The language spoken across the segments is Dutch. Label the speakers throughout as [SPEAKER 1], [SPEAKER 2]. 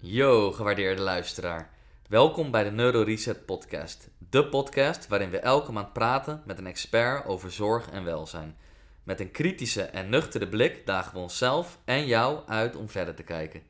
[SPEAKER 1] Yo, gewaardeerde luisteraar. Welkom bij de Neuro Reset Podcast. De podcast waarin we elke maand praten met een expert over zorg en welzijn. Met een kritische en nuchtere blik dagen we onszelf en jou uit om verder te kijken.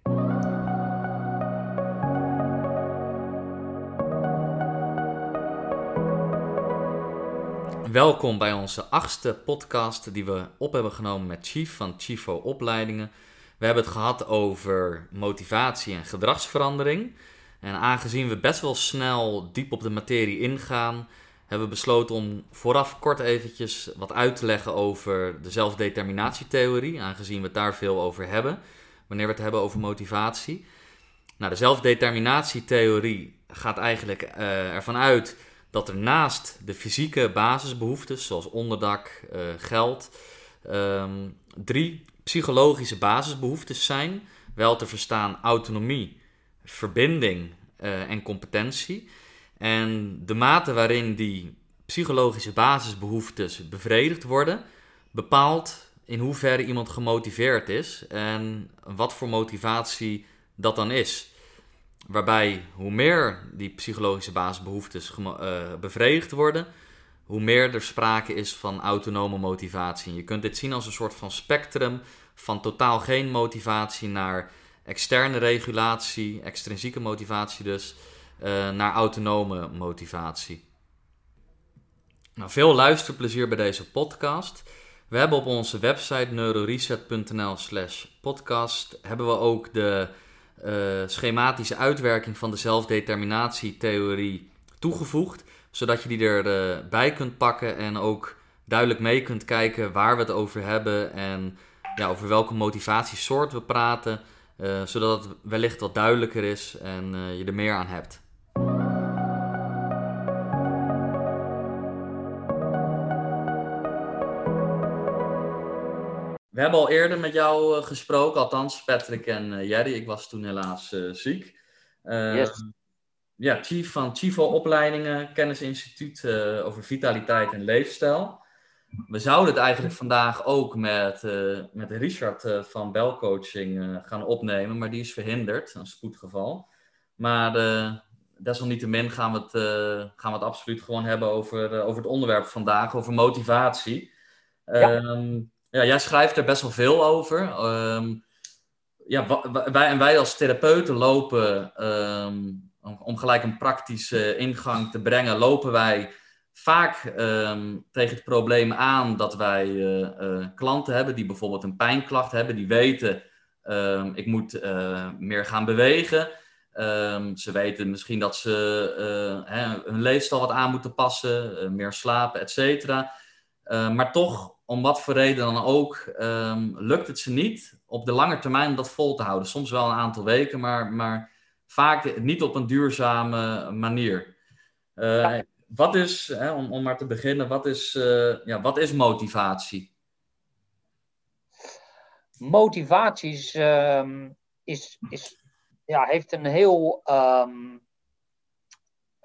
[SPEAKER 1] Welkom bij onze achtste podcast die we op hebben genomen met Chief van Chifo Opleidingen. We hebben het gehad over motivatie en gedragsverandering. En aangezien we best wel snel diep op de materie ingaan, hebben we besloten om vooraf kort eventjes wat uit te leggen over de zelfdeterminatietheorie, aangezien we het daar veel over hebben, wanneer we het hebben over motivatie. Nou, de zelfdeterminatietheorie gaat eigenlijk uh, ervan uit dat er naast de fysieke basisbehoeftes, zoals onderdak, uh, geld, um, drie psychologische basisbehoeftes zijn. Wel te verstaan autonomie, verbinding uh, en competentie. En de mate waarin die psychologische basisbehoeftes bevredigd worden, bepaalt in hoeverre iemand gemotiveerd is en wat voor motivatie dat dan is. Waarbij hoe meer die psychologische basisbehoeftes uh, bevredigd worden, hoe meer er sprake is van autonome motivatie. je kunt dit zien als een soort van spectrum van totaal geen motivatie naar externe regulatie, extrinsieke motivatie dus, uh, naar autonome motivatie. Nou, veel luisterplezier bij deze podcast. We hebben op onze website neuroreset.nl slash podcast hebben we ook de uh, schematische uitwerking van de zelfdeterminatietheorie toegevoegd, zodat je die erbij kunt pakken en ook duidelijk mee kunt kijken waar we het over hebben en ja, over welke motivatiesoort we praten, uh, zodat het wellicht wat duidelijker is en uh, je er meer aan hebt. We hebben al eerder met jou uh, gesproken, althans Patrick en Jerry. Ik was toen helaas ziek.
[SPEAKER 2] yes.
[SPEAKER 1] Ja, chief van Chivo Opleidingen, Kennisinstituut over vitaliteit en leefstijl. We zouden het eigenlijk vandaag ook met, uh, met Richard uh, van Belcoaching uh, gaan opnemen, maar die is verhinderd, een spoedgeval. Maar desalniettemin gaan we, het, gaan we het absoluut gewoon hebben over, over het onderwerp vandaag, over motivatie. Ja. Um, ja, jij schrijft er best wel veel over. Um, ja, wij, en wij als therapeuten lopen, um, om, om, gelijk een praktische ingang te brengen, lopen wij vaak um, tegen het probleem aan dat wij uh, uh, klanten hebben die bijvoorbeeld een pijnklacht hebben, die weten um, ik moet uh, meer gaan bewegen. Um, ze weten misschien dat ze hè, hun leefstijl wat aan moeten passen, meer slapen, et cetera. maar toch, om wat voor reden dan ook, lukt het ze niet op de lange termijn om dat vol te houden. Soms wel een aantal weken, maar, maar vaak niet op een duurzame manier. Ja wat is, hè, om, om maar te beginnen, wat is, uh, ja, wat is motivatie?
[SPEAKER 2] Motivatie is, um, is, is, ja, heeft een heel um,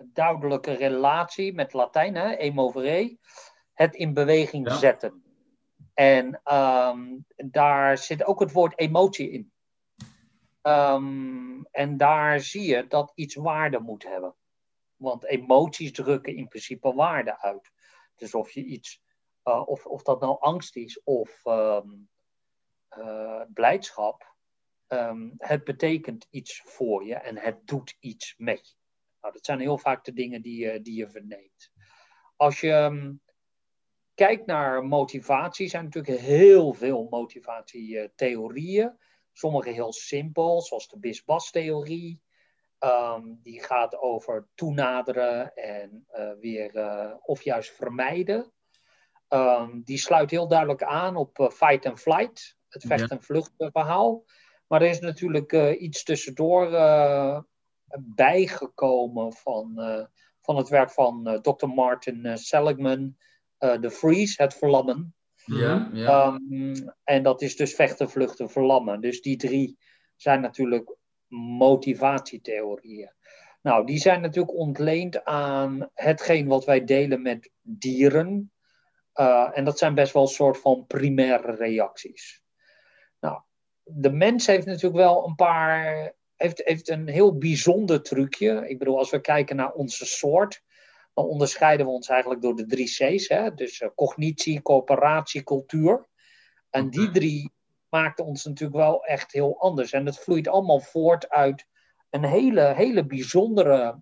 [SPEAKER 2] duidelijke relatie met Latijn, hè, emovere, het in beweging ja. zetten. En um, daar zit ook het woord emotie in. en daar zie je dat iets waarde moet hebben. Want emoties drukken in principe waarde uit. Dus of je iets, uh, of, of dat nou angst is of um, uh, blijdschap, um, het betekent iets voor je en het doet iets met je. Nou, dat zijn heel vaak de dingen die je, die je verneemt. Als je um, kijkt naar motivatie, zijn natuurlijk heel veel motivatietheorieën. Sommige heel simpel, zoals de Bis-Bas-theorie. Um, die gaat over toenaderen en uh, weer uh, of juist vermijden. Um, die sluit heel duidelijk aan op uh, fight and flight, het vecht- en vluchtverhaal. Maar er is natuurlijk iets tussendoor bijgekomen van, van het werk van Dr. Martin Seligman, The Freeze, het verlammen.
[SPEAKER 1] Ja, ja.
[SPEAKER 2] Um, en dat is dus vechten, vluchten, verlammen. Dus die drie zijn natuurlijk motivatietheorieën. Nou, die zijn natuurlijk ontleend aan hetgeen wat wij delen met dieren. Uh, en dat zijn best wel een soort van primaire reacties. Nou, de mens heeft natuurlijk wel een paar heeft, heeft een heel bijzonder trucje. Ik bedoel, als we kijken naar onze soort, dan onderscheiden we ons eigenlijk door de drie C's. Hè? Dus uh, cognitie, coöperatie, cultuur. En die drie maakten ons natuurlijk wel echt heel anders. En het vloeit allemaal voort uit een hele, hele bijzondere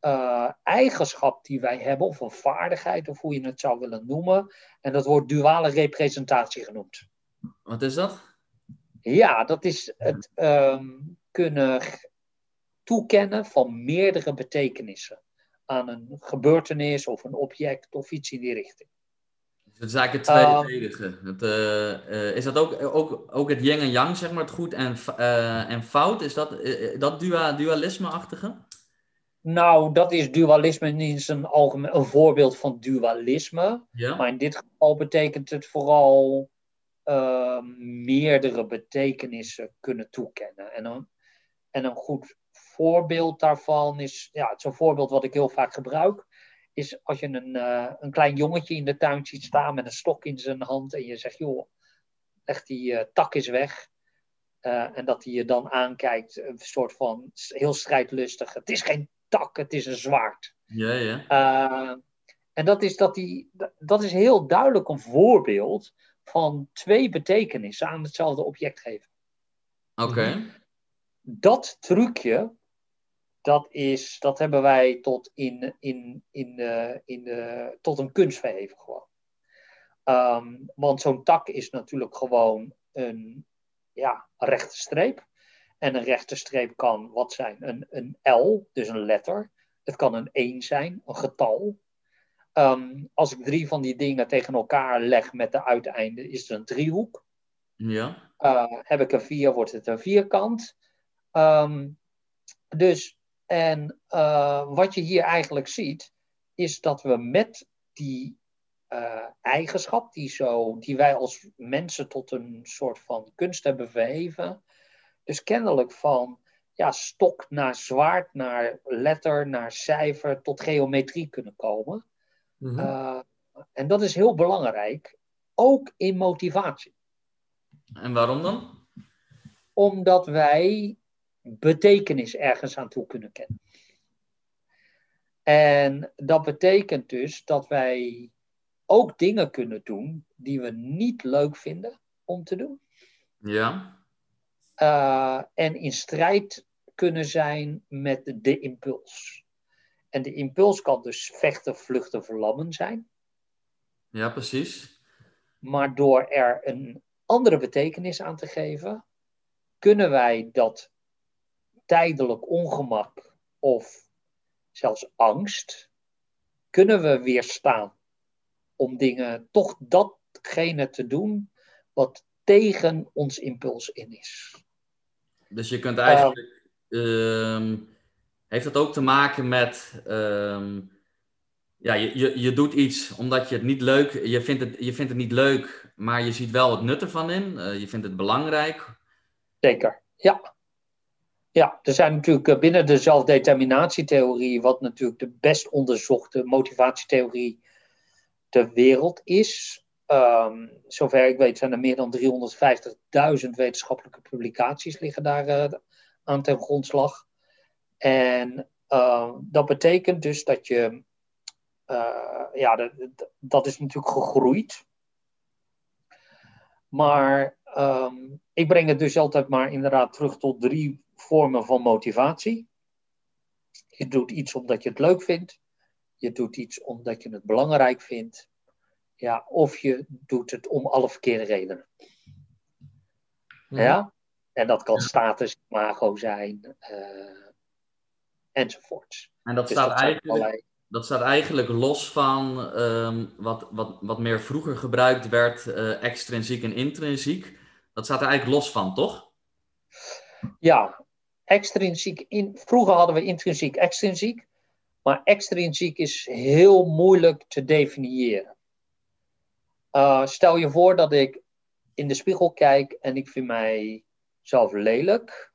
[SPEAKER 2] uh, eigenschap die wij hebben, of een vaardigheid, of hoe je het zou willen noemen. En dat wordt duale representatie genoemd.
[SPEAKER 1] Wat is dat?
[SPEAKER 2] Ja, dat is het um, kunnen toekennen van meerdere betekenissen aan een gebeurtenis of een object of iets in die richting.
[SPEAKER 1] Dus het is eigenlijk het tweeledige. Um, het, uh, uh, is dat ook, ook, ook het yin en yang, zeg maar, het goed en, uh, en fout? Is dat, dat dua, dualisme-achtige?
[SPEAKER 2] Nou, dat is dualisme in zijn algemeen een voorbeeld van dualisme.
[SPEAKER 1] Ja.
[SPEAKER 2] Maar in dit geval betekent het vooral meerdere betekenissen kunnen toekennen. En een, en een goed voorbeeld daarvan is, ja, het is een voorbeeld wat ik heel vaak gebruik, is als je een, uh, een klein jongetje in de tuin ziet staan met een stok in zijn hand en je zegt, joh, leg die uh, tak eens weg. Uh, en dat hij je dan aankijkt, een soort van heel strijdlustig. Het is geen tak, het is een zwaard.
[SPEAKER 1] Ja, ja.
[SPEAKER 2] En dat is, dat, die, dat is heel duidelijk een voorbeeld van twee betekenissen aan hetzelfde object geven.
[SPEAKER 1] Oké. Okay.
[SPEAKER 2] Dat trucje, dat, is, dat hebben wij tot, in, in, in, uh, in, uh, tot een kunst verheven gewoon. Um, want zo'n tak is natuurlijk gewoon een ja, rechte streep. En een rechte streep kan wat zijn? Een, een L, dus een letter. Het kan een 1 zijn, een getal. Um, als ik drie van die dingen tegen elkaar leg met de uiteinden, is het een driehoek.
[SPEAKER 1] Ja.
[SPEAKER 2] Uh, heb ik een 4, wordt het een vierkant. Um, dus, en uh, wat je hier eigenlijk ziet, is dat we met die uh, eigenschap, die, zo, die wij als mensen tot een soort van kunst hebben verheven, dus kennelijk van ja, stok naar zwaard, naar letter, naar cijfer, tot geometrie kunnen komen.
[SPEAKER 1] Mhm.
[SPEAKER 2] Uh, en dat is heel belangrijk, ook in motivatie.
[SPEAKER 1] En waarom dan?
[SPEAKER 2] Omdat wij betekenis ergens aan toe kunnen kennen. En dat betekent dus dat wij ook dingen kunnen doen die we niet leuk vinden om te doen.
[SPEAKER 1] Ja.
[SPEAKER 2] Uh, en in strijd kunnen zijn met de, de impuls. En de impuls kan dus vechten, vluchten, verlammen zijn.
[SPEAKER 1] Ja, precies.
[SPEAKER 2] Maar door er een andere betekenis aan te geven, kunnen wij dat tijdelijk ongemak of zelfs angst, kunnen we weerstaan om dingen, toch datgene te doen wat tegen ons impuls in is.
[SPEAKER 1] Dus je kunt eigenlijk. Uh, um, heeft dat ook te maken met. Um, ja, je, je, je doet iets omdat je het niet leuk. Je vindt het, je vindt het niet leuk, maar je ziet wel het nut ervan in. Uh, je vindt het belangrijk.
[SPEAKER 2] Zeker, ja. Ja, er zijn natuurlijk binnen de zelfdeterminatietheorie, wat natuurlijk de best onderzochte motivatietheorie ter wereld is. Um, zover ik weet zijn er meer dan 350.000 wetenschappelijke publicaties liggen daar uh, aan ten grondslag. En uh, dat betekent dus dat je, ja, dat, dat is natuurlijk gegroeid. Maar um, ik breng het dus altijd maar inderdaad terug tot drie vormen van motivatie. Je doet iets omdat je het leuk vindt. Je doet iets omdat je het belangrijk vindt. Ja, of je doet het om alle verkeerde redenen. Ja. ja? En dat kan status, imago zijn, uh, enzovoorts.
[SPEAKER 1] En dat, dus staat dat, eigenlijk, allerlei... dat staat eigenlijk los van um, wat, wat, wat meer vroeger gebruikt werd, uh, extrinsiek en intrinsiek. Dat staat er eigenlijk los van, toch?
[SPEAKER 2] Ja, extrinsiek. In, vroeger hadden we intrinsiek, extrinsiek. Maar extrinsiek is heel moeilijk te definiëren. Uh, stel je voor dat ik in de spiegel kijk en ik vind mijzelf lelijk.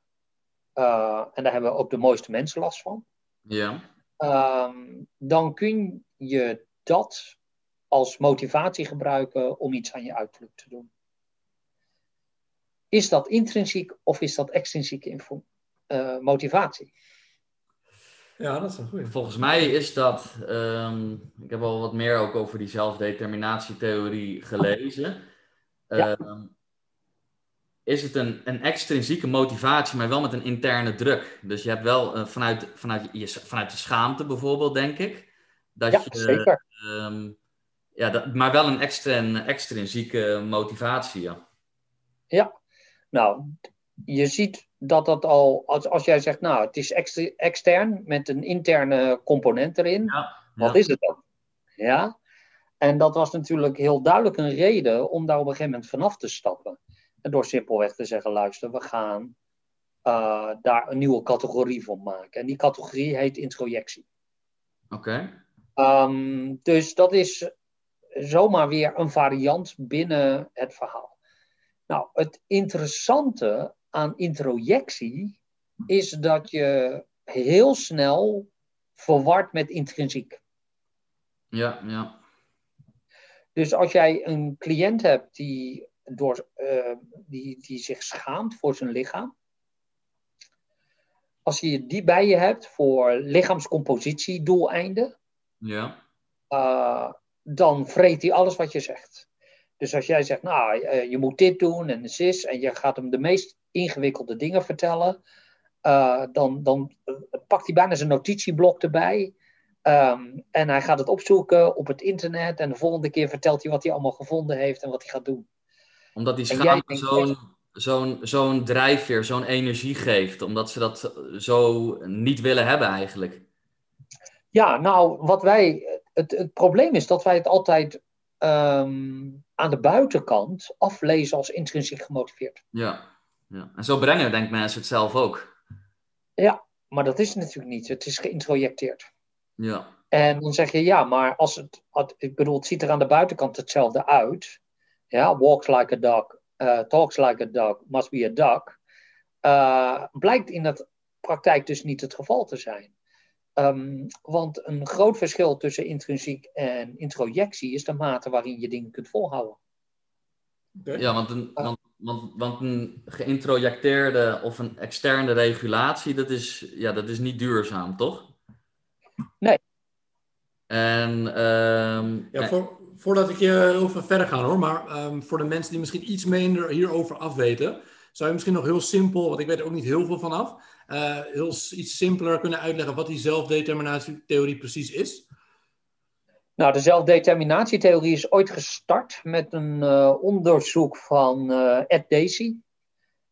[SPEAKER 2] Uh, en daar hebben ook de mooiste mensen last van.
[SPEAKER 1] Ja.
[SPEAKER 2] Um, dan kun je dat als motivatie gebruiken om iets aan je uiterlijk te doen. Is dat intrinsiek of is dat extrinsieke eh, motivatie.
[SPEAKER 3] Ja, dat is een goede.
[SPEAKER 1] Volgens mij is dat, ehm, ik heb al wat meer ook over die zelfdeterminatietheorie gelezen.
[SPEAKER 2] Ja.
[SPEAKER 1] Ehm, is het een, een extrinsieke motivatie, maar wel met een interne druk. Dus je hebt wel eh, vanuit, vanuit, je, vanuit de schaamte bijvoorbeeld, denk ik. Dat
[SPEAKER 2] Ja,
[SPEAKER 1] je,
[SPEAKER 2] zeker.
[SPEAKER 1] ehm, ja, dat, maar wel een extra, een extrinsieke motivatie, ja.
[SPEAKER 2] Nou, je ziet dat dat al, als, als jij zegt, nou, het is exter- extern met een interne component erin,
[SPEAKER 1] Ja,
[SPEAKER 2] wat
[SPEAKER 1] ja.
[SPEAKER 2] is het dan? Ja. En dat was natuurlijk heel duidelijk een reden om daar op een gegeven moment vanaf te stappen. En door simpelweg te zeggen, luister, we gaan eh, daar een nieuwe categorie van maken. En die categorie heet introjectie.
[SPEAKER 1] Oké.
[SPEAKER 2] Ehm, dus dat is zomaar weer een variant binnen het verhaal. Nou, het interessante aan introjectie is dat je heel snel verward met intrinsiek.
[SPEAKER 1] Ja, ja.
[SPEAKER 2] Dus als jij een cliënt hebt die, door, eh, die, die zich schaamt voor zijn lichaam, als je die bij je hebt voor lichaamscompositiedoeleinden,
[SPEAKER 1] Ja.
[SPEAKER 2] uh, dan vreet hij alles wat je zegt. Dus als jij zegt, nou, uh, je moet dit doen en zus, en je gaat hem de meest ingewikkelde dingen vertellen, uh, dan, dan pakt hij bijna zijn notitieblok erbij. Um, en hij gaat het opzoeken op het internet en de volgende keer vertelt hij wat hij allemaal gevonden heeft en wat hij gaat doen.
[SPEAKER 1] Omdat die schaamte zo'n zo'n zo'n drijfveer, zo'n energie geeft. Omdat ze dat zo niet willen hebben eigenlijk.
[SPEAKER 2] Ja, nou, wat wij. Het, het probleem is dat wij het altijd um, aan de buitenkant aflezen als intrinsiek gemotiveerd.
[SPEAKER 1] Ja, ja. en zo brengen denk mensen het zelf ook.
[SPEAKER 2] Ja, maar dat is het natuurlijk niet. Het is geïntrojecteerd.
[SPEAKER 1] Ja.
[SPEAKER 2] En dan zeg je ja, maar als het. Ik bedoel, het ziet er aan de buitenkant hetzelfde uit. Ja, walks like a dog, uh, talks like a dog, must be a dog. Uh, blijkt in de praktijk dus niet het geval te zijn. Um, want een groot verschil tussen intrinsiek en introjectie is de mate waarin je dingen kunt volhouden.
[SPEAKER 1] Okay. Ja, want een, want, want, want een geïntrojecteerde of een externe regulatie, dat is, ja, dat is niet duurzaam, toch?
[SPEAKER 2] Nee.
[SPEAKER 1] En, um,
[SPEAKER 3] ja, voor, voordat ik je over verder ga hoor, maar um, voor de mensen die misschien iets minder hierover afweten, zou je misschien nog heel simpel, want ik weet er ook niet heel veel van af, uh, heel iets simpeler kunnen uitleggen wat die zelfdeterminatietheorie precies is?
[SPEAKER 2] Nou, de zelfdeterminatietheorie is ooit gestart met een uh, onderzoek van uh, Ed Daisy.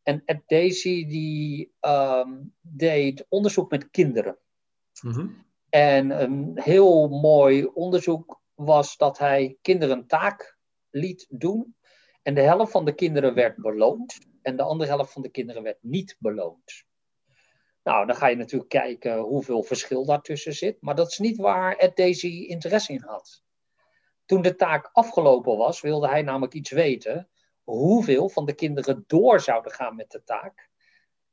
[SPEAKER 2] En Ed Daisy die um, deed onderzoek met kinderen.
[SPEAKER 3] Mm -hmm.
[SPEAKER 2] En een heel mooi onderzoek was dat hij kinderen een taak liet doen. En de helft van de kinderen werd beloond. En de andere helft van de kinderen werd niet beloond. Nou, dan ga je natuurlijk kijken hoeveel verschil daartussen zit. Maar dat is niet waar Ed Daisy interesse in had. Toen de taak afgelopen was, wilde hij namelijk iets weten. Hoeveel van de kinderen door zouden gaan met de taak.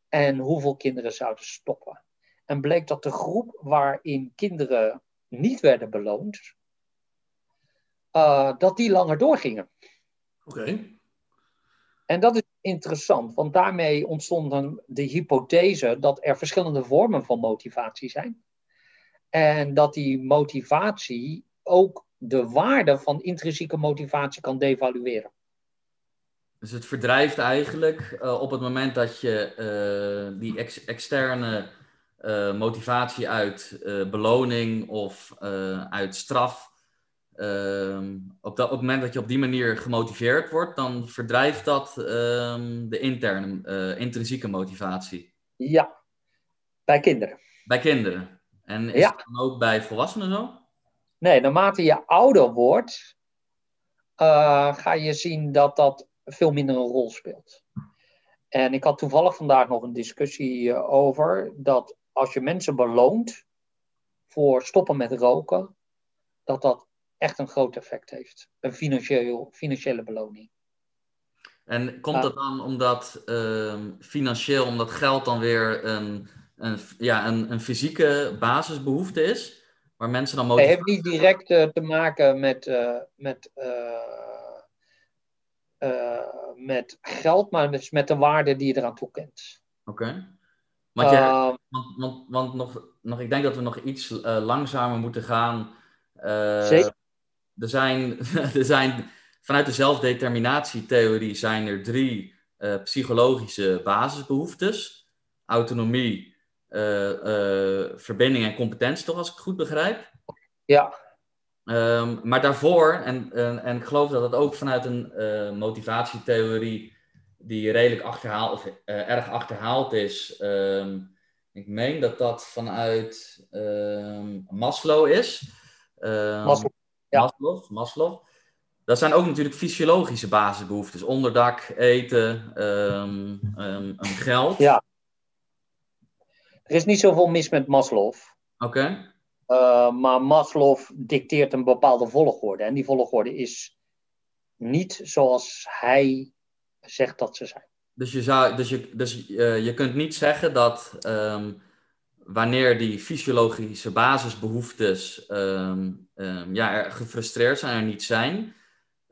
[SPEAKER 2] En hoeveel kinderen zouden stoppen. En bleek dat de groep waarin kinderen niet werden beloond, uh, dat die langer doorgingen.
[SPEAKER 3] Oké. Okay.
[SPEAKER 2] En dat is interessant, want daarmee ontstond de hypothese dat er verschillende vormen van motivatie zijn. En dat die motivatie ook de waarde van intrinsieke motivatie kan devalueren.
[SPEAKER 1] Dus het verdrijft eigenlijk uh, op het moment dat je uh, die ex externe uh, motivatie uit beloning of uit straf Uh, op, dat, op het moment dat je op die manier gemotiveerd wordt, dan verdrijft dat uh, de interne, uh, intrinsieke motivatie.
[SPEAKER 2] Ja, bij kinderen.
[SPEAKER 1] Bij kinderen. En is
[SPEAKER 2] Ja.
[SPEAKER 1] het dan ook bij volwassenen zo?
[SPEAKER 2] Nee, naarmate je ouder wordt, eh, ga je zien dat dat veel minder een rol speelt. En ik had toevallig vandaag nog een discussie eh, over dat als je mensen beloont voor stoppen met roken, dat dat echt een groot effect heeft. Een financieel, financiële beloning.
[SPEAKER 1] En komt
[SPEAKER 2] Ah.
[SPEAKER 1] dat dan omdat ehm, financieel, omdat geld dan weer een, een, ja, een, een fysieke basisbehoefte is? Waar mensen dan
[SPEAKER 2] Het
[SPEAKER 1] motivatie...
[SPEAKER 2] heeft niet direct eh, te maken met, eh, met, eh, met geld, maar met, met de waarde die je eraan toekent.
[SPEAKER 1] Oké. Want, jij,
[SPEAKER 2] Ehm,
[SPEAKER 1] want, want, want nog, nog, ik denk dat we nog iets langzamer moeten gaan.
[SPEAKER 2] Zeker.
[SPEAKER 1] Er zijn, er zijn, vanuit de zelfdeterminatietheorie zijn er drie eh, psychologische basisbehoeftes. Autonomie, eh, eh, verbinding en competentie, toch als ik het goed begrijp?
[SPEAKER 2] ja,
[SPEAKER 1] Ehm, maar daarvoor, en, en, en ik geloof dat het ook vanuit een motivatietheorie die redelijk achterhaald, of erg achterhaald is. ehm, ik meen dat dat vanuit ehm, Maslow is.
[SPEAKER 2] Maslow, ja.
[SPEAKER 1] Maslow, Maslow. Dat zijn ook natuurlijk fysiologische basisbehoeftes. Onderdak, eten, een geld.
[SPEAKER 2] Ja. er is niet zoveel mis met Maslow.
[SPEAKER 1] Oké.
[SPEAKER 2] Eh, maar Maslow dicteert een bepaalde volgorde. En die volgorde is niet zoals hij zegt dat ze zijn.
[SPEAKER 1] Dus je, zou, dus je, dus, eh, je kunt niet zeggen dat ehm, wanneer die fysiologische basisbehoeftes ehm, ja, er gefrustreerd zijn, er niet zijn,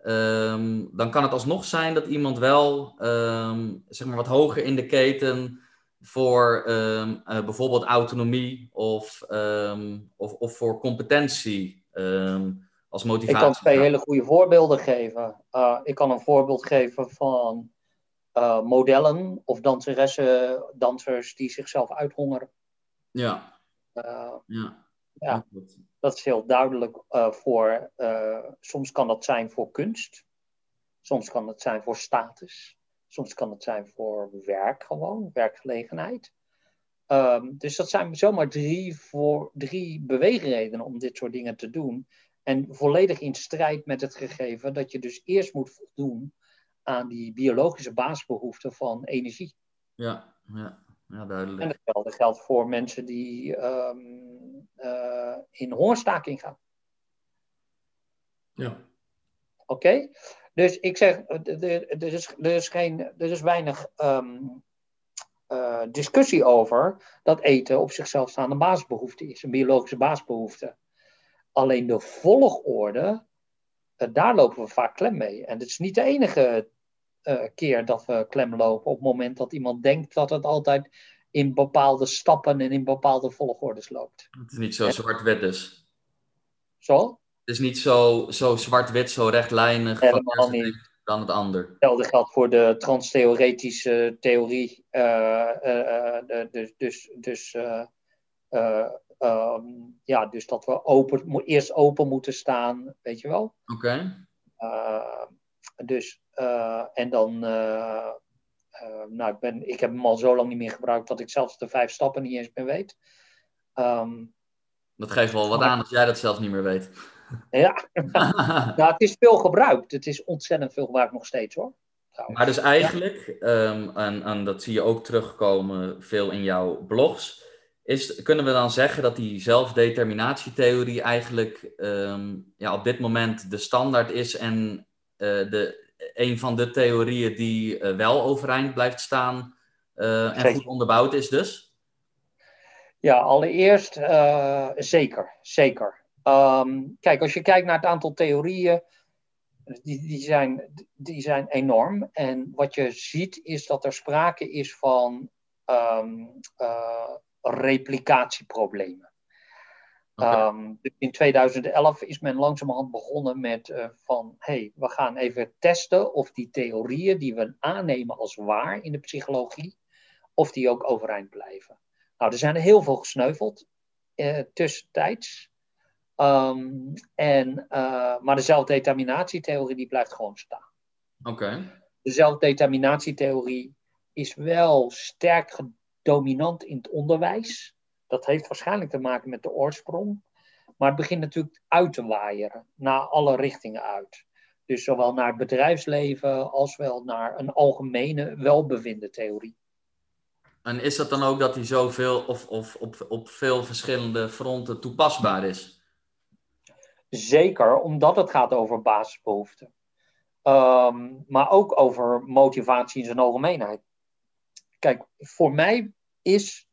[SPEAKER 1] ehm, dan kan het alsnog zijn dat iemand wel ehm, zeg maar wat hoger in de keten voor eh, bijvoorbeeld autonomie of, of, of voor competentie als motivatie.
[SPEAKER 2] Ik kan twee hele goede voorbeelden geven. Uh, ik kan een voorbeeld geven van uh, modellen of danseressen, dansers die zichzelf uithongeren.
[SPEAKER 1] Ja,
[SPEAKER 2] Uh,
[SPEAKER 1] ja.
[SPEAKER 2] Ja. Dat is heel duidelijk uh, voor. uh, soms kan dat zijn voor kunst, soms kan het zijn voor status, soms kan het zijn voor werk gewoon, werkgelegenheid. Um, dus dat zijn zomaar drie, voor, drie beweegredenen om dit soort dingen te doen. En volledig in strijd met het gegeven dat je dus eerst moet voldoen aan die biologische basisbehoeften van energie.
[SPEAKER 1] Ja, ja, ja duidelijk.
[SPEAKER 2] En dat geldt voor mensen die um, uh, in hongerstaking gaan.
[SPEAKER 3] Ja.
[SPEAKER 2] Oké, okay? dus ik zeg, er is, er is, geen, er is weinig um, uh, discussie over dat eten op zichzelf staande basisbehoefte is, een biologische basisbehoefte. Alleen de volgorde, uh, daar lopen we vaak klem mee. En het is niet de enige keer dat we klem lopen op het moment dat iemand denkt dat het altijd in bepaalde stappen en in bepaalde volgordes loopt.
[SPEAKER 1] Het is niet zo zwart-wit dus.
[SPEAKER 2] Zo?
[SPEAKER 1] Het is niet zo, zo zwart-wit, zo rechtlijnig
[SPEAKER 2] Helemaal niet.
[SPEAKER 1] dan het ander.
[SPEAKER 2] Hetzelfde geldt voor de transtheoretische theorie. Uh, dus dus, dus um, ja, dus dat we open, eerst open moeten staan, weet je wel.
[SPEAKER 1] Oké.
[SPEAKER 2] Okay. Dus, en dan uh, nou, ik, ben, ik heb hem al zo lang niet meer gebruikt dat ik zelfs de vijf stappen niet eens meer weet. Um,
[SPEAKER 1] dat geeft wel wat maar, aan als jij dat zelf niet meer weet.
[SPEAKER 2] Ja, nou, het is veel gebruikt. Het is ontzettend veel gebruikt nog steeds hoor.
[SPEAKER 1] Trouwens. Maar dus eigenlijk, ja. um, en, en, dat zie je ook terugkomen veel in jouw blogs, is, kunnen we dan zeggen dat die zelfdeterminatietheorie eigenlijk um, ja, op dit moment de standaard is en de, een van de theorieën die uh, wel overeind blijft staan uh, en goed onderbouwd is dus?
[SPEAKER 2] Ja, allereerst zeker, zeker. Um, kijk, als je kijkt naar het aantal theorieën, die, die, zijn, die zijn enorm. En wat je ziet is dat er sprake is van um, replicatieproblemen. Okay. Um, in 2011 is men langzamerhand begonnen met uh, van, hey, we gaan even testen of die theorieën die we aannemen als waar in de psychologie, of die ook overeind blijven. Nou, er zijn er heel veel gesneuveld uh, tussentijds. Um, en, uh, maar de zelfdeterminatietheorie die blijft gewoon staan.
[SPEAKER 1] Oké. Okay.
[SPEAKER 2] De zelfdeterminatietheorie is wel sterk dominant in het onderwijs. Dat heeft waarschijnlijk te maken met de oorsprong. Maar het begint natuurlijk uit te waaieren, naar alle richtingen uit. Dus zowel naar het bedrijfsleven als wel naar een algemene welbevinden theorie.
[SPEAKER 1] En is dat dan ook dat die zoveel of, of op, op veel verschillende fronten toepasbaar is?
[SPEAKER 2] Zeker, omdat het gaat over basisbehoeften. Um, maar ook over motivatie in zijn algemeenheid. Kijk, voor mij is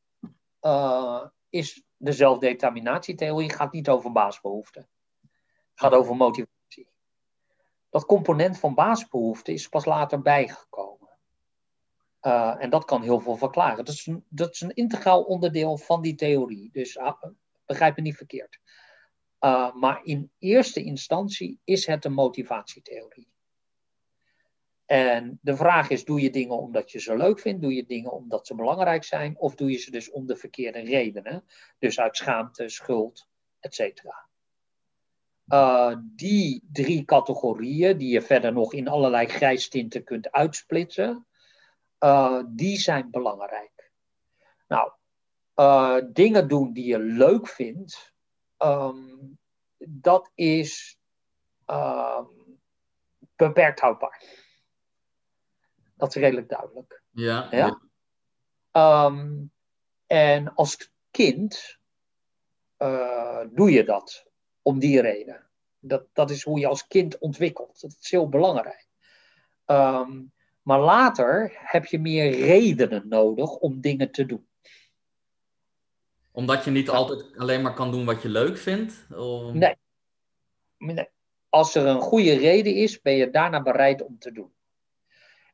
[SPEAKER 2] uh, is de zelfdeterminatietheorie gaat niet over basisbehoeften. Het gaat over motivatie. Dat component van basisbehoeften is pas later bijgekomen. Uh, en dat kan heel veel verklaren. Dat is, een, dat is een integraal onderdeel van die theorie. Dus uh, begrijp me niet verkeerd. Uh, maar in eerste instantie is het een motivatietheorie. En de vraag is: doe je dingen omdat je ze leuk vindt? Doe je dingen omdat ze belangrijk zijn? Of doe je ze dus om de verkeerde redenen? Dus uit schaamte, schuld, etc. Uh, die drie categorieën, die je verder nog in allerlei grijstinten kunt uitsplitsen, uh, die zijn belangrijk. Nou, uh, dingen doen die je leuk vindt, um, dat is um, beperkt houdbaar. Dat is redelijk duidelijk.
[SPEAKER 1] Ja.
[SPEAKER 2] ja? Um, en als kind uh, doe je dat om die reden. Dat, dat is hoe je als kind ontwikkelt. Dat is heel belangrijk. Um, maar later heb je meer redenen nodig om dingen te doen.
[SPEAKER 1] Omdat je niet altijd alleen maar kan doen wat je leuk vindt?
[SPEAKER 2] Of... Nee. nee. Als er een goede reden is, ben je daarna bereid om te doen.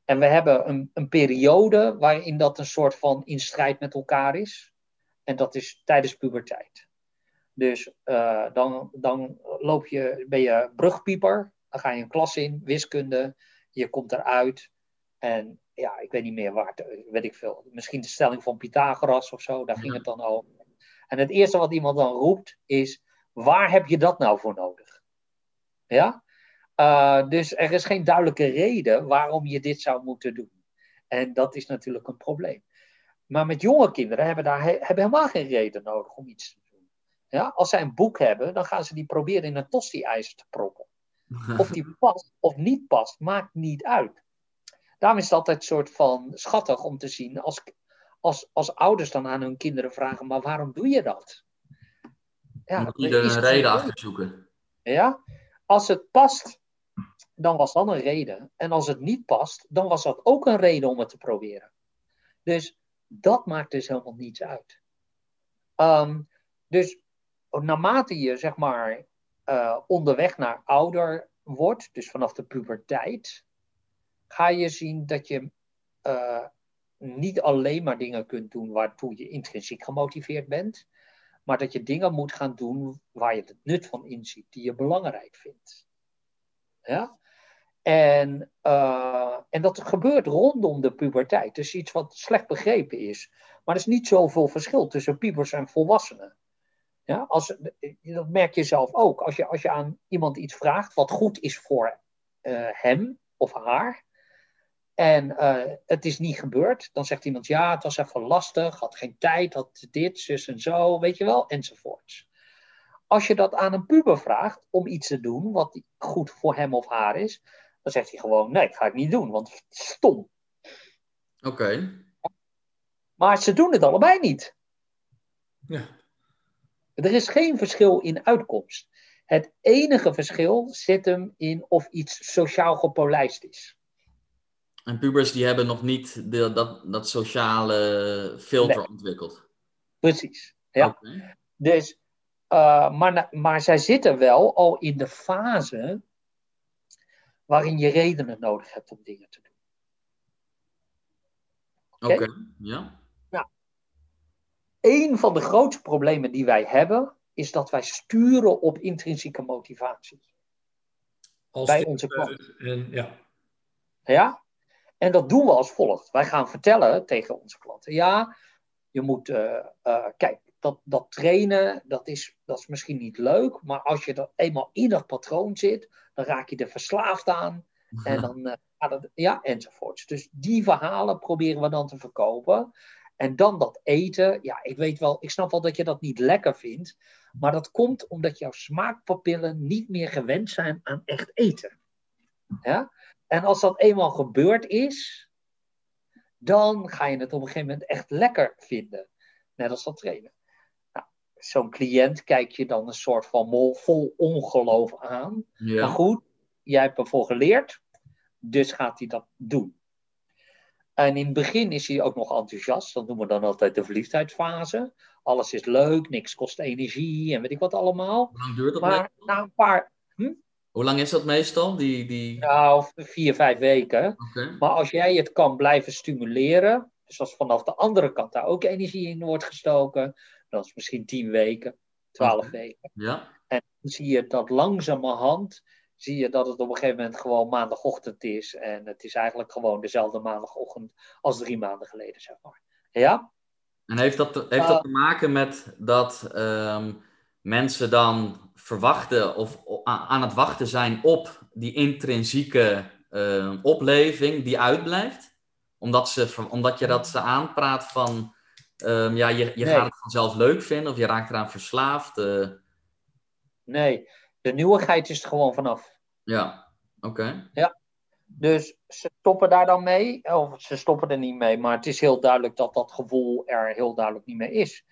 [SPEAKER 2] En we hebben een, een periode waarin dat een soort van in strijd met elkaar is. En dat is tijdens puberteit. Dus uh, dan, dan loop je, ben je brugpieper, dan ga je een klas in, wiskunde, je komt eruit. En ja, ik weet niet meer waar, weet ik veel. Misschien de stelling van Pythagoras of zo, daar ging het dan over. En het eerste wat iemand dan roept is, waar heb je dat nou voor nodig? Ja? Uh, dus er is geen duidelijke reden waarom je dit zou moeten doen. En dat is natuurlijk een probleem. Maar met jonge kinderen hebben, daar, hebben helemaal geen reden nodig om iets te doen. Ja? Als zij een boek hebben, dan gaan ze die proberen in een tosti-ijzer te proppen. Of die past of niet past, maakt niet uit. Daarom is het altijd een soort van schattig om te zien als, als, als ouders dan aan hun kinderen vragen, maar waarom doe je dat?
[SPEAKER 1] Ja, Moet je er een reden achter zoeken.
[SPEAKER 2] Ja, als het past, dan was dat een reden. En als het niet past, dan was dat ook een reden om het te proberen. Dus dat maakt dus helemaal niets uit. Um, dus naarmate je zeg maar uh, onderweg naar ouder wordt, dus vanaf de puberteit, ga je zien dat je uh, niet alleen maar dingen kunt doen waartoe je intrinsiek gemotiveerd bent, maar dat je dingen moet gaan doen waar je het nut van inziet, die je belangrijk vindt. Ja? En, uh, en dat gebeurt rondom de puberteit. Dus iets wat slecht begrepen is. Maar er is niet zoveel verschil tussen piepers en volwassenen. Ja, als, dat merk je zelf ook. Als je, als je aan iemand iets vraagt wat goed is voor uh, hem of haar. En uh, het is niet gebeurd. Dan zegt iemand, ja, het was even lastig, had geen tijd, had dit, zus en zo, weet je wel, enzovoorts. Als je dat aan een puber vraagt om iets te doen wat goed voor hem of haar is, dan zegt hij gewoon, nee, ga ik niet doen, want het is stom.
[SPEAKER 1] Oké. Okay.
[SPEAKER 2] Maar ze doen het allebei niet.
[SPEAKER 3] Ja.
[SPEAKER 2] Er is geen verschil in uitkomst. Het enige verschil zit hem in of iets sociaal gepolijst is.
[SPEAKER 1] En pubers die hebben nog niet de, dat, dat sociale filter nee. ontwikkeld.
[SPEAKER 2] Precies, ja. Okay. Dus, uh, maar, maar zij zitten wel al in de fase waarin je redenen nodig hebt om dingen te doen.
[SPEAKER 1] Oké, okay? okay, ja.
[SPEAKER 2] Nou, een van de grootste problemen die wij hebben, is dat wij sturen op intrinsieke motivatie.
[SPEAKER 3] Als
[SPEAKER 2] bij onze klanten.
[SPEAKER 3] En, ja.
[SPEAKER 2] ja, en dat doen we als volgt. Wij gaan vertellen tegen onze klanten: ja, je moet, uh, uh, kijk, dat, dat trainen, dat is, dat is misschien niet leuk, maar als je er eenmaal in dat patroon zit, dan raak je er verslaafd aan. En dan uh, gaat het, ja, enzovoorts. Dus die verhalen proberen we dan te verkopen. En dan dat eten, ja, ik weet wel, ik snap wel dat je dat niet lekker vindt, maar dat komt omdat jouw smaakpapillen niet meer gewend zijn aan echt eten. Ja? En als dat eenmaal gebeurd is, dan ga je het op een gegeven moment echt lekker vinden. Net als dat trainen. Zo'n cliënt kijk je dan een soort van mol vol ongeloof aan.
[SPEAKER 1] Ja.
[SPEAKER 2] Maar goed, jij hebt ervoor geleerd, dus gaat hij dat doen. En in het begin is hij ook nog enthousiast. Dat noemen we dan altijd de verliefdheidsfase. Alles is leuk, niks kost energie en weet ik wat allemaal.
[SPEAKER 1] Hoe lang duurt dat?
[SPEAKER 2] Maar na een paar. Hm?
[SPEAKER 1] Hoe lang is dat meestal? Die, die...
[SPEAKER 2] Nou, vier, vijf weken. Maar als jij het kan blijven stimuleren, dus als vanaf de andere kant daar ook energie in wordt gestoken, dan is misschien tien weken, twaalf
[SPEAKER 1] Oké.
[SPEAKER 2] weken.
[SPEAKER 1] Ja.
[SPEAKER 2] En dan zie je dat langzamerhand, zie je dat het op een gegeven moment gewoon maandagochtend is. En het is eigenlijk gewoon dezelfde maandagochtend als drie maanden geleden, zeg maar. Ja?
[SPEAKER 1] En heeft dat, heeft
[SPEAKER 2] Uh,
[SPEAKER 1] dat te maken met dat ehm, mensen dan verwachten of aan het wachten zijn op die intrinsieke ehm, opleving die uitblijft? Omdat, ze, omdat je dat ze aanpraat van, ehm, ja, je, je
[SPEAKER 2] Nee.
[SPEAKER 1] gaat het vanzelf leuk vinden of je raakt eraan verslaafd. eh,
[SPEAKER 2] Nee, de nieuwigheid is er gewoon vanaf.
[SPEAKER 1] ja, oké.
[SPEAKER 2] Dus ze stoppen daar dan mee, of ze stoppen er niet mee, maar het is heel duidelijk dat dat gevoel er heel duidelijk niet meer is.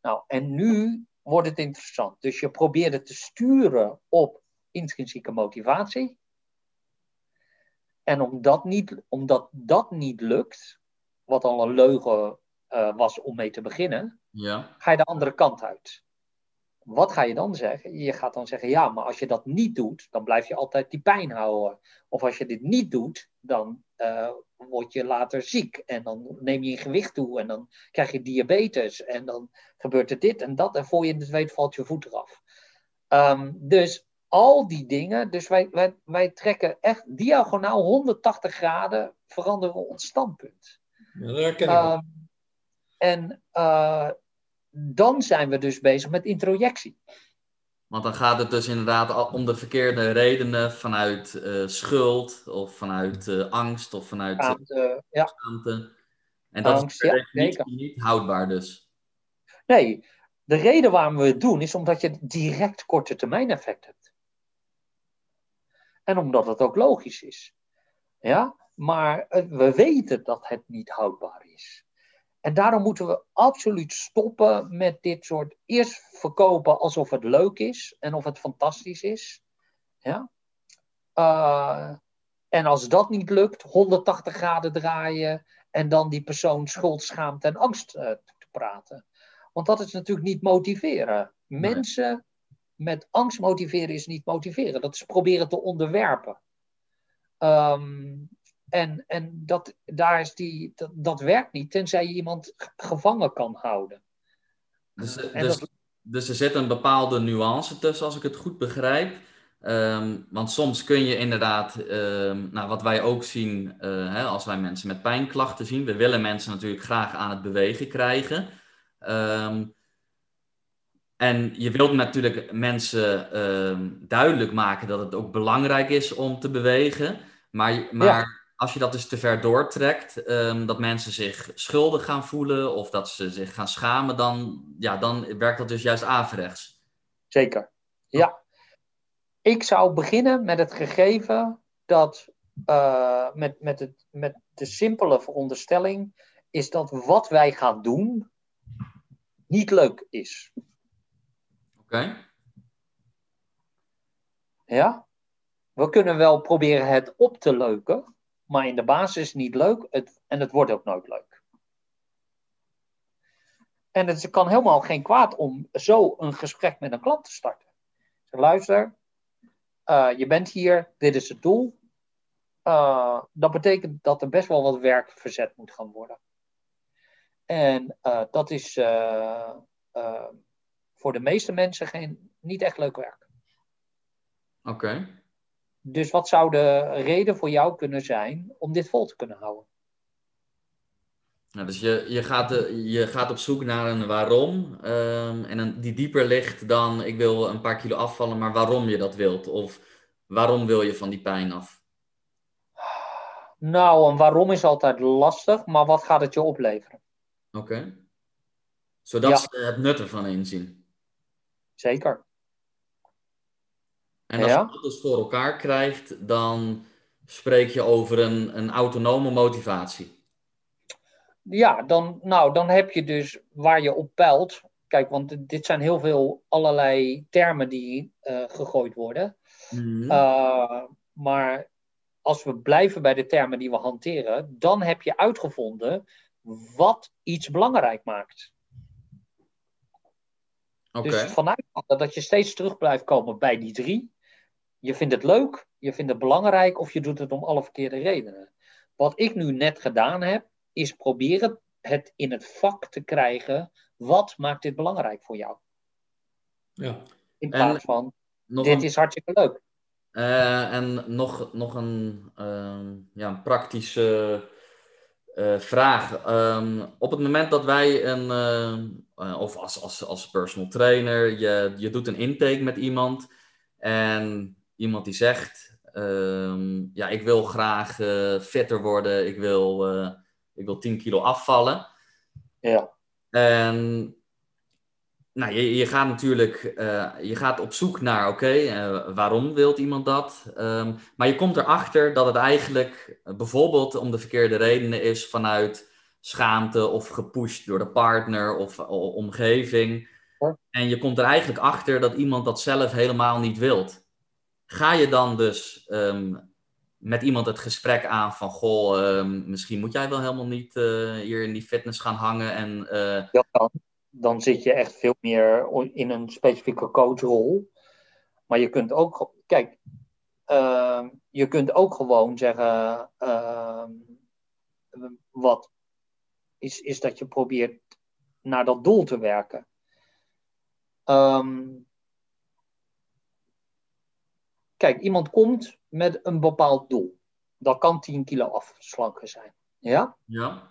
[SPEAKER 2] Nou, en nu wordt het interessant. Dus je probeert het te sturen op intrinsieke motivatie. En omdat, niet, omdat dat niet lukt, wat al een leugen eh, was om mee te beginnen,
[SPEAKER 1] Ja,
[SPEAKER 2] ga je de andere kant uit. Wat ga je dan zeggen? Je gaat dan zeggen, ja, maar als je dat niet doet, dan blijf je altijd die pijn houden. Of als je dit niet doet, dan eh, word je later ziek. En dan neem je in gewicht toe en dan krijg je diabetes. En dan gebeurt er dit en dat. En voor je het weet valt je voet eraf. Ehm, dus al die dingen, dus wij, wij, wij trekken echt diagonaal 180 graden, veranderen we ons standpunt.
[SPEAKER 3] Ja, dat herken ik.
[SPEAKER 2] En eh, dan zijn we dus bezig met introjectie.
[SPEAKER 1] want dan gaat het dus inderdaad om de verkeerde redenen vanuit eh, schuld of vanuit eh, angst of vanuit
[SPEAKER 2] Schaamte, ja,
[SPEAKER 1] schaamte. En dat
[SPEAKER 2] Angst,
[SPEAKER 1] is
[SPEAKER 2] ja,
[SPEAKER 1] niet houdbaar dus.
[SPEAKER 2] nee, de reden waarom we het doen is omdat je direct korte termijn effect hebt. En omdat het ook logisch is. Ja, maar we weten dat het niet houdbaar is. En daarom moeten we absoluut stoppen met dit soort eerst verkopen alsof het leuk is en of het fantastisch is. Ja. Eh, en als dat niet lukt, 180 graden draaien en dan die persoon schuld, schaamte en angst eh, te praten. Want dat is natuurlijk niet motiveren.
[SPEAKER 1] Nee.
[SPEAKER 2] Mensen met angst motiveren is niet motiveren. Dat is proberen te onderwerpen. Ehm, en en dat, daar is die, dat, dat werkt niet, tenzij je iemand gevangen kan houden.
[SPEAKER 1] Dus, eh, dus,
[SPEAKER 2] dat-
[SPEAKER 1] dus er zit een bepaalde nuance tussen, als ik het goed begrijp. Ehm, want soms kun je inderdaad, ehm, nou, wat wij ook zien eh, hè, als wij mensen met pijnklachten zien, we willen mensen natuurlijk graag aan het bewegen krijgen. Ehm, en je wilt natuurlijk mensen duidelijk maken dat het ook belangrijk is om te bewegen. Maar, maar als je dat dus te ver doortrekt, ehm, dat mensen zich schuldig gaan voelen of dat ze zich gaan schamen, dan, ja, dan werkt dat dus juist averechts.
[SPEAKER 2] Zeker. Ja. Ik zou beginnen met het gegeven dat, eh, met, met, het, met de simpele veronderstelling, is dat wat wij gaan doen niet leuk is.
[SPEAKER 1] Oké?
[SPEAKER 2] Ja? We kunnen wel proberen het op te leuken, maar in de basis niet leuk en het wordt ook nooit leuk. En het kan helemaal geen kwaad om zo een gesprek met een klant te starten. Luister, eh, je bent hier, dit is het doel. Eh, dat betekent dat er best wel wat werk verzet moet gaan worden. En eh, dat is voor de meeste mensen geen, niet echt leuk werk.
[SPEAKER 1] Oké.
[SPEAKER 2] Dus wat zou de reden voor jou kunnen zijn om dit vol te kunnen houden?
[SPEAKER 1] Ja, dus je, je, gaat de, je gaat op zoek naar een waarom. ehm, en een, die dieper ligt dan ik wil een paar kilo afvallen, maar waarom je dat wilt. Of waarom wil je van die pijn af?
[SPEAKER 2] Nou, en waarom is altijd lastig, maar wat gaat het je opleveren?
[SPEAKER 1] Oké. Zodat
[SPEAKER 2] Ja.
[SPEAKER 1] ze het nut ervan inzien.
[SPEAKER 2] Zeker.
[SPEAKER 1] En als
[SPEAKER 2] Ja.
[SPEAKER 1] je dat dus voor elkaar krijgt, dan spreek je over een, een autonome motivatie.
[SPEAKER 2] Ja, dan, nou, dan heb je dus waar je op peilt. Kijk, want dit zijn heel veel allerlei termen die eh, gegooid worden. Uh, maar als we blijven bij de termen die we hanteren, dan heb je uitgevonden wat iets belangrijk maakt.
[SPEAKER 1] Oké.
[SPEAKER 2] Dus vanuit dat je steeds terug blijft komen bij die drie, je vindt het leuk, je vindt het belangrijk of je doet het om alle verkeerde redenen. Wat ik nu net gedaan heb, is proberen het in het vak te krijgen. Wat maakt dit belangrijk voor jou?
[SPEAKER 3] Ja.
[SPEAKER 2] In plaats
[SPEAKER 1] En
[SPEAKER 2] van,
[SPEAKER 1] Nog
[SPEAKER 2] dit
[SPEAKER 1] een,
[SPEAKER 2] is hartstikke leuk.
[SPEAKER 1] eh, en nog, nog een, ehm, ja, een praktische eh, vraag. Ehm, op het moment dat wij een, eh, of als, als, als personal trainer, je, je doet een intake met iemand en iemand die zegt, ehm, ja, ik wil graag eh, fitter worden, ik wil, eh, ik wil 10 kilo afvallen.
[SPEAKER 2] Ja.
[SPEAKER 1] En nou, je, je gaat natuurlijk eh, je gaat op zoek naar, oké, waarom wilt iemand dat? Ehm, maar je komt erachter dat het eigenlijk bijvoorbeeld om de verkeerde redenen is vanuit schaamte of gepusht door de partner of omgeving.
[SPEAKER 2] Ja.
[SPEAKER 1] En je komt er eigenlijk achter dat iemand dat zelf helemaal niet wilt. Ga je dan dus ehm, met iemand het gesprek aan van, goh, ehm, misschien moet jij wel helemaal niet eh, hier in die fitness gaan hangen en... eh,
[SPEAKER 2] kan. Dan zit je echt veel meer in een specifieke coachrol. Maar je kunt ook, kijk, ehm, je kunt ook gewoon zeggen, wat is, is dat je probeert naar dat doel te werken. Ehm, kijk, iemand komt met een bepaald doel. Dat kan 10 kilo afslanken zijn. Ja?
[SPEAKER 1] ja.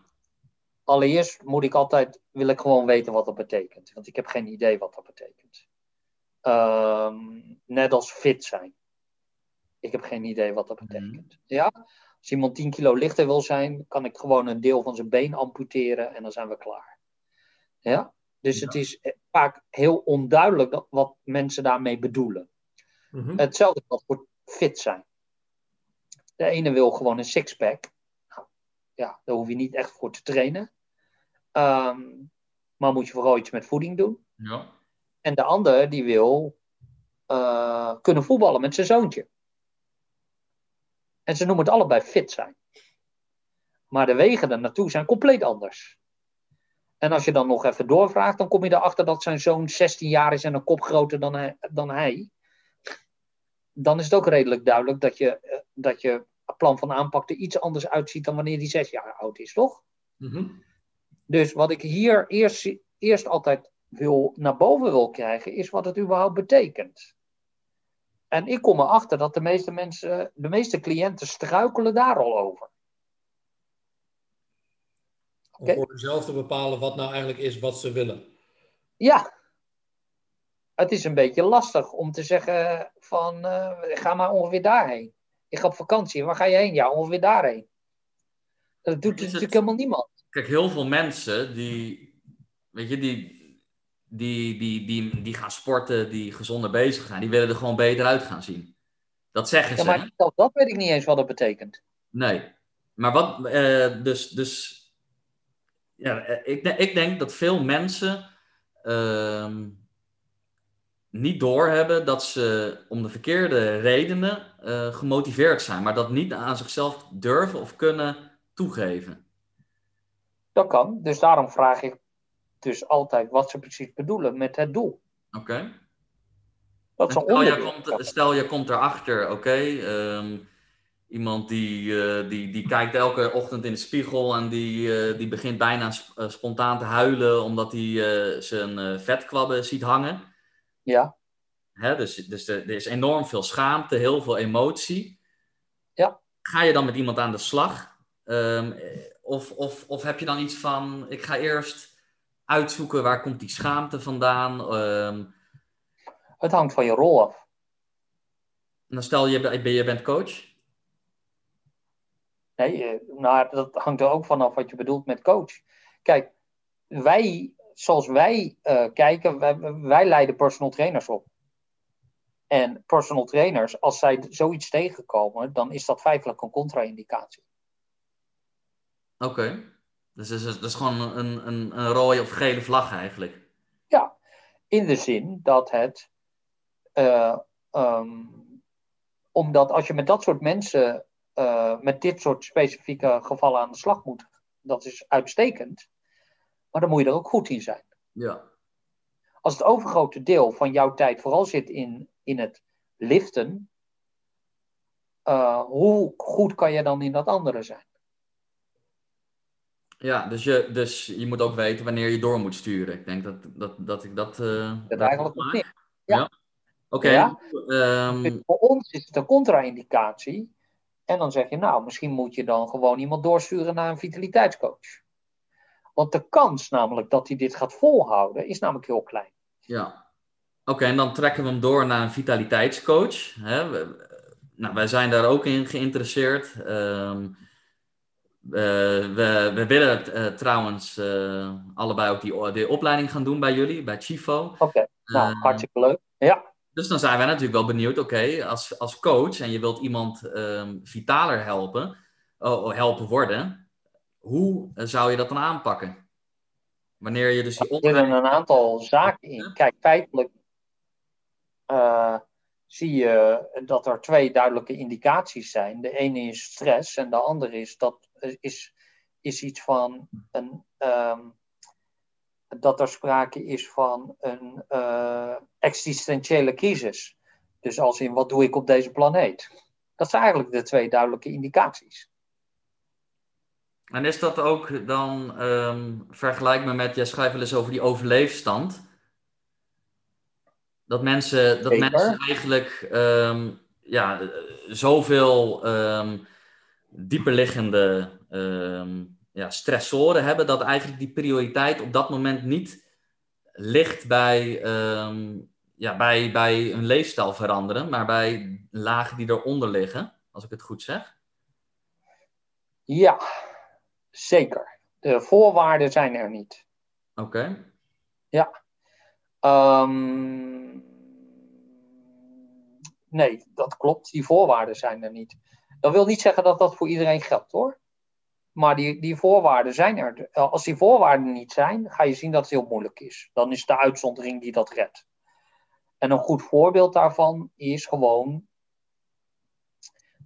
[SPEAKER 2] Allereerst moet ik altijd, wil ik gewoon weten wat dat betekent. Want ik heb geen idee wat dat betekent. Ehm, net als fit zijn. Ik heb geen idee wat dat betekent. Ja? Als iemand 10 kilo lichter wil zijn, kan ik gewoon een deel van zijn been amputeren en dan zijn we klaar. Ja? Dus
[SPEAKER 1] Ja.
[SPEAKER 2] het is vaak heel onduidelijk wat mensen daarmee bedoelen.
[SPEAKER 3] Mhm.
[SPEAKER 2] Hetzelfde geldt voor fit zijn. De ene wil gewoon een sixpack. Nou, ja, daar hoef je niet echt voor te trainen. Ehm, maar moet je vooral iets met voeding doen.
[SPEAKER 1] Ja.
[SPEAKER 2] En de ander die wil eh, kunnen voetballen met zijn zoontje. En ze noemen het allebei fit zijn. Maar de wegen er naartoe zijn compleet anders. En als je dan nog even doorvraagt, dan kom je erachter dat zijn zoon 16 jaar is en een kop groter dan hij. Dan hij. Dan is het ook redelijk duidelijk dat je, eh, dat je plan van aanpak er iets anders uitziet dan wanneer hij 6 jaar oud is, toch?
[SPEAKER 3] Mhm.
[SPEAKER 2] Dus wat ik hier eerst, eerst altijd wil, naar boven wil krijgen, is wat het überhaupt betekent. En ik kom erachter dat de meeste mensen, de meeste cliënten struikelen daar al over.
[SPEAKER 3] Om voor jezelf te bepalen wat nou eigenlijk is wat ze willen.
[SPEAKER 2] Ja, het is een beetje lastig om te zeggen van eh, ga maar ongeveer daarheen. Ik ga op vakantie, waar ga je heen? Ja, ongeveer daarheen. Dat doet
[SPEAKER 1] het-
[SPEAKER 2] natuurlijk helemaal niemand.
[SPEAKER 1] Kijk, heel veel mensen die, weet je, die, die, die, die, die gaan sporten, die gezonder bezig gaan, die willen er gewoon beter uit gaan zien. Dat zeggen
[SPEAKER 2] Ja,
[SPEAKER 1] ze.
[SPEAKER 2] maar zelfs dat weet ik niet eens wat dat betekent.
[SPEAKER 1] Nee. Maar wat, eh, dus, dus, ja, eh, ik, ik denk dat veel mensen ehm, niet doorhebben dat ze om de verkeerde redenen eh, gemotiveerd zijn, maar dat niet aan zichzelf durven of kunnen toegeven.
[SPEAKER 2] Dat kan. Dus daarom vraag ik dus altijd wat ze precies bedoelen met het doel.
[SPEAKER 1] Oké?
[SPEAKER 2] Dat is een
[SPEAKER 1] Stel, je komt, stel je komt erachter, oké, ehm, iemand die, eh, die, die kijkt elke ochtend in de spiegel en die, eh, die begint bijna sp- spontaan te huilen omdat hij zijn vetkwabben ziet hangen.
[SPEAKER 2] Ja,
[SPEAKER 1] Hè? Dus, dus er, er is enorm veel schaamte, heel veel emotie.
[SPEAKER 2] Ja.
[SPEAKER 1] Ga je dan met iemand aan de slag? Ehm, eh, of, of, of heb je dan iets van, ik ga eerst uitzoeken waar komt die schaamte vandaan? Ehm,
[SPEAKER 2] het hangt van je rol af.
[SPEAKER 1] dan stel je, ben- je bent coach.
[SPEAKER 2] Nee, eh, nou, dat hangt er ook vanaf wat je bedoelt met coach. Kijk, wij, zoals wij eh, kijken, wij, wij leiden personal trainers op. En personal trainers, als zij zoiets tegenkomen, dan is dat feitelijk een contra-indicatie.
[SPEAKER 1] Oké. Dus dat is, dat is gewoon een, een, een rode of gele vlag eigenlijk.
[SPEAKER 2] Ja, in de zin dat het. eh, ehm, omdat als je met dat soort mensen, eh, met dit soort specifieke gevallen aan de slag moet, dat is uitstekend. Maar dan moet je er ook goed in zijn.
[SPEAKER 1] Ja.
[SPEAKER 2] Als het overgrote deel van jouw tijd vooral zit in, in het liften, uh, hoe goed kan je dan in dat andere zijn?
[SPEAKER 1] Ja, dus je, dus je moet ook weten wanneer je door moet sturen. Ik denk dat, dat, dat ik dat. Uh,
[SPEAKER 2] dat eigenlijk nog niet.
[SPEAKER 1] Ja. ja. Oké.
[SPEAKER 2] Ja. Um... Voor ons is het een contra-indicatie. En dan zeg je, nou, misschien moet je dan gewoon iemand doorsturen naar een vitaliteitscoach. Want de kans namelijk dat hij dit gaat volhouden, is namelijk heel klein.
[SPEAKER 1] Ja. Oké, en dan trekken we hem door naar een vitaliteitscoach. Hè? We, nou, wij zijn daar ook in geïnteresseerd. Um, we, we, willen uh, trouwens uh, allebei ook die, die opleiding gaan doen bij jullie, bij Chifo.
[SPEAKER 2] Oké, nou, uh, hartstikke leuk. Ja.
[SPEAKER 1] Dus dan zijn wij natuurlijk wel benieuwd, oké, als, als coach en je wilt iemand um, vitaler helpen, oh, helpen worden, hoe zou je dat dan aanpakken? Wanneer je dus die.
[SPEAKER 2] Er zitten een aantal zaken in. Kijk, feitelijk zie je dat er twee duidelijke indicaties zijn. De ene is stress en de andere is, dat, is, is iets van een, um, dat er sprake is van een uh, existentiële crisis. Dus als in wat doe ik op deze planeet? Dat zijn eigenlijk de twee duidelijke indicaties.
[SPEAKER 1] En is dat ook dan, um, vergelijk me met, jij schrijft wel eens over die overleefstand. Dat mensen, dat mensen eigenlijk um, ja, zoveel um, dieperliggende ja, stressoren hebben, dat eigenlijk die prioriteit op dat moment niet ligt bij, ja, bij, bij hun leefstijl veranderen, maar bij lagen die eronder liggen, als ik het goed zeg.
[SPEAKER 2] Ja, zeker. De voorwaarden zijn er niet.
[SPEAKER 1] Oké.
[SPEAKER 2] Ja. Um, nee, dat klopt. Die voorwaarden zijn er niet. Dat wil niet zeggen dat dat voor iedereen geldt hoor. Maar die, die voorwaarden zijn er. Als die voorwaarden niet zijn, ga je zien dat het heel moeilijk is. Dan is de uitzondering die dat redt. En een goed voorbeeld daarvan is gewoon.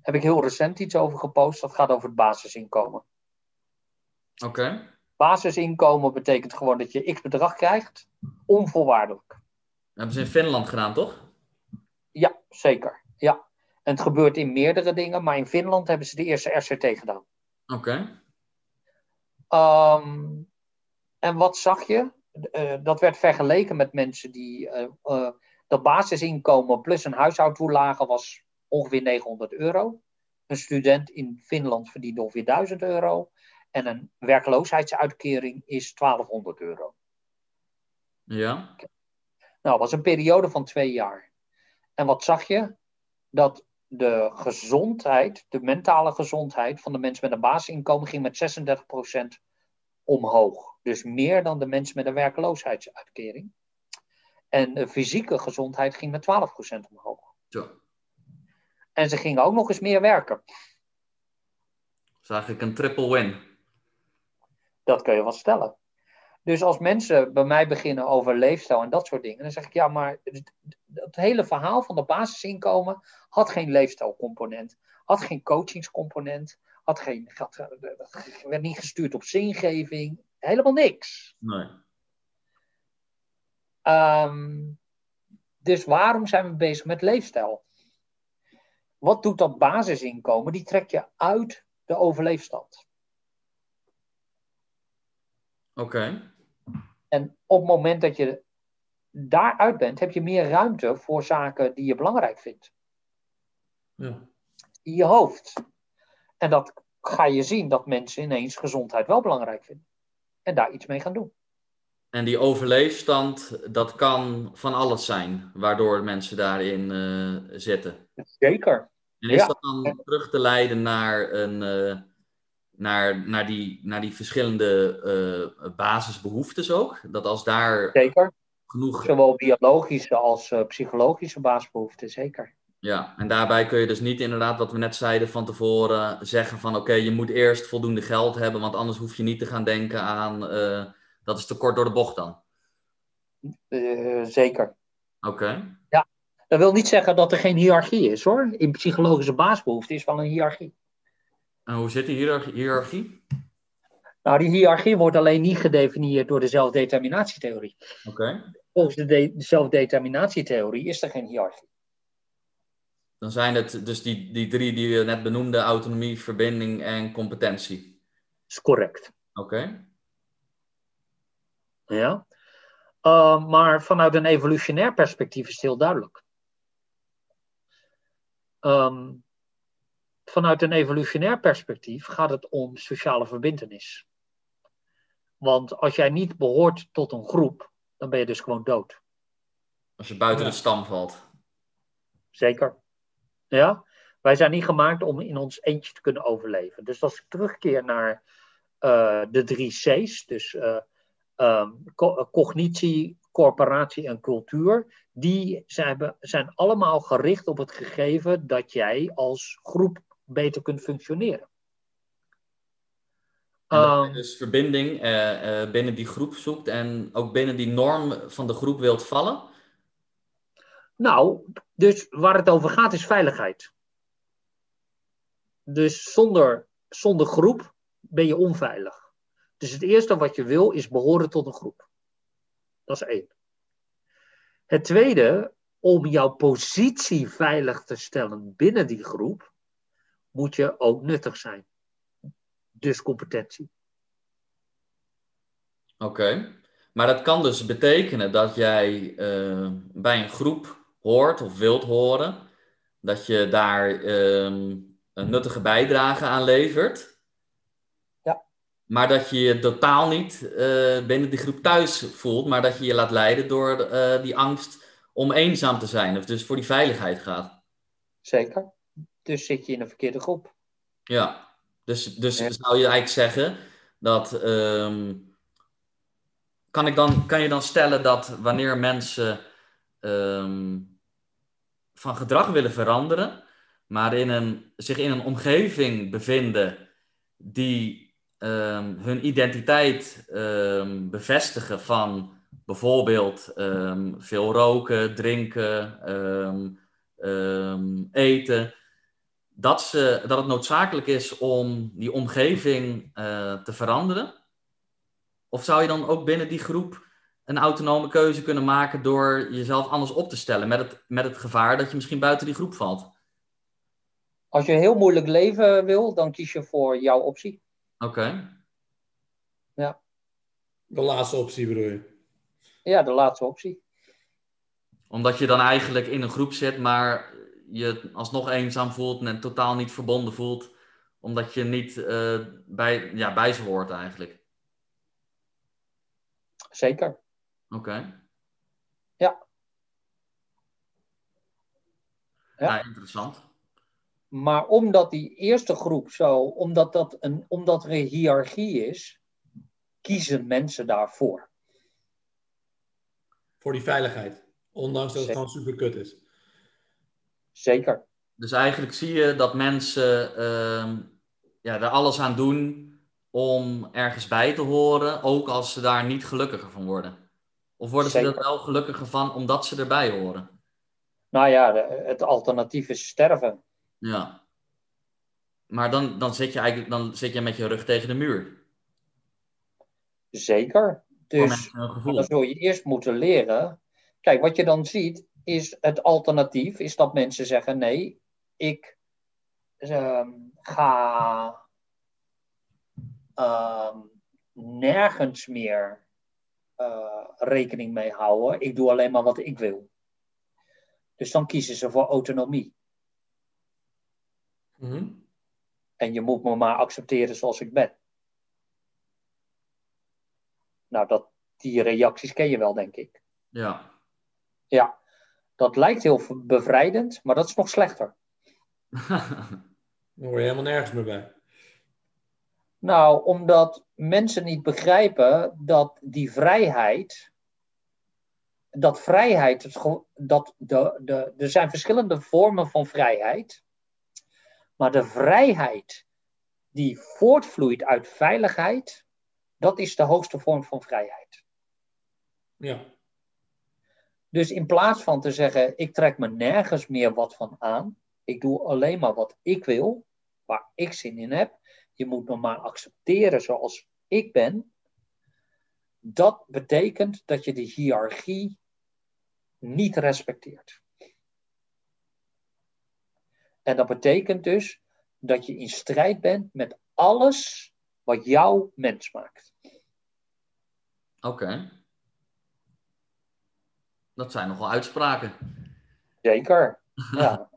[SPEAKER 2] Heb ik heel recent iets over gepost. Dat gaat over het basisinkomen.
[SPEAKER 1] Oké.
[SPEAKER 2] Basisinkomen betekent gewoon dat je x bedrag krijgt, onvoorwaardelijk. Dat
[SPEAKER 1] hebben ze in Finland gedaan, toch?
[SPEAKER 2] Ja, zeker. Ja. En het gebeurt in meerdere dingen, maar in Finland hebben ze de eerste RCT gedaan.
[SPEAKER 1] Oké.
[SPEAKER 2] Ehm, en wat zag je? Uh, dat werd vergeleken met mensen die. Uh, uh, dat basisinkomen plus een huishoudtoelage was ongeveer 900 euro. Een student in Finland verdient ongeveer 1000 euro. En een werkloosheidsuitkering is 1200 euro.
[SPEAKER 1] Ja.
[SPEAKER 2] Nou, dat was een periode van twee jaar. En wat zag je? Dat de gezondheid, de mentale gezondheid van de mensen met een basisinkomen ging met 36% omhoog. Dus meer dan de mensen met een werkloosheidsuitkering. En de fysieke gezondheid ging met 12% omhoog.
[SPEAKER 1] Ja.
[SPEAKER 2] En ze gingen ook nog eens meer werken.
[SPEAKER 1] Zag ik een triple win.
[SPEAKER 2] Dat kun je wel stellen. Dus als mensen bij mij beginnen over leefstijl en dat soort dingen, dan zeg ik ja, maar het, het hele verhaal van de basisinkomen had geen leefstijlcomponent, had geen coachingscomponent, had geen, had, werd niet gestuurd op zingeving, helemaal niks.
[SPEAKER 1] Nee.
[SPEAKER 2] Um, dus waarom zijn we bezig met leefstijl? Wat doet dat basisinkomen? Die trek je uit de overleefstand.
[SPEAKER 1] Oké.
[SPEAKER 2] En op het moment dat je daaruit bent, heb je meer ruimte voor zaken die je belangrijk vindt.
[SPEAKER 1] Ja.
[SPEAKER 2] In je hoofd. En dat ga je zien dat mensen ineens gezondheid wel belangrijk vinden. En daar iets mee gaan doen.
[SPEAKER 1] En die overleefstand, dat kan van alles zijn, waardoor mensen daarin uh, zitten.
[SPEAKER 2] Zeker.
[SPEAKER 1] En is dat dan terug te leiden naar een, uh, naar, naar, die, naar die verschillende uh, basisbehoeftes ook? Dat als daar
[SPEAKER 2] zeker.
[SPEAKER 1] genoeg...
[SPEAKER 2] Zowel biologische als uh, psychologische basisbehoeften, zeker.
[SPEAKER 1] Ja, en daarbij kun je dus niet inderdaad, wat we net zeiden van tevoren, zeggen van oké, je moet eerst voldoende geld hebben, want anders hoef je niet te gaan denken aan, uh, dat is te kort door de bocht dan.
[SPEAKER 2] zeker.
[SPEAKER 1] Oké.
[SPEAKER 2] Ja, dat wil niet zeggen dat er geen hiërarchie is hoor. In psychologische basisbehoeften is wel een hiërarchie.
[SPEAKER 1] En hoe zit die hiërarchie?
[SPEAKER 2] Nou, die hiërarchie wordt alleen niet gedefinieerd door de zelfdeterminatietheorie.
[SPEAKER 1] Oké.
[SPEAKER 2] Volgens de, de zelfdeterminatietheorie is er geen hiërarchie.
[SPEAKER 1] Dan zijn het dus die, die drie die je net benoemde: autonomie, verbinding en competentie.
[SPEAKER 2] is correct.
[SPEAKER 1] Oké.
[SPEAKER 2] Ja. Uh, maar vanuit een evolutionair perspectief is het heel duidelijk. Um, vanuit een evolutionair perspectief gaat het om sociale verbindenis. Want als jij niet behoort tot een groep, dan ben je dus gewoon dood.
[SPEAKER 1] Als je buiten de stam valt.
[SPEAKER 2] Zeker. Ja, wij zijn niet gemaakt om in ons eentje te kunnen overleven. Dus als ik terugkeer naar uh, de drie C's, dus uh, um, co cognitie, corporatie en cultuur, die zijn, zijn allemaal gericht op het gegeven dat jij als groep beter kunt functioneren.
[SPEAKER 1] Je dus verbinding uh, uh, binnen die groep zoekt en ook binnen die norm van de groep wilt vallen?
[SPEAKER 2] Nou, dus waar het over gaat is veiligheid. Dus zonder, zonder groep ben je onveilig. Dus het eerste wat je wil is behoren tot een groep. Dat is één. Het tweede, om jouw positie veilig te stellen binnen die groep, moet je ook nuttig zijn. Dus competentie.
[SPEAKER 1] Oké, maar dat kan dus betekenen dat jij uh, bij een groep hoort of wilt horen, dat je daar uh, een nuttige bijdrage aan levert.
[SPEAKER 2] Ja.
[SPEAKER 1] Maar dat je je totaal niet uh, binnen die groep thuis voelt, maar dat je je laat leiden door uh, die angst om eenzaam te zijn, of dus voor die veiligheid gaat.
[SPEAKER 2] Zeker. Dus zit je in een verkeerde groep.
[SPEAKER 1] Ja, dus, dus ja. zou je eigenlijk zeggen dat. Um, kan, ik dan, kan je dan stellen dat wanneer mensen um, van gedrag willen veranderen, maar in een, zich in een omgeving bevinden die um, hun identiteit bevestigen van bijvoorbeeld veel roken, drinken, eten dat, ze, dat het noodzakelijk is om die omgeving uh, te veranderen? Of zou je dan ook binnen die groep een autonome keuze kunnen maken door jezelf anders op te stellen met het, met het gevaar dat je misschien buiten die groep valt?
[SPEAKER 2] Als je heel moeilijk leven wil, dan kies je voor jouw optie.
[SPEAKER 1] Oké. Okay.
[SPEAKER 2] Ja.
[SPEAKER 3] De laatste optie bedoel je?
[SPEAKER 2] Ja, de laatste optie.
[SPEAKER 1] Omdat je dan eigenlijk in een groep zit, maar je alsnog eenzaam voelt en totaal niet verbonden voelt, omdat je niet uh, bij, ja, bij ze hoort eigenlijk.
[SPEAKER 2] Zeker.
[SPEAKER 1] Oké. Okay.
[SPEAKER 2] Ja.
[SPEAKER 1] ja. Ja, interessant.
[SPEAKER 2] Maar omdat die eerste groep zo, omdat, dat een, omdat er een hiërarchie is, kiezen mensen daarvoor.
[SPEAKER 3] Voor die veiligheid. Ondanks dat Zeker. het gewoon super kut is.
[SPEAKER 2] Zeker.
[SPEAKER 1] Dus eigenlijk zie je dat mensen uh, ja, er alles aan doen om ergens bij te horen, ook als ze daar niet gelukkiger van worden. Of worden Zeker. ze er wel gelukkiger van omdat ze erbij horen?
[SPEAKER 2] Nou ja, het alternatief is sterven.
[SPEAKER 1] Ja. Maar dan, dan, zit je eigenlijk dan zit je met je rug tegen de muur.
[SPEAKER 2] Zeker. Dus dan zul je eerst moeten leren. Kijk, wat je dan ziet, is het alternatief is dat mensen zeggen: nee, ik uh, ga uh, nergens meer uh, rekening mee houden. Ik doe alleen maar wat ik wil. Dus dan kiezen ze voor autonomie.
[SPEAKER 3] Mm-hmm.
[SPEAKER 2] En je moet me maar accepteren zoals ik ben. Nou, dat, die reacties ken je wel, denk ik.
[SPEAKER 1] Ja.
[SPEAKER 2] Ja. Dat lijkt heel bevrijdend, maar dat is nog slechter.
[SPEAKER 3] Dan hoor je helemaal nergens meer bij.
[SPEAKER 2] Nou, omdat mensen niet begrijpen dat die vrijheid. Dat vrijheid. Dat de, de, er zijn verschillende vormen van vrijheid. Maar de vrijheid die voortvloeit uit veiligheid. Dat is de hoogste vorm van vrijheid.
[SPEAKER 3] Ja.
[SPEAKER 2] Dus in plaats van te zeggen, ik trek me nergens meer wat van aan, ik doe alleen maar wat ik wil, waar ik zin in heb, je moet me maar accepteren zoals ik ben, dat betekent dat je de hiërarchie niet respecteert. En dat betekent dus dat je in strijd bent met alles wat jou mens maakt.
[SPEAKER 1] Oké. Dat zijn nogal uitspraken.
[SPEAKER 2] Zeker. Ja.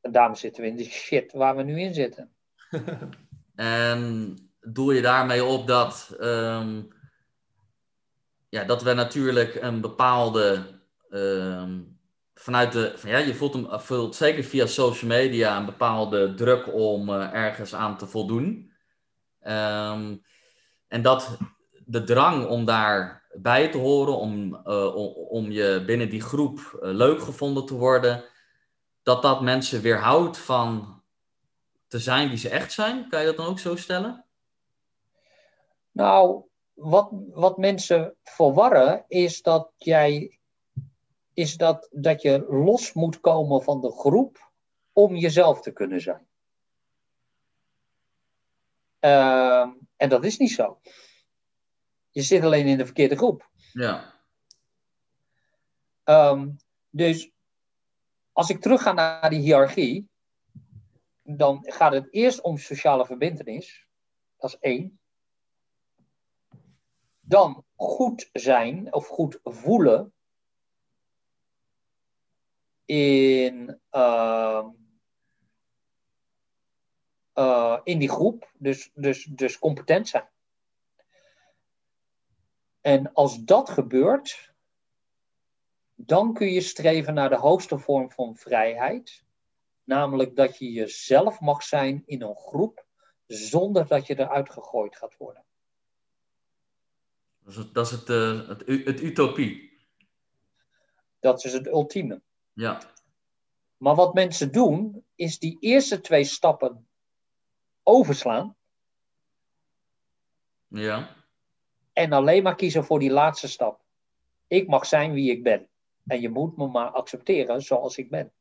[SPEAKER 2] En daarom zitten we in de shit waar we nu in zitten.
[SPEAKER 1] En doel je daarmee op dat, ehm, ja, dat we natuurlijk een bepaalde. ehm, vanuit de. Van, ja, je voelt, hem, voelt zeker via social media een bepaalde druk om eh, ergens aan te voldoen. Ehm, en dat de drang om daarbij te horen, om, eh, om, om je binnen die groep eh, leuk gevonden te worden, dat dat mensen weerhoudt van te zijn wie ze echt zijn. Kan je dat dan ook zo stellen?
[SPEAKER 2] Nou, wat, wat mensen verwarren is dat jij is dat, dat je los moet komen van de groep om jezelf te kunnen zijn. Ehm, en dat is niet zo. Je zit alleen in de verkeerde groep.
[SPEAKER 1] Ja.
[SPEAKER 2] Ehm, dus als ik terugga naar die hiërarchie, dan gaat het eerst om sociale verbindenis. Dat is één. Dan goed zijn of goed voelen in, ehm, eh, in die groep. Dus, dus, dus competent zijn. En als dat gebeurt, dan kun je streven naar de hoogste vorm van vrijheid. Namelijk dat je jezelf mag zijn in een groep zonder dat je eruit gegooid gaat worden.
[SPEAKER 1] Dat is het, dat is het, eh, het, het utopie.
[SPEAKER 2] Dat is het ultieme.
[SPEAKER 1] Ja.
[SPEAKER 2] Maar wat mensen doen, is die eerste twee stappen overslaan
[SPEAKER 1] Ja.
[SPEAKER 2] En alleen maar kiezen voor die laatste stap. Ik mag zijn wie ik ben. En je moet me maar accepteren zoals ik ben.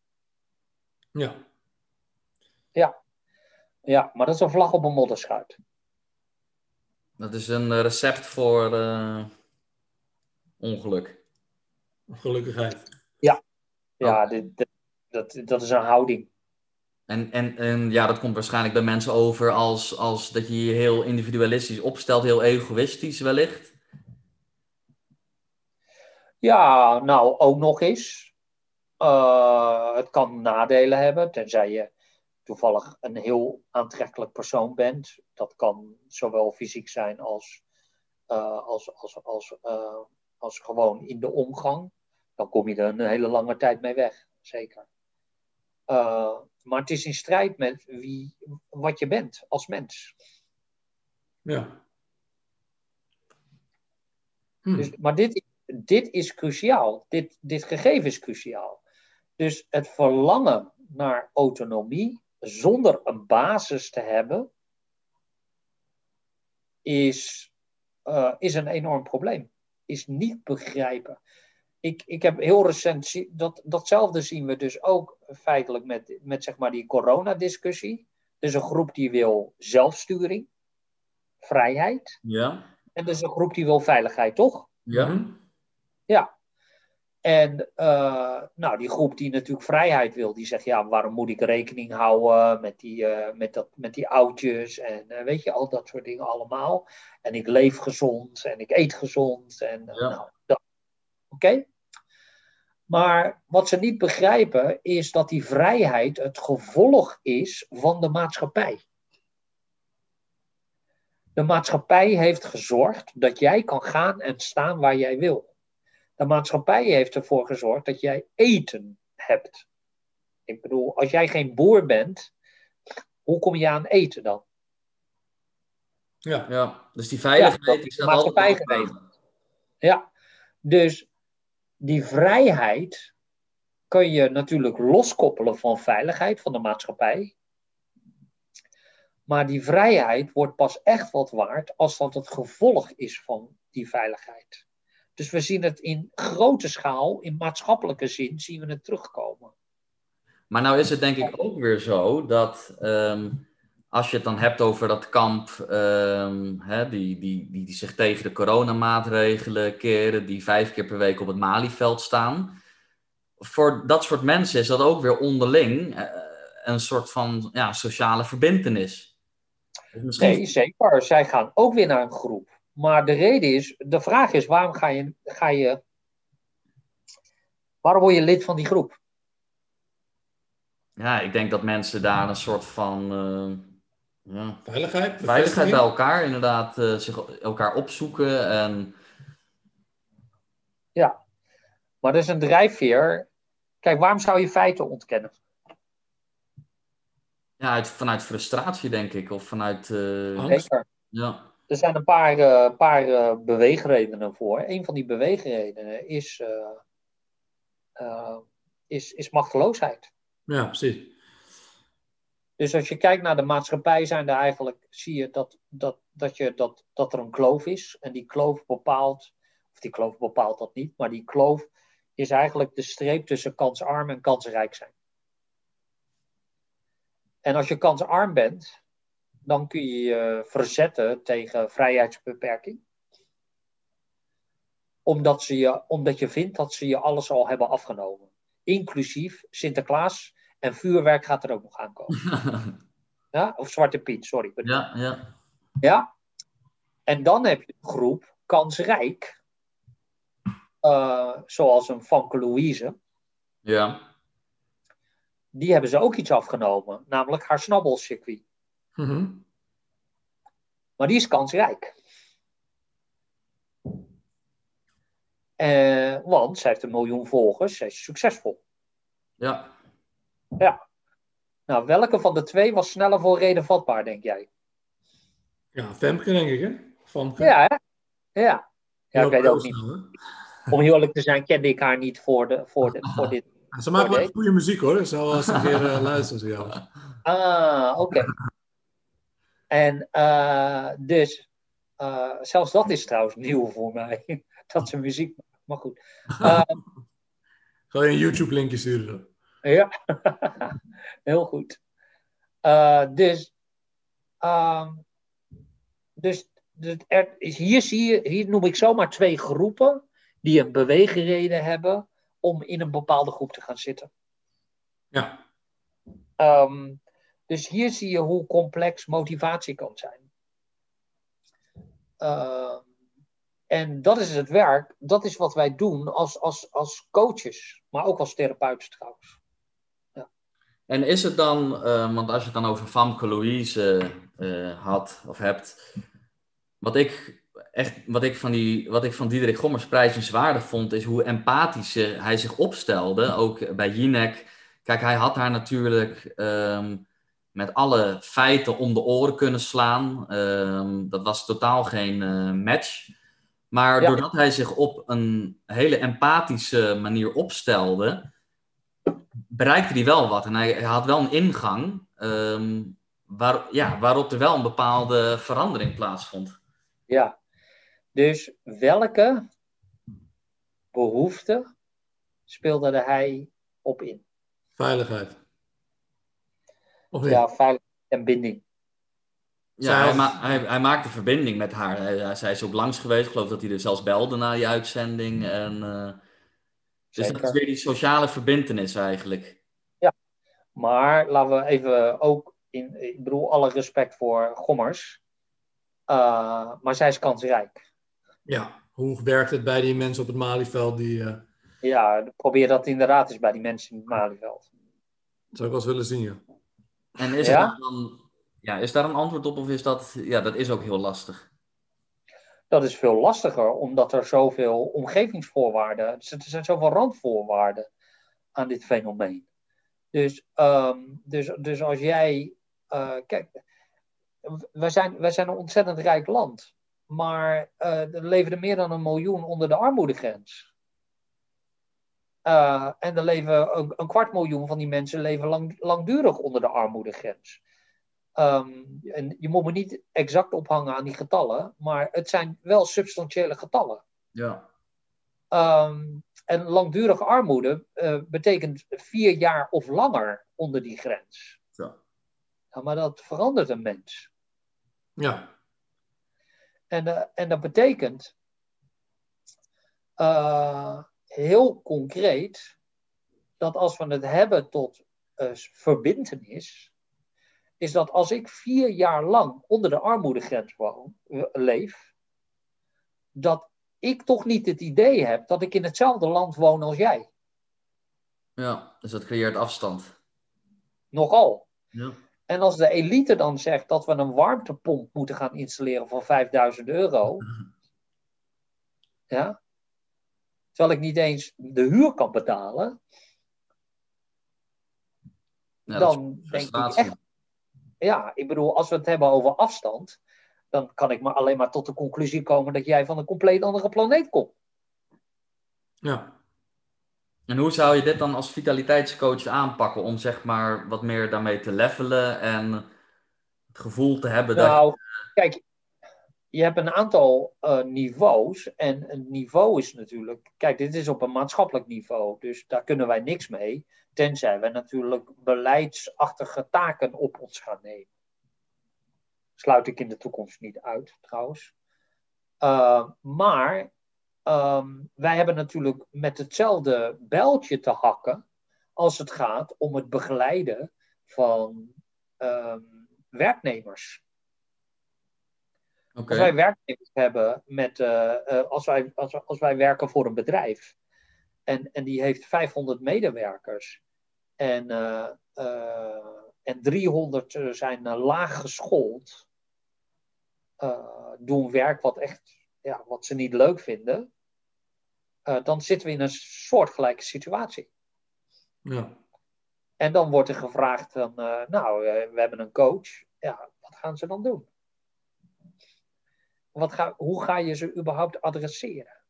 [SPEAKER 3] Ja.
[SPEAKER 2] Ja, maar dat is een vlag op een modderschuit.
[SPEAKER 1] Dat is een eh, recept voor eh, ongeluk.
[SPEAKER 3] Gelukkigheid.
[SPEAKER 2] Ja, dit, dit- dat, dat is een houding.
[SPEAKER 1] En, en, en ja, dat komt waarschijnlijk bij mensen over als, als dat je je heel individualistisch opstelt, heel egoïstisch wellicht.
[SPEAKER 2] Ja, nou ook nog eens. Eh, het kan nadelen hebben, tenzij je toevallig een heel aantrekkelijk persoon bent. Dat kan zowel fysiek zijn als, eh, als, als, als, eh, als gewoon in de omgang. Dan kom je er een hele lange tijd mee weg, zeker. Eh, maar het is in strijd met wie, wat je bent als mens.
[SPEAKER 3] Ja. Hm.
[SPEAKER 2] Dus, maar dit, dit is cruciaal. Dit, dit gegeven is cruciaal. Dus het verlangen naar autonomie zonder een basis te hebben, is, eh, is een enorm probleem. Is niet begrijpen. Ik, ik heb heel recent, zie- dat, datzelfde zien we dus ook feitelijk met, met zeg maar die coronadiscussie. Dus een groep die wil zelfsturing, vrijheid.
[SPEAKER 1] Ja.
[SPEAKER 2] En dus een groep die wil veiligheid, toch?
[SPEAKER 1] Ja.
[SPEAKER 3] Mhm.
[SPEAKER 2] Ja. En eh, nou, die groep die natuurlijk vrijheid wil, die zegt, ja, waarom moet ik rekening houden met die, eh, met dat, met die oudjes en eh, weet je, al dat soort dingen allemaal. En ik leef gezond en ik eet gezond en
[SPEAKER 1] Ja.
[SPEAKER 2] nou, dat. Oké? Maar wat ze niet begrijpen is dat die vrijheid het gevolg is van de maatschappij. De maatschappij heeft gezorgd dat jij kan gaan en staan waar jij wil. De maatschappij heeft ervoor gezorgd dat jij eten hebt. Ik bedoel, als jij geen boer bent, hoe kom je aan eten dan?
[SPEAKER 3] Ja.
[SPEAKER 1] Ja. Dus die
[SPEAKER 2] Ja,
[SPEAKER 1] veiligheid
[SPEAKER 2] dat is
[SPEAKER 1] staat
[SPEAKER 2] de maatschappij geregeld. Ja, dus die vrijheid kun je natuurlijk loskoppelen van veiligheid van de maatschappij. Maar die vrijheid wordt pas echt wat waard als dat het gevolg is van die veiligheid. Dus we zien het in grote schaal, in maatschappelijke zin, zien we het terugkomen.
[SPEAKER 1] Maar nou is het denk ik ook weer zo dat ehm, als je het dan hebt over dat kamp, ehm, hè, die, die, die, die zich tegen de coronamaatregelen keren, die vijf keer per week op het Malieveld staan. Voor dat soort mensen is dat ook weer onderling. eh, een soort van ja, sociale verbindenis.
[SPEAKER 2] Dus misschien... Nee, zeker. Zij gaan ook weer naar een groep. Maar de reden is, de vraag is, waarom ga je, ga je waarom word je lid van die groep?
[SPEAKER 1] Ja, ik denk dat mensen daar een soort van
[SPEAKER 3] uh, ja, veiligheid,
[SPEAKER 1] veiligheid bij elkaar, inderdaad, uh, zich elkaar opzoeken. En...
[SPEAKER 2] Ja, maar dat is een drijfveer. Kijk, waarom zou je feiten ontkennen?
[SPEAKER 1] Ja, uit, vanuit frustratie, denk ik, of vanuit. Uh...
[SPEAKER 2] Zeker. Ja. Er zijn een paar, uh, paar uh, beweegredenen voor. Een van die beweegredenen is, is, is machteloosheid.
[SPEAKER 3] Ja, precies.
[SPEAKER 2] Dus als je kijkt naar de maatschappij, zijn er eigenlijk, zie je dat, dat, dat, je, dat, dat er een kloof is. En die kloof bepaalt, of die kloof bepaalt dat niet, maar die kloof is eigenlijk de streep tussen kansarm en kansrijk zijn. En als je kansarm bent, dan kun je je verzetten tegen vrijheidsbeperking. Omdat, ze je, omdat je vindt dat ze je alles al hebben afgenomen. Inclusief Sinterklaas en vuurwerk gaat er ook nog aankomen. ja? Of Zwarte Piet, sorry.
[SPEAKER 1] Ja, ja.
[SPEAKER 2] Ja? En dan heb je een groep kansrijk. Uh, zoals een Vanke Louise.
[SPEAKER 1] Ja.
[SPEAKER 2] Die hebben ze ook iets afgenomen. Namelijk haar snabbelcircuit. Mm Maar die is kansrijk. Uh, want zij heeft een miljoen volgers. Zij is succesvol.
[SPEAKER 1] Ja.
[SPEAKER 2] Ja. Nou, welke van de twee was sneller voor reden vatbaar, denk jij?
[SPEAKER 3] Ja, Femke, denk ik, hè?
[SPEAKER 2] Femke. Ja, hè? Ja. Ja, ik weet ook niet. Om heel eerlijk te zijn, kende ik haar niet voor, de, voor, de, voor dit.
[SPEAKER 3] Ze maakt wel goede muziek, hoor. Ik zal wel eens een keer uh, luisteren
[SPEAKER 2] ja. Ah, oké. En uh, dus, uh, zelfs dat is trouwens nieuw voor mij. dat ze muziek Maar goed.
[SPEAKER 3] Ga je een YouTube-linkje sturen?
[SPEAKER 2] Ja, heel goed. Uh, dus, uh, dus, er, hier, zie je, hier noem ik zomaar twee groepen die een beweegreden hebben om in een bepaalde groep te gaan zitten.
[SPEAKER 3] Ja.
[SPEAKER 2] Um, dus hier zie je hoe complex motivatie kan zijn. Uh, en dat is het werk, dat is wat wij doen als, als, als coaches, maar ook als therapeuten trouwens.
[SPEAKER 1] En is het dan, uh, want als je het dan over Famke Louise uh, had of hebt, wat ik echt, wat ik van, die, wat ik van Diederik Gommers prijzenswaardig vond, is hoe empathisch hij zich opstelde, ook bij Jinek. Kijk, hij had haar natuurlijk um, met alle feiten om de oren kunnen slaan. Um, dat was totaal geen uh, match. Maar ja. doordat hij zich op een hele empathische manier opstelde, bereikte hij wel wat. En hij, had wel een ingang um, waar, ja, waarop er wel een bepaalde verandering plaatsvond.
[SPEAKER 2] Ja, dus welke behoefte speelde hij op in?
[SPEAKER 3] Veiligheid.
[SPEAKER 2] Of ja, veiligheid en binding.
[SPEAKER 1] Ja, hij, ma hij, hij, maakte verbinding met haar. Hij, zij is ook langs geweest. Ik geloof dat hij er zelfs belde na die uitzending. En, uh, dus dat is weer die sociale verbindenis eigenlijk.
[SPEAKER 2] Ja, maar laten we even ook, in, ik bedoel alle respect voor Gommers, uh, maar zij is kansrijk.
[SPEAKER 3] Ja, hoe werkt het bij die mensen op het Malieveld die... Uh...
[SPEAKER 2] Ja, probeer dat inderdaad eens bij die mensen in het Malieveld.
[SPEAKER 3] Dat zou ik wel eens willen zien, ja.
[SPEAKER 1] En is, ja? dan, ja, is daar een antwoord op of is dat... Ja, dat is ook heel lastig
[SPEAKER 2] dat is veel lastiger, omdat er zoveel omgevingsvoorwaarden, er zijn zoveel randvoorwaarden aan dit fenomeen. Dus, um, dus, dus als jij, uh, kijk, wij zijn, wij zijn een ontzettend rijk land, maar uh, er leven er meer dan een miljoen onder de armoedegrens. Uh, en er leven een, een, kwart miljoen van die mensen leven lang, langdurig onder de armoedegrens. Um, en je moet me niet exact ophangen aan die getallen, maar het zijn wel substantiële getallen.
[SPEAKER 1] Ja.
[SPEAKER 2] Um, en langdurige armoede uh, betekent vier jaar of langer onder die grens.
[SPEAKER 1] Ja.
[SPEAKER 2] ja maar dat verandert een mens.
[SPEAKER 3] Ja.
[SPEAKER 2] En, uh, en dat betekent uh, heel concreet dat als we het hebben tot verbindenis, is dat als ik vier jaar lang onder de armoedegrens woon, leef, dat ik toch niet het idee heb dat ik in hetzelfde land woon als jij.
[SPEAKER 1] Ja, dus dat creëert afstand.
[SPEAKER 2] Nogal.
[SPEAKER 1] Ja.
[SPEAKER 2] En als de elite dan zegt dat we een warmtepomp moeten gaan installeren voor 5000 euro, ja, terwijl ik niet eens de huur kan betalen,
[SPEAKER 1] Ja,
[SPEAKER 2] dan denk ik echt, ja, ik bedoel, als we het hebben over afstand, dan kan ik maar alleen maar tot de conclusie komen dat jij van een compleet andere planeet komt.
[SPEAKER 3] Ja.
[SPEAKER 1] En hoe zou je dit dan als vitaliteitscoach aanpakken om zeg maar wat meer daarmee te levelen en het gevoel te hebben dat...
[SPEAKER 2] Nou, kijk, je hebt een aantal eh, niveaus. En een niveau is natuurlijk. Kijk, dit is op een maatschappelijk niveau. Dus daar kunnen wij niks mee. Tenzij wij natuurlijk beleidsachtige taken op ons gaan nemen. Sluit ik in de toekomst niet uit, trouwens. Uh, maar um, wij hebben natuurlijk met hetzelfde bijltje te hakken. als het gaat om het begeleiden van um, werknemers. Als wij werknemers hebben met, uh, uh, als, wij, als, als wij werken voor een bedrijf en, en die heeft 500 medewerkers en, uh, en 300 zijn laag geschoold, doen werk wat, echt, ja, wat ze niet leuk vinden, dan zitten we in een soortgelijke situatie.
[SPEAKER 3] Ja.
[SPEAKER 2] En dan wordt er gevraagd van, nou, we hebben een coach, ja, wat gaan ze dan doen? Wat ga, hoe ga je ze überhaupt adresseren?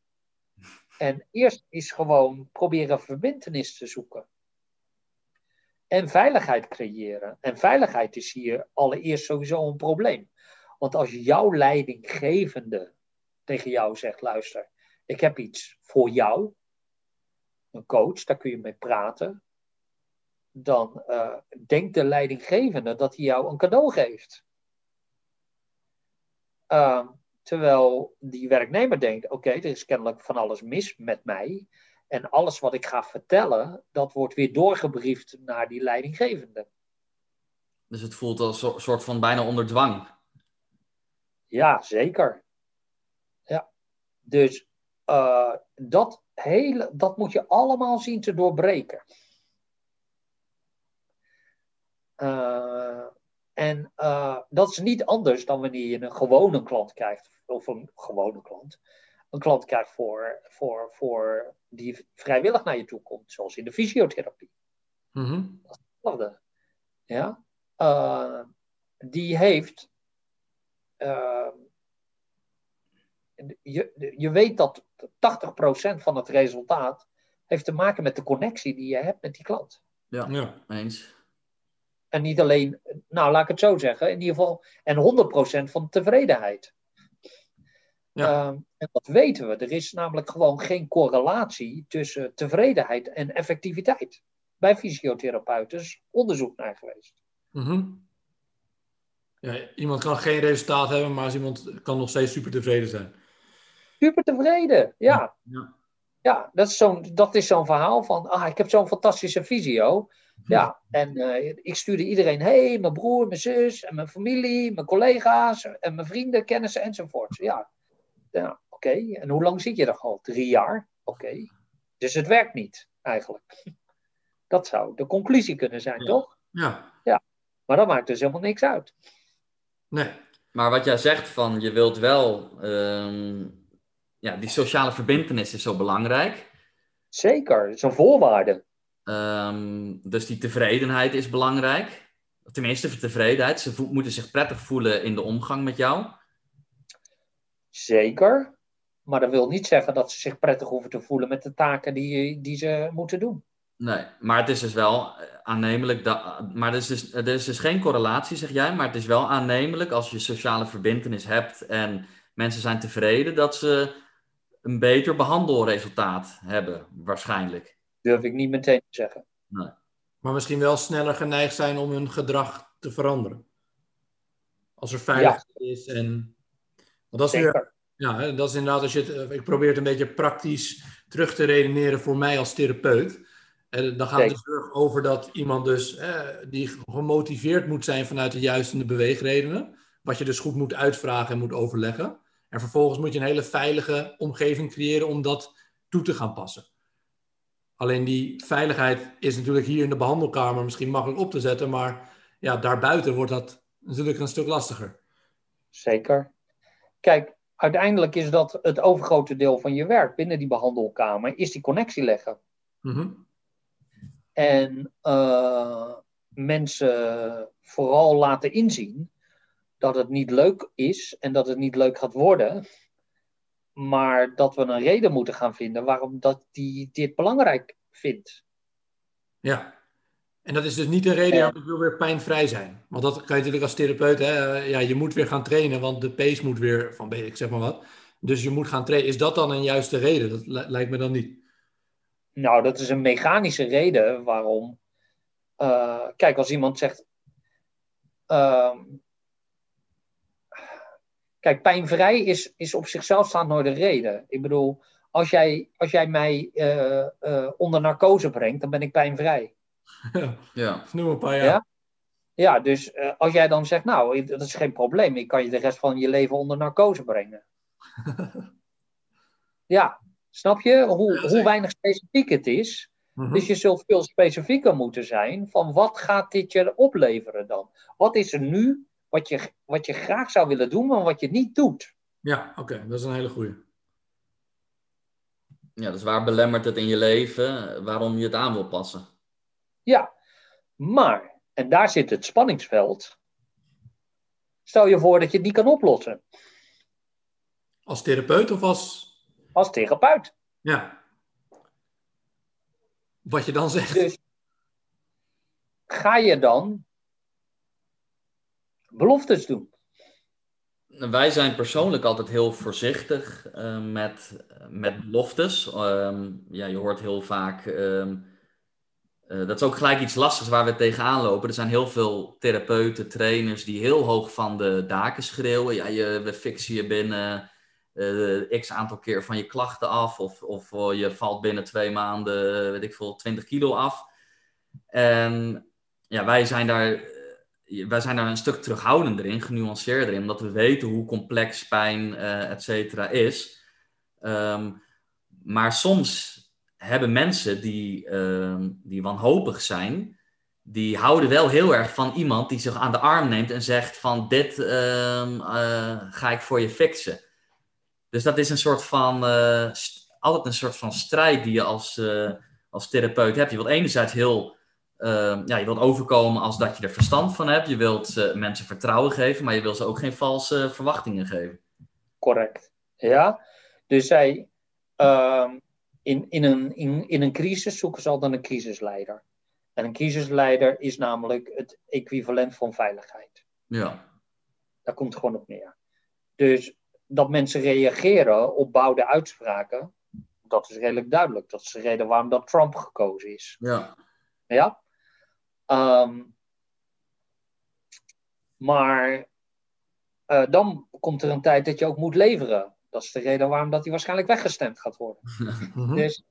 [SPEAKER 2] En eerst is gewoon proberen verbindenis te zoeken. En veiligheid creëren. En veiligheid is hier allereerst sowieso een probleem. Want als jouw leidinggevende tegen jou zegt: luister, ik heb iets voor jou, een coach, daar kun je mee praten. Dan uh, denkt de leidinggevende dat hij jou een cadeau geeft. Uh, Terwijl die werknemer denkt: oké, okay, er is kennelijk van alles mis met mij. En alles wat ik ga vertellen, dat wordt weer doorgebriefd naar die leidinggevende.
[SPEAKER 1] Dus het voelt als een soort van bijna onder dwang.
[SPEAKER 2] Ja, zeker. Ja. Dus uh, dat, hele, dat moet je allemaal zien te doorbreken. Uh, en uh, dat is niet anders dan wanneer je een gewone klant krijgt, of een gewone klant, een klant krijgt voor, voor, voor die vrijwillig naar je toe komt, zoals in de fysiotherapie.
[SPEAKER 3] Mm-hmm.
[SPEAKER 2] Dat is hetzelfde. Ja? Uh, die heeft. Uh, je, je weet dat 80% van het resultaat heeft te maken met de connectie die je hebt met die klant.
[SPEAKER 1] Ja,
[SPEAKER 3] Ja.
[SPEAKER 1] eens.
[SPEAKER 2] En niet alleen, nou laat ik het zo zeggen, in ieder geval, en 100% van tevredenheid.
[SPEAKER 3] Ja.
[SPEAKER 2] Um, en dat weten we. Er is namelijk gewoon geen correlatie tussen tevredenheid en effectiviteit. Bij fysiotherapeuten is onderzoek naar geweest.
[SPEAKER 3] Mm-hmm. Ja, iemand kan geen resultaat hebben, maar als iemand kan nog steeds super tevreden zijn.
[SPEAKER 2] Super tevreden, ja.
[SPEAKER 1] Ja.
[SPEAKER 2] Ja, dat is zo'n dat is zo'n verhaal van, ah, ik heb zo'n fantastische visio. Ja, en uh, ik stuurde iedereen heen, mijn broer, mijn zus, en mijn familie, mijn collega's, en mijn vrienden, kennissen enzovoort. Ja, ja oké. Okay. En hoe lang zit je er al? Drie jaar? Oké. Okay. Dus het werkt niet, eigenlijk. Dat zou de conclusie kunnen zijn,
[SPEAKER 3] Ja.
[SPEAKER 2] toch?
[SPEAKER 3] Ja,
[SPEAKER 2] Ja. Maar dat maakt dus helemaal niks uit.
[SPEAKER 3] nee.
[SPEAKER 1] Maar wat jij zegt van je wilt wel, ehm, ja, die sociale verbindenis is zo belangrijk.
[SPEAKER 2] Zeker, het is een voorwaarde.
[SPEAKER 1] Ehm, dus die tevredenheid is belangrijk. Tenminste, tevredenheid. Ze moeten zich prettig voelen in de omgang met jou.
[SPEAKER 2] Zeker. Maar dat wil niet zeggen dat ze zich prettig hoeven te voelen met de taken die, die ze moeten doen.
[SPEAKER 1] Nee, maar het is dus wel eh, aannemelijk. Dat, maar er is, dus, er is dus geen correlatie, zeg jij. Maar het is wel aannemelijk als je sociale verbindenis hebt en mensen zijn tevreden, dat ze een beter behandelresultaat hebben, waarschijnlijk.
[SPEAKER 2] Durf ik niet meteen te zeggen.
[SPEAKER 3] Maar misschien wel sneller geneigd zijn om hun gedrag te veranderen. Als er veiligheid is en... Want dat is, weer, ja, hè, dat is inderdaad, als je het, eh, ik probeer het een beetje praktisch terug te redeneren voor mij als therapeut. En dan gaat het dus terug over dat iemand dus eh, die gemotiveerd moet zijn vanuit de juiste beweegredenen. Wat je dus goed moet uitvragen en moet overleggen. En vervolgens moet je een hele veilige omgeving creëren om dat toe te gaan passen. Alleen die veiligheid is natuurlijk hier in de behandelkamer misschien makkelijk op te zetten, maar ja, daarbuiten wordt dat natuurlijk een stuk lastiger.
[SPEAKER 2] Zeker. Kijk, uiteindelijk is dat het overgrote deel van je werk binnen die behandelkamer, is die connectie leggen. Mm En uh, mensen vooral laten inzien dat het niet leuk is en dat het niet leuk gaat worden. Maar dat we een reden moeten gaan vinden waarom dat die dit belangrijk vindt.
[SPEAKER 3] Ja, en dat is dus niet een reden, ja. ik wil weer pijnvrij zijn. Want dat kan je natuurlijk als therapeut, hè, ja, je moet weer gaan trainen, want de pace moet weer van, ik zeg maar wat. Dus je moet gaan trainen. Is dat dan een juiste reden? Dat lijkt me dan niet.
[SPEAKER 2] Nou, dat is een mechanische reden waarom. Uh, kijk, als iemand zegt. Uh, kijk, pijnvrij is, is op zichzelf staand nooit een reden. Ik bedoel, als jij, als jij mij uh, uh, onder narcose brengt, dan ben ik pijnvrij.
[SPEAKER 3] Ja, ja. noem een paar jaar. Ja?
[SPEAKER 2] ja, dus uh, als jij dan zegt, nou, dat is geen probleem, ik kan je de rest van je leven onder narcose brengen. ja, snap je hoe, ja, hoe weinig specifiek het is? Mm -hmm. Dus je zult veel specifieker moeten zijn van wat gaat dit je opleveren dan? Wat is er nu wat je, wat je graag zou willen doen, maar wat je niet doet?
[SPEAKER 3] Ja, oké, okay, dat is een hele goede.
[SPEAKER 1] Ja, dus waar belemmert het in je leven waarom je het aan wil passen?
[SPEAKER 2] Ja, maar, en daar zit het spanningsveld. Stel je voor dat je het niet kan oplossen.
[SPEAKER 3] Als therapeut of als.
[SPEAKER 2] Als therapeut.
[SPEAKER 3] Ja. Wat je dan zegt.
[SPEAKER 2] Dus ga je dan beloftes doen?
[SPEAKER 1] Wij zijn persoonlijk altijd heel voorzichtig uh, met, met beloftes. Um, ja, je hoort heel vaak. Um, uh, dat is ook gelijk iets lastigs waar we tegenaan lopen. Er zijn heel veel therapeuten, trainers die heel hoog van de daken schreeuwen. Ja, je, we fixen je binnen uh, x aantal keer van je klachten af. Of, of je valt binnen twee maanden, weet ik veel, 20 kilo af. En ja, wij zijn daar wij zijn daar een stuk terughoudender in, genuanceerder in, omdat we weten hoe complex pijn, uh, et cetera, is. Um, maar soms hebben mensen die, uh, die wanhopig zijn, die houden wel heel erg van iemand die zich aan de arm neemt en zegt van dit uh, ga ik voor je fixen. Dus dat is een soort van, uh, altijd een soort van strijd die je als, als therapeut hebt. Je wilt enerzijds heel uh, ja, je wilt overkomen als dat je er verstand van hebt. Je wilt uh, mensen vertrouwen geven, maar je wil ze ook geen valse verwachtingen geven.
[SPEAKER 2] Correct. Ja. Dus zij, uh, in, in, een, in, in een crisis zoeken ze altijd een crisisleider. En een crisisleider is namelijk het equivalent van veiligheid.
[SPEAKER 1] Ja.
[SPEAKER 2] Daar komt het gewoon op neer. Dus dat mensen reageren op bouwde uitspraken, dat is redelijk duidelijk. Dat is de reden waarom dat Trump gekozen is.
[SPEAKER 1] Ja.
[SPEAKER 2] Ja? Um, maar uh, dan komt er een tijd dat je ook moet leveren. Dat is de reden waarom dat hij waarschijnlijk weggestemd gaat worden.
[SPEAKER 1] Mhm. dus,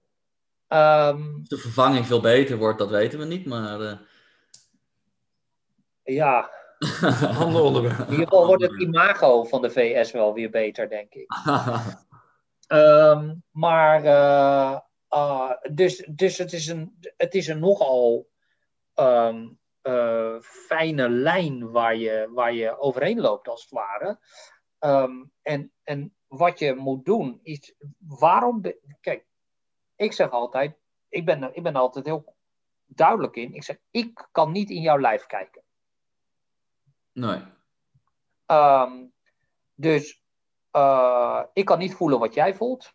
[SPEAKER 1] um, de vervanging veel beter wordt, dat weten we niet, maar... Uh...
[SPEAKER 2] Ja.
[SPEAKER 3] Ander onderwerp.
[SPEAKER 2] In ieder geval wordt het imago van de VS wel weer beter, denk ik. um, maar, uh, uh, dus, dus het is een, het is een nogal um, uh, fijne lijn waar je, waar je overheen loopt, als het ware. Um, en, en wat je moet doen is, waarom... kijk, ik zeg altijd, ik ben, ik ben altijd heel duidelijk in. Ik zeg, ik kan niet in jouw lijf kijken.
[SPEAKER 1] Nee.
[SPEAKER 2] Um, dus uh, ik kan niet voelen wat jij voelt.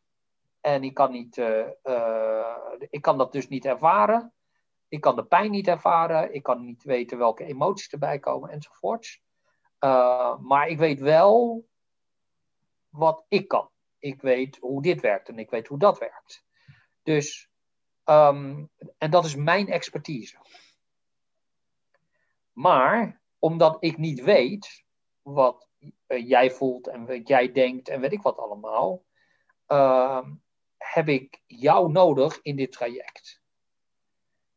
[SPEAKER 2] En ik kan, niet, uh, uh, ik kan dat dus niet ervaren. Ik kan de pijn niet ervaren, ik kan niet weten welke emoties erbij komen enzovoorts. Uh, maar ik weet wel wat ik kan. Ik weet hoe dit werkt en ik weet hoe dat werkt. Dus, um, en dat is mijn expertise. Maar omdat ik niet weet wat uh, jij voelt en wat jij denkt en weet ik wat allemaal, uh, heb ik jou nodig in dit traject.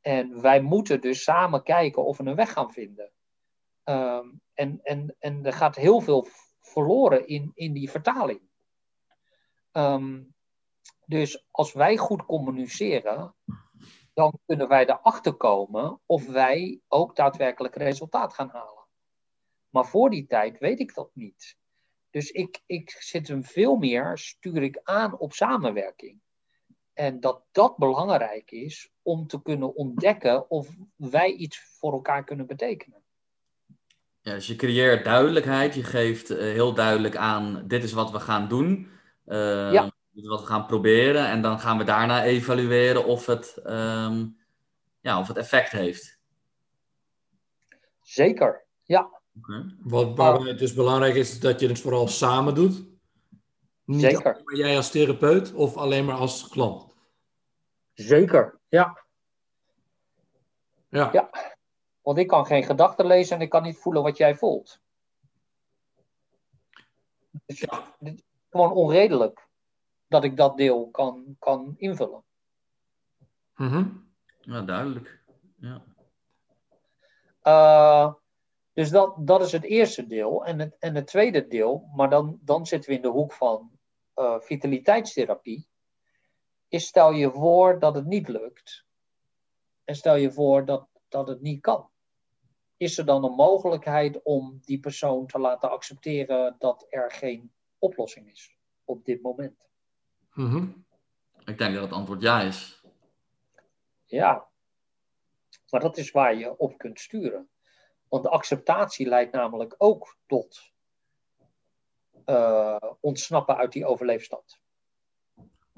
[SPEAKER 2] En wij moeten dus samen kijken of we een weg gaan vinden. Ehm, en, en, en er gaat heel veel verloren in, in die vertaling. Ehm, dus als wij goed communiceren, dan kunnen wij erachter komen of wij ook daadwerkelijk resultaat gaan halen. Maar voor die tijd weet ik dat niet. Dus ik, ik zit hem veel meer, stuur ik aan op samenwerking. En dat dat belangrijk is om te kunnen ontdekken of wij iets voor elkaar kunnen betekenen.
[SPEAKER 1] Ja, dus je creëert duidelijkheid, je geeft eh, heel duidelijk aan, dit is wat we gaan doen. Uh, ja. Dit is wat we gaan proberen. En dan gaan we daarna evalueren of het, ehm, ja, of het effect heeft.
[SPEAKER 2] Zeker, ja.
[SPEAKER 3] Okay. Wat, waarbij het dus belangrijk is dat je het vooral samen doet. Niet Zeker. maar jij als therapeut of alleen maar als klant.
[SPEAKER 2] Zeker, ja. Ja. ja. Want ik kan geen gedachten lezen en ik kan niet voelen wat jij voelt. Dus ja. gewoon onredelijk dat ik dat deel kan, kan invullen.
[SPEAKER 1] Mm Ja, duidelijk. Ja.
[SPEAKER 2] Uh, dus dat, dat is het eerste deel. En het, en het tweede deel, maar dan, dan zitten we in de hoek van uh, vitaliteitstherapie. Is stel je voor dat het niet lukt. En stel je voor dat, dat het niet kan. Is er dan een mogelijkheid om die persoon te laten accepteren dat er geen oplossing is op dit moment?
[SPEAKER 1] Mm Ik denk dat het antwoord ja is.
[SPEAKER 2] Ja, maar dat is waar je op kunt sturen. Want de acceptatie leidt namelijk ook tot uh, ontsnappen uit die overleefstand.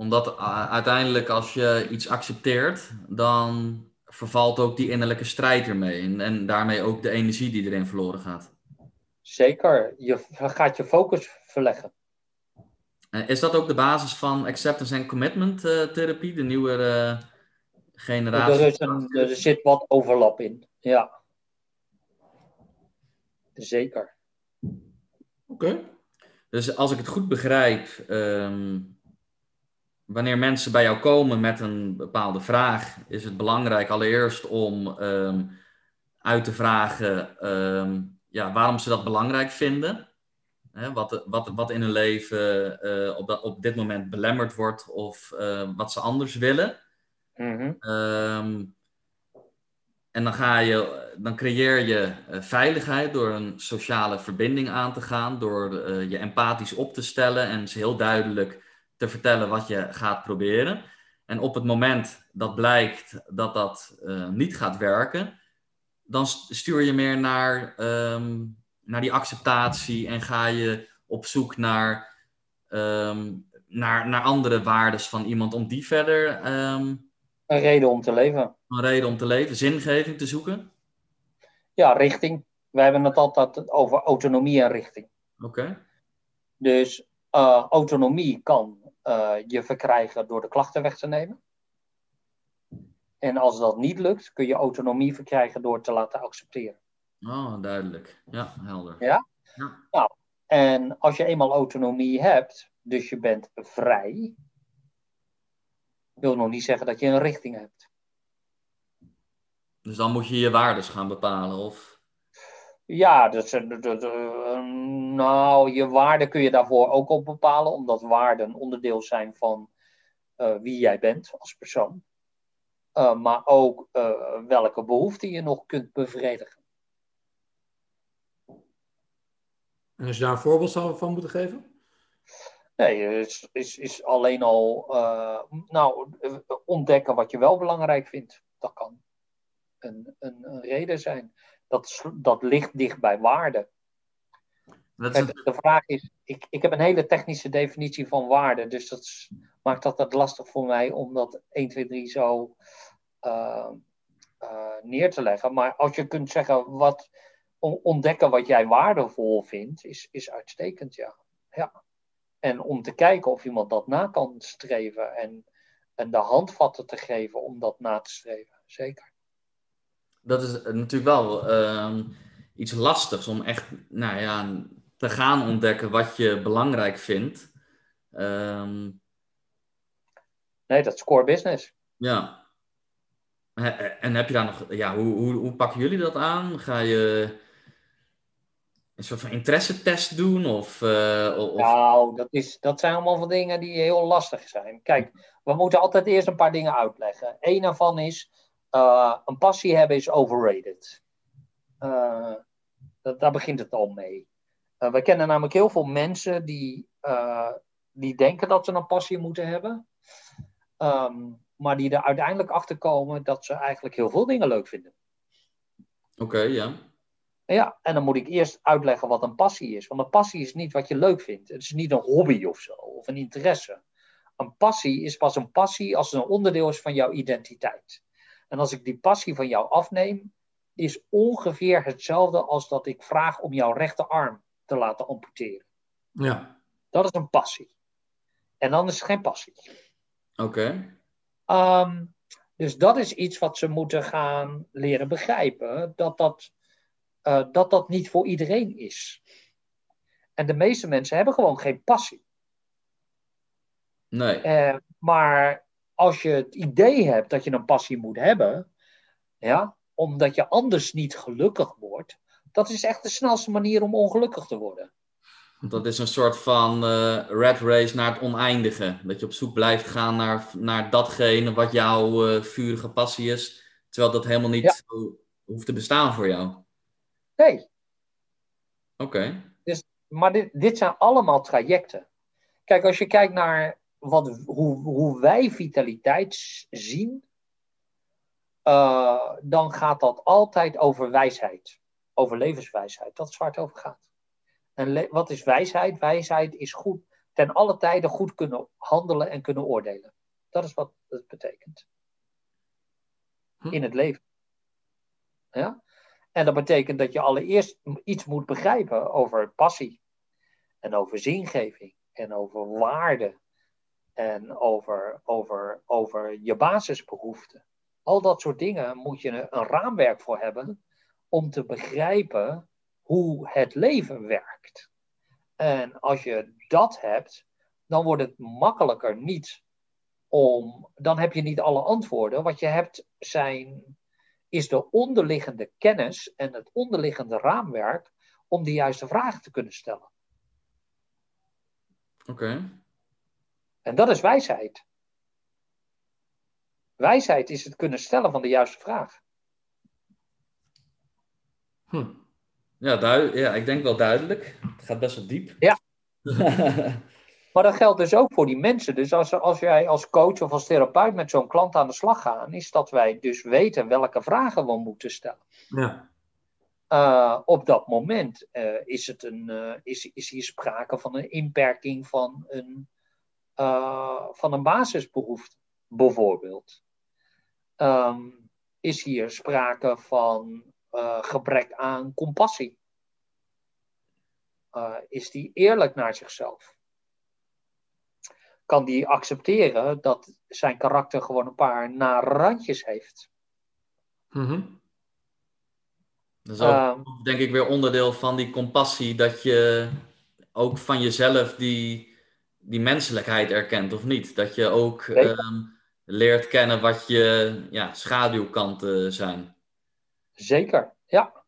[SPEAKER 1] Omdat uh, uiteindelijk als je iets accepteert, dan vervalt ook die innerlijke strijd ermee. En, en daarmee ook de energie die erin verloren gaat.
[SPEAKER 2] Zeker, je gaat je focus verleggen.
[SPEAKER 1] Uh, is dat ook de basis van acceptance en commitment therapie, de nieuwe generatie?
[SPEAKER 2] Er, een, er zit wat overlap in, ja. Zeker.
[SPEAKER 1] Oké. Dus als ik het goed begrijp, ehm, wanneer mensen bij jou komen met een bepaalde vraag, is het belangrijk allereerst om ehm, uit te vragen ehm, ja, waarom ze dat belangrijk vinden. Hè, wat, wat, wat in hun leven uh, op, dat, op dit moment belemmerd wordt of uh, wat ze anders willen. Mm en dan, ga je, dan creëer je uh, veiligheid door een sociale verbinding aan te gaan, door uh, je empathisch op te stellen en ze heel duidelijk te vertellen wat je gaat proberen. En op het moment dat blijkt dat dat uh, niet gaat werken, dan stuur je meer naar, um, naar die acceptatie en ga je op zoek naar, um, naar, naar andere waarden van iemand om die verder um,
[SPEAKER 2] een reden om te leven.
[SPEAKER 1] Een reden om te leven, zingeving te zoeken?
[SPEAKER 2] Ja, richting. We hebben het altijd over autonomie en richting.
[SPEAKER 1] Oké.
[SPEAKER 2] Dus uh, autonomie kan je verkrijgen door de klachten weg te nemen. En als dat niet lukt, kun je autonomie verkrijgen door te laten accepteren.
[SPEAKER 1] Oh, duidelijk. Ja, helder.
[SPEAKER 2] Ja? ja. Nou, en als je eenmaal autonomie hebt, dus je bent vrij, wil nog niet zeggen dat je een richting hebt.
[SPEAKER 1] Dus dan moet je je waardes gaan bepalen, of?
[SPEAKER 2] Ja, dus, nou, je waarde kun je daarvoor ook op bepalen, omdat waarden onderdeel zijn van uh, wie jij bent als persoon. Uh, maar ook uh, welke behoeften je nog kunt bevredigen.
[SPEAKER 3] En als je daar een voorbeeld zou van moeten geven?
[SPEAKER 2] Nee, is, is, is alleen al nou, ontdekken wat je wel belangrijk vindt. Dat kan een, een, een reden zijn. Dat, dat ligt dicht bij waarde. De vraag is, ik, ik heb een hele technische definitie van waarde, dus dat maakt dat het lastig voor mij om dat 1, 2, 3 zo uh, uh, neer te leggen. Maar als je kunt zeggen, wat, ontdekken wat jij waardevol vindt, is, is uitstekend, ja. ja. En om te kijken of iemand dat na kan streven en, en de handvatten te geven om dat na te streven. Zeker.
[SPEAKER 1] Dat is natuurlijk wel uh, iets lastigs om echt nou ja, te gaan ontdekken wat je belangrijk vindt. Um...
[SPEAKER 2] Nee, dat is core business.
[SPEAKER 1] Ja. En heb je daar nog, ja, hoe, hoe, hoe pakken jullie dat aan? Ga je een soort van interesse-test doen? Of, uh, of...
[SPEAKER 2] Nou, dat, is, dat zijn allemaal van dingen die heel lastig zijn. Kijk, we moeten altijd eerst een paar dingen uitleggen. Eén daarvan is, uh, een passie hebben is overrated. Uh, dat, daar begint het al mee. we kennen namelijk heel veel mensen die, die denken dat ze een passie moeten hebben. Um, maar die er uiteindelijk achter komen dat ze eigenlijk heel veel dingen leuk vinden.
[SPEAKER 1] Oké, ja.
[SPEAKER 2] Ja, en dan moet ik eerst uitleggen wat een passie is. Want een passie is niet wat je leuk vindt. Het is niet een hobby of zo, of een interesse. Een passie is pas een passie als het een onderdeel is van jouw identiteit. En als ik die passie van jou afneem, is ongeveer hetzelfde als dat ik vraag om jouw rechterarm te laten amputeren.
[SPEAKER 3] Ja.
[SPEAKER 2] Dat is een passie. En dan is het geen passie.
[SPEAKER 1] Oké.
[SPEAKER 2] Ehm, dus dat is iets wat ze moeten gaan leren begrijpen. Dat dat, uh, dat dat niet voor iedereen is. En de meeste mensen hebben gewoon geen passie.
[SPEAKER 1] Nee.
[SPEAKER 2] Uh, maar als je het idee hebt dat je een passie moet hebben, ja, omdat je anders niet gelukkig wordt, dat is echt de snelste manier om ongelukkig te worden.
[SPEAKER 1] Dat is een soort van uh, red race naar het oneindige. Dat je op zoek blijft gaan naar, naar datgene wat jouw uh, vurige passie is. Terwijl dat helemaal niet hoeft te bestaan voor jou.
[SPEAKER 2] Nee.
[SPEAKER 1] Oké.
[SPEAKER 2] Dus, maar dit, dit zijn allemaal trajecten. Kijk, als je kijkt naar wat, hoe, hoe wij vitaliteit zien, uh, dan gaat dat altijd over wijsheid. Over levenswijsheid. Dat is waar het over gaat. En wat is wijsheid? Wijsheid is goed, ten alle tijden goed kunnen handelen en kunnen oordelen. Dat is wat het betekent. Hm. In het leven. Ja? En dat betekent dat je allereerst iets moet begrijpen over passie. En over zingeving. En over waarde. En over, over, over je basisbehoeften. Al dat soort dingen moet je een raamwerk voor hebben om te begrijpen hoe het leven werkt. En als je dat hebt, dan wordt het makkelijker niet om. Dan heb je niet alle antwoorden. Wat je hebt zijn, is de onderliggende kennis en het onderliggende raamwerk om de juiste vragen te kunnen stellen.
[SPEAKER 1] Oké.
[SPEAKER 2] En dat is wijsheid. Wijsheid is het kunnen stellen van de juiste vraag.
[SPEAKER 1] Hm. Ja, ja, ik denk wel duidelijk. Het gaat best wel diep.
[SPEAKER 2] Ja. maar dat geldt dus ook voor die mensen. Dus als, als jij als coach of als therapeut met zo'n klant aan de slag gaat, is dat wij dus weten welke vragen we moeten stellen.
[SPEAKER 3] Ja.
[SPEAKER 2] Uh, op dat moment uh, is, het een, uh, is, is hier sprake van een inperking van een, van een basisbehoefte, bijvoorbeeld. Um, is hier sprake van uh, gebrek aan compassie? Uh, is die eerlijk naar zichzelf? Kan die accepteren dat zijn karakter gewoon een paar nare randjes heeft?
[SPEAKER 3] Mm -hmm.
[SPEAKER 1] Dat is ook, uh, denk ik, weer onderdeel van die compassie, dat je ook van jezelf die, die menselijkheid erkent, of niet? Dat je ook um, leert kennen wat je ja, schaduwkanten zijn.
[SPEAKER 2] Zeker, ja.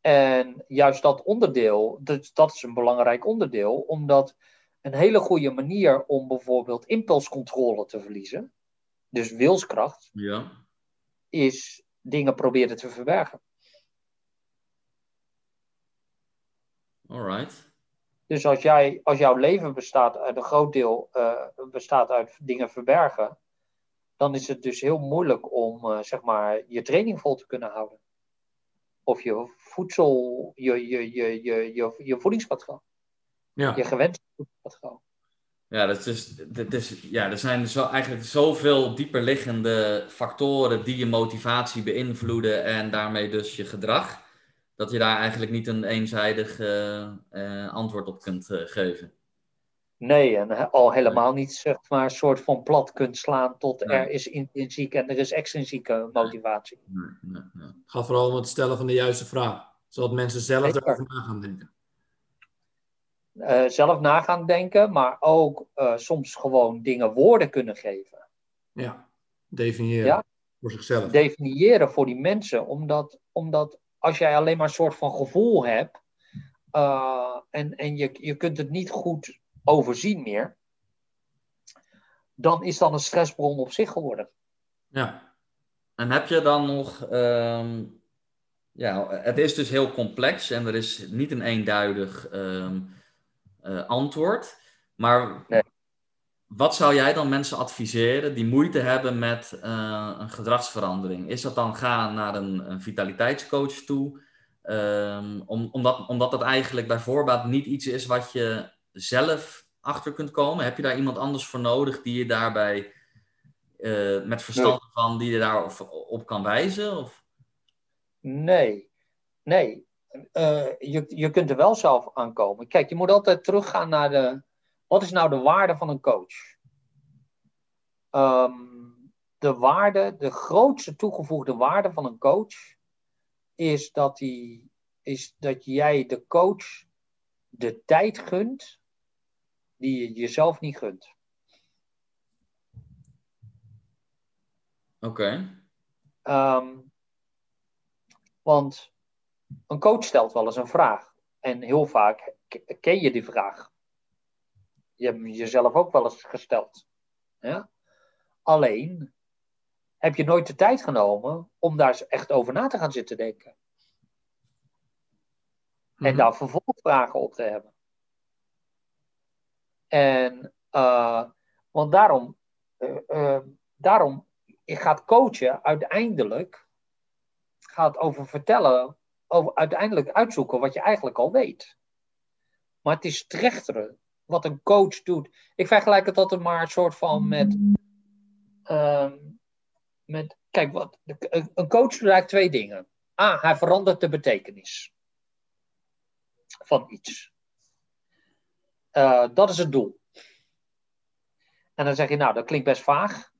[SPEAKER 2] En juist dat onderdeel, dat, dat is een belangrijk onderdeel, omdat een hele goede manier om bijvoorbeeld impulscontrole te verliezen, dus wilskracht,
[SPEAKER 1] ja.
[SPEAKER 2] is dingen proberen te verbergen.
[SPEAKER 1] Alright.
[SPEAKER 2] Dus als, jij, als jouw leven bestaat uit een groot deel uh, bestaat uit dingen verbergen, dan is het dus heel moeilijk om uh, zeg maar, je training vol te kunnen houden. Of je voedsel, je, je, je, je, je, je voedingspatroon.
[SPEAKER 3] Ja.
[SPEAKER 2] Je gewenste voedingspatroon.
[SPEAKER 1] Ja, dat is, dat is, ja, er zijn zo, eigenlijk zoveel dieperliggende factoren die je motivatie beïnvloeden en daarmee dus je gedrag, dat je daar eigenlijk niet een eenzijdig uh, uh, antwoord op kunt uh, geven.
[SPEAKER 2] Nee, en al helemaal niet zeg maar een soort van plat kunt slaan tot nee. er is intrinsiek en er is extrinsieke motivatie.
[SPEAKER 1] Nee, nee, nee.
[SPEAKER 3] Het gaat vooral om het stellen van de juiste vraag, zodat mensen zelf
[SPEAKER 2] Zeker.
[SPEAKER 3] erover na gaan denken.
[SPEAKER 2] Uh, zelf na gaan denken, maar ook uh, soms gewoon dingen woorden kunnen geven.
[SPEAKER 3] Ja, definiëren.
[SPEAKER 2] Ja?
[SPEAKER 3] voor zichzelf.
[SPEAKER 2] definiëren voor die mensen. Omdat, omdat als jij alleen maar een soort van gevoel hebt uh, en, en je, je kunt het niet goed overzien meer, dan is dat een stressbron op zich geworden.
[SPEAKER 1] Ja. En heb je dan nog. ehm, ja, het is dus heel complex en er is niet een eenduidig ehm, eh, antwoord. Maar
[SPEAKER 2] Nee.
[SPEAKER 1] Wat zou jij dan mensen adviseren die moeite hebben met eh, een gedragsverandering? Is dat dan gaan naar een, een vitaliteitscoach toe? Ehm, om, omdat, omdat dat eigenlijk bij voorbaat niet iets is wat je zelf achter kunt komen. Heb je daar iemand anders voor nodig die je daarbij eh, met verstand van, die je daarop op kan wijzen? Of?
[SPEAKER 2] Nee, nee. Eh, je, je kunt er wel zelf aankomen. Kijk, je moet altijd teruggaan naar de. Wat is nou de waarde van een coach? Ehm, de waarde, de grootste toegevoegde waarde van een coach is dat, die, is dat jij de coach de tijd gunt die je jezelf niet gunt.
[SPEAKER 1] Oké.
[SPEAKER 2] Ehm, want een coach stelt wel eens een vraag. En heel vaak ken je die vraag. Je hebt jezelf ook wel eens gesteld. Ja? Alleen heb je nooit de tijd genomen om daar echt over na te gaan zitten denken. En
[SPEAKER 3] Mhm.
[SPEAKER 2] daar vervolgvragen op te hebben. En, eh, want daarom, eh, eh, daarom gaat coachen uiteindelijk, gaat over vertellen, over uiteindelijk uitzoeken wat je eigenlijk al weet. Maar het is trechteren wat een coach doet. Ik vergelijk het altijd maar een soort van met, ehm, met kijk, wat, een coach doet eigenlijk twee dingen. A, hij verandert de betekenis van iets. Eh, dat is het doel. En dan zeg je, nou, dat klinkt best vaag.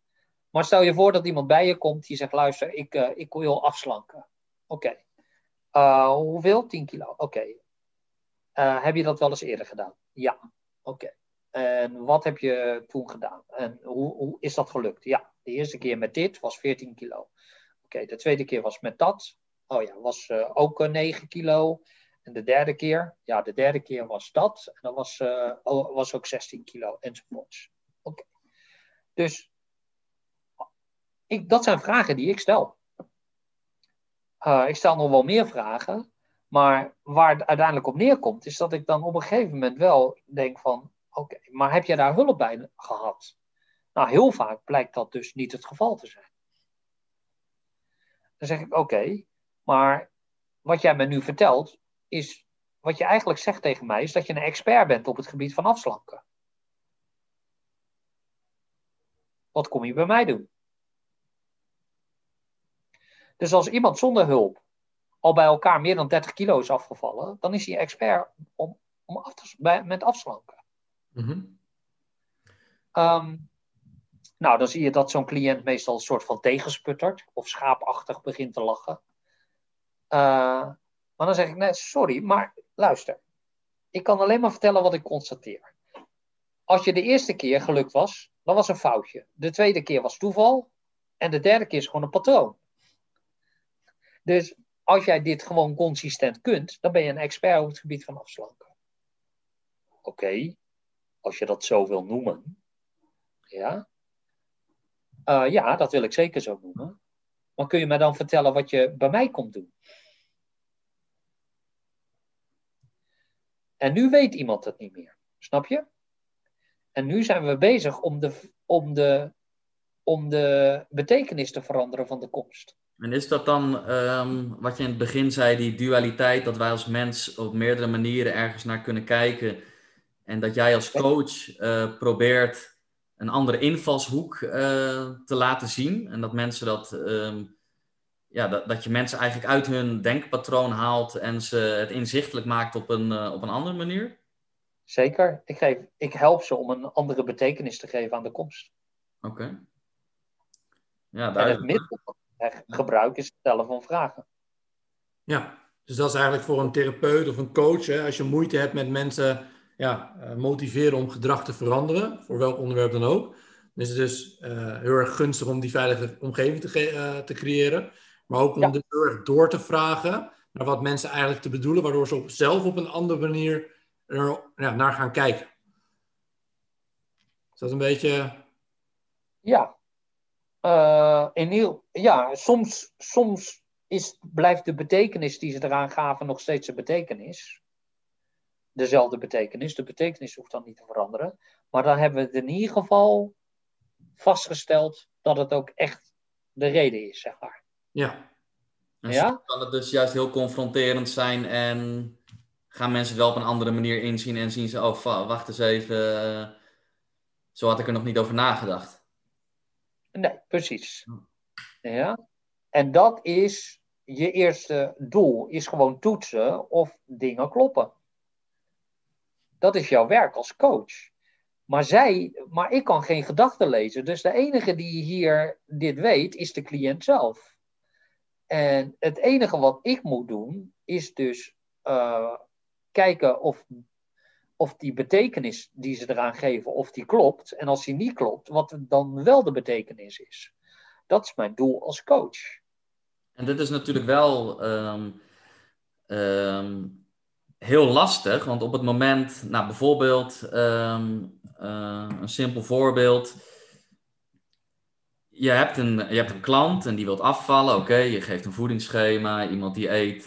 [SPEAKER 2] Maar stel je voor dat iemand bij je komt die zegt: luister, ik, eh, ik wil afslanken. Oké. Eh, hoeveel? 10 kilo. Oké. Heb je dat wel eens eerder gedaan? Ja. Oké. En wat heb je toen gedaan? En hoe, hoe is dat gelukt? Ja, de eerste keer met dit was 14 kilo. Oké, de tweede keer was met dat. Oh ja, was eh, ook eh, 9 kilo. En de derde keer, ja, de derde keer was dat. En dat was, eh, oh, was ook 16 kilo enzovoorts. Oké. Dus ik, dat zijn vragen die ik stel. Ik stel nog wel meer vragen. Maar waar het uiteindelijk op neerkomt, is dat ik dan op een gegeven moment wel denk van, oké, maar heb jij daar hulp bij gehad? Nou, heel vaak blijkt dat dus niet het geval te zijn. Dan zeg ik, oké, maar wat jij me nu vertelt, is, wat je eigenlijk zegt tegen mij, is dat je een expert bent op het gebied van afslanken. Wat kom je bij mij doen? Dus als iemand zonder hulp al bij elkaar meer dan 30 kilo is afgevallen, dan is hij expert om, om af te, bij, met afslanken.
[SPEAKER 3] Mm
[SPEAKER 2] um, nou, dan zie je dat zo'n cliënt meestal een soort van tegensputtert of schaapachtig begint te lachen. Uh, maar dan zeg ik, nee, sorry, maar luister. Ik kan alleen maar vertellen wat ik constateer. Als je de eerste keer gelukt was, dan was een foutje. De tweede keer was toeval. En de derde keer is gewoon een patroon. Dus als jij dit gewoon consistent kunt, dan ben je een expert op het gebied van afslanken. Oké, als je dat zo wil noemen. Ja. Uh, ja, dat wil ik zeker zo noemen. Maar kun je mij dan vertellen wat je bij mij komt doen? En nu weet iemand het niet meer. Snap je? En nu zijn we bezig om de, om de, om de betekenis te veranderen van de komst.
[SPEAKER 1] En is dat dan um, wat je in het begin zei, die dualiteit, dat wij als mens op meerdere manieren ergens naar kunnen kijken en dat jij als coach uh, probeert een andere invalshoek uh, te laten zien en dat mensen dat, um, ja, dat, dat je mensen eigenlijk uit hun denkpatroon haalt en ze het inzichtelijk maakt op een, uh, op een andere manier?
[SPEAKER 2] Zeker. Ik, geef, ik help ze om een andere betekenis te geven aan de komst.
[SPEAKER 1] Oké. Okay. Ja,
[SPEAKER 2] en het middel gebruik is het stellen van vragen.
[SPEAKER 3] Ja, dus dat is eigenlijk voor een therapeut of een coach, hè, als je moeite hebt met mensen ja, motiveren om gedrag te veranderen, voor welk onderwerp dan ook, is het dus uh, heel erg gunstig om die veilige omgeving te, uh, te creëren. Maar ook om ja. dus heel erg door te vragen naar wat mensen eigenlijk te bedoelen, waardoor ze op, zelf op een andere manier er, ja, naar gaan kijken. Is dat een beetje.
[SPEAKER 2] Ja. Uh, in heel, ja, soms, soms is, blijft de betekenis die ze eraan gaven nog steeds de betekenis. Dezelfde betekenis. De betekenis hoeft dan niet te veranderen. Maar dan hebben we het in ieder geval vastgesteld dat het ook echt de reden is, zeg maar.
[SPEAKER 3] Ja.
[SPEAKER 1] En ja? kan het dus juist heel confronterend zijn en gaan mensen het wel op een andere manier inzien en zien ze, oh wacht eens even, eh, zo had ik er nog niet over nagedacht.
[SPEAKER 2] Precies. Ja. En dat is je eerste doel, is gewoon toetsen of dingen kloppen. Dat is jouw werk als coach. Maar zij, maar ik kan geen gedachten lezen. Dus de enige die hier dit weet, is de cliënt zelf. En het enige wat ik moet doen, is dus uh, kijken of, of die betekenis die ze eraan geven, of die klopt. En als die niet klopt, wat dan wel de betekenis is. Dat is mijn doel als coach.
[SPEAKER 1] En dit is natuurlijk wel um, um, heel lastig, want op het moment, nou bijvoorbeeld, um, uh, een simpel voorbeeld. Je hebt, een, je hebt een klant en die wilt afvallen. Oké, je geeft een voedingsschema. Iemand die eet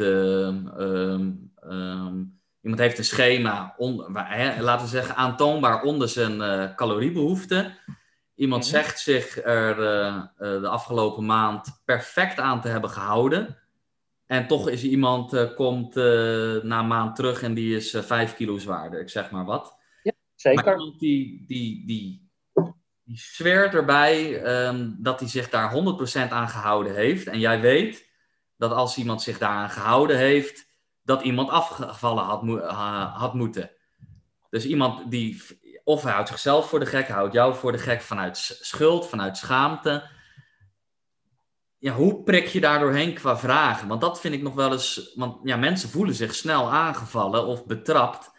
[SPEAKER 1] Iemand heeft een schema, on, hè, laten we zeggen, aantoonbaar onder zijn uh, caloriebehoefte. Iemand mhm. zegt zich er uh, uh, de afgelopen maand perfect aan te hebben gehouden. En toch is iemand, komt na een maand terug en die is 5 kilo zwaarder. Ik zeg maar wat.
[SPEAKER 2] Ja, zeker.
[SPEAKER 1] Maar iemand die, die, die, die zweert erbij um, dat hij zich daar 100% aan gehouden heeft. En jij weet dat als iemand zich daaraan gehouden heeft dat iemand afgevallen had, had moeten. Dus iemand die, of hij houdt zichzelf voor de gek, houdt jou voor de gek vanuit schuld, vanuit schaamte. Ja, hoe prik je daar doorheen qua vragen? Want dat vind ik nog wel eens, want ja, mensen voelen zich snel aangevallen of betrapt.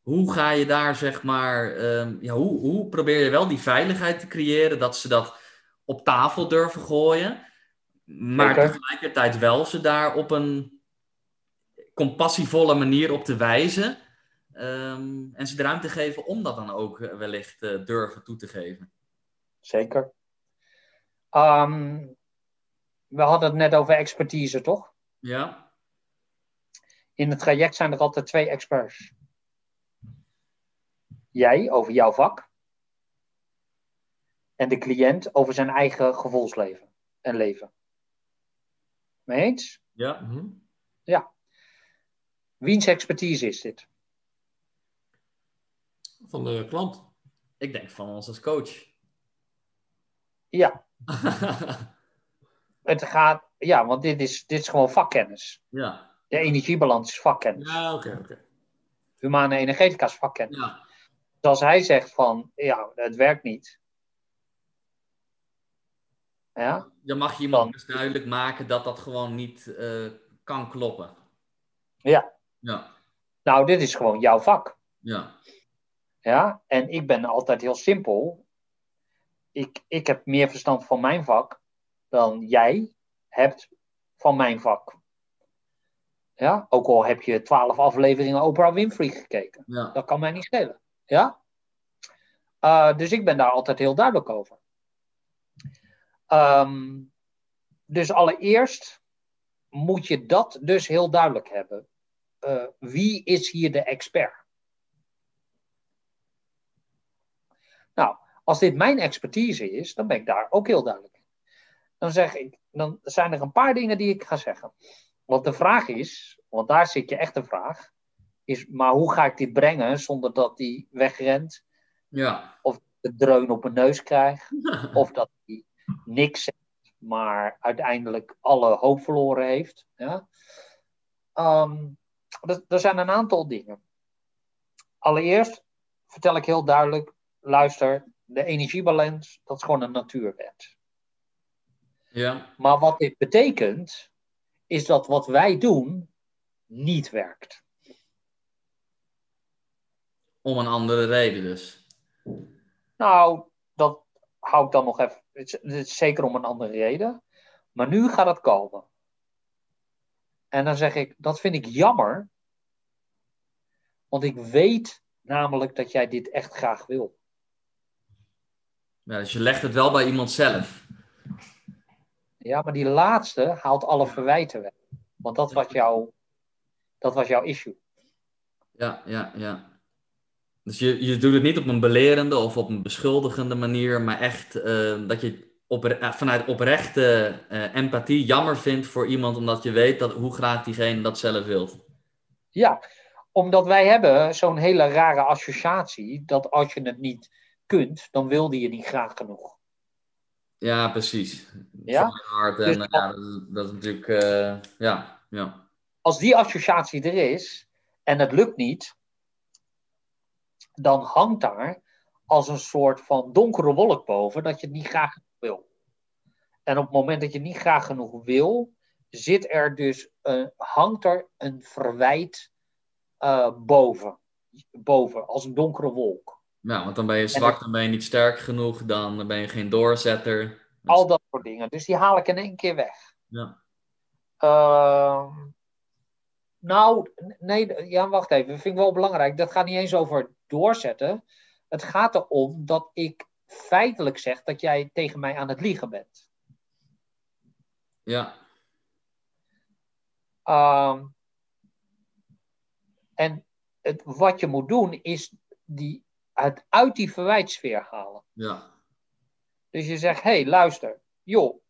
[SPEAKER 1] Hoe ga je daar, zeg maar, ehm, ja, hoe, hoe probeer je wel die veiligheid te creëren dat ze dat op tafel durven gooien, maar tegelijkertijd wel ze daar op een compassievolle manier op te wijzen. Um, en ze de ruimte geven om dat dan ook eh, wellicht uh, durven toe te geven.
[SPEAKER 2] Zeker. Um, we hadden het net over expertise, toch?
[SPEAKER 1] Ja.
[SPEAKER 2] In het traject zijn er altijd twee experts. Jij over jouw vak. En de cliënt over zijn eigen gevoelsleven en leven. Mee eens?
[SPEAKER 1] Ja. Mm
[SPEAKER 2] -hmm. Ja. Wiens expertise is dit?
[SPEAKER 3] Van de klant.
[SPEAKER 1] Ik denk van ons als coach.
[SPEAKER 2] Ja. het gaat, ja, want dit is, dit is gewoon vakkennis.
[SPEAKER 1] Ja.
[SPEAKER 2] De energiebalans is vakkennis.
[SPEAKER 3] Ja, oké, oké. Okay.
[SPEAKER 2] Humane energetica is vakkennis.
[SPEAKER 1] Ja.
[SPEAKER 2] Dus als hij zegt van, ja, het werkt niet. Ja?
[SPEAKER 1] Dan mag je iemand dus duidelijk maken dat dat gewoon niet uh, kan kloppen.
[SPEAKER 2] Ja.
[SPEAKER 1] Ja.
[SPEAKER 2] Nou, dit is gewoon jouw vak.
[SPEAKER 1] Ja.
[SPEAKER 2] Ja, en ik ben altijd heel simpel. Ik, ik heb meer verstand van mijn vak dan jij hebt van mijn vak. Ja, ook al heb je twaalf afleveringen Oprah Winfrey gekeken.
[SPEAKER 1] Ja.
[SPEAKER 2] Dat kan mij niet schelen. Ja? Uh, dus ik ben daar altijd heel duidelijk over. Um, dus allereerst moet je dat dus heel duidelijk hebben uh, wie is hier de expert? Nou, als dit mijn expertise is, dan ben ik daar ook heel duidelijk in. Dan, zeg ik, dan zijn er een paar dingen die ik ga zeggen. Want de vraag is, want daar zit je echt de vraag, is maar hoe ga ik dit brengen zonder dat die wegrent?
[SPEAKER 1] Ja.
[SPEAKER 2] Of de dreun op mijn neus krijgt, of dat hij niks zegt, maar uiteindelijk alle hoop verloren heeft. Ja? Um, er zijn een aantal dingen. Allereerst vertel ik heel duidelijk, luister, de energiebalans, dat is gewoon een natuurwet.
[SPEAKER 1] Ja.
[SPEAKER 2] Maar wat dit betekent, is dat wat wij doen niet werkt.
[SPEAKER 1] Om een andere reden dus.
[SPEAKER 2] Nou, dat hou ik dan nog even. Het is, zeker om een andere reden. Maar nu gaat het komen. En dan zeg ik, dat vind ik jammer. Want ik weet namelijk dat jij dit echt graag wil.
[SPEAKER 1] Ja, dus je legt het wel bij iemand zelf.
[SPEAKER 2] Ja, maar die laatste haalt alle verwijten weg. Want dat was jouw, dat was jouw issue.
[SPEAKER 1] Ja, ja, ja. Dus je, je doet het niet op een belerende of op een beschuldigende manier, maar echt uh, dat je op, uh, vanuit oprechte uh, empathie jammer vindt voor iemand, omdat je weet dat, hoe graag diegene dat zelf wilt.
[SPEAKER 2] Ja, omdat wij hebben zo'n hele rare associatie dat als je het niet kunt, dan wilde je niet graag genoeg.
[SPEAKER 1] Ja, precies.
[SPEAKER 2] Ja?
[SPEAKER 1] Hard en, dus ja, dat, dat, is natuurlijk, ja, ja.
[SPEAKER 2] Als die associatie er is en het lukt niet, dan hangt daar als een soort van donkere wolk boven dat je het niet graag wil. En op het moment dat je niet graag genoeg wil, zit er dus, hangt er een verwijt uh, boven, boven, als een donkere wolk.
[SPEAKER 1] Ja, want dan ben je zwak, dan ben je niet sterk genoeg, dan ben je geen doorzetter.
[SPEAKER 2] Al dat soort dingen. Dus die haal ik in één keer weg.
[SPEAKER 1] Ja.
[SPEAKER 2] Uh, nou, nee, ja, wacht even. Dat vind ik wel belangrijk. Dat gaat niet eens over doorzetten. Het gaat erom dat ik feitelijk zeg dat jij tegen mij aan het liegen bent.
[SPEAKER 1] Ja.
[SPEAKER 2] Um, en het, wat je moet doen is die, het uit die verwijtsfeer halen.
[SPEAKER 1] Ja.
[SPEAKER 2] Dus je zegt, hé, hey, luister, joh,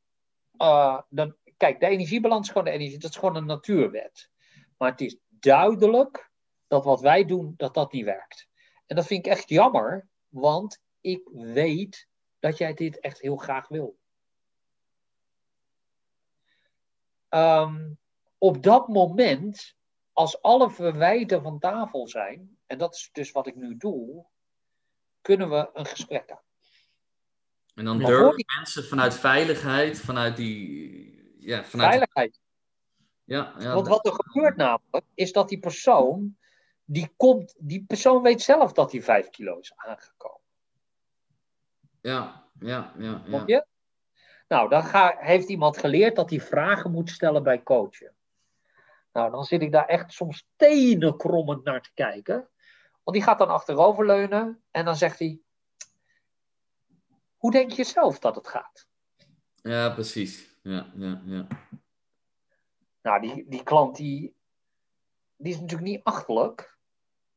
[SPEAKER 2] uh, dan, kijk, de energiebalans is gewoon de energie, dat is gewoon een natuurwet. Maar het is duidelijk dat wat wij doen, dat dat niet werkt. En dat vind ik echt jammer, want ik weet dat jij dit echt heel graag wil. Um, op dat moment, als alle verwijten van tafel zijn, en dat is dus wat ik nu doe, kunnen we een gesprek aan.
[SPEAKER 1] En dan durven mensen vanuit veiligheid, vanuit die. Ja, vanuit
[SPEAKER 2] veiligheid.
[SPEAKER 1] Ja, ja,
[SPEAKER 2] Want wat er gebeurt namelijk, is dat die persoon, die komt, die persoon weet zelf dat hij vijf kilo is aangekomen.
[SPEAKER 1] Ja, ja, ja.
[SPEAKER 2] ja. je? Nou, dan ga, heeft iemand geleerd dat hij vragen moet stellen bij coachen. Nou, dan zit ik daar echt soms tenenkrommend naar te kijken. Want die gaat dan achteroverleunen en dan zegt hij: Hoe denk je zelf dat het gaat?
[SPEAKER 1] Ja, precies. Ja, ja, ja.
[SPEAKER 2] Nou, die, die klant die, die is natuurlijk niet achterlijk.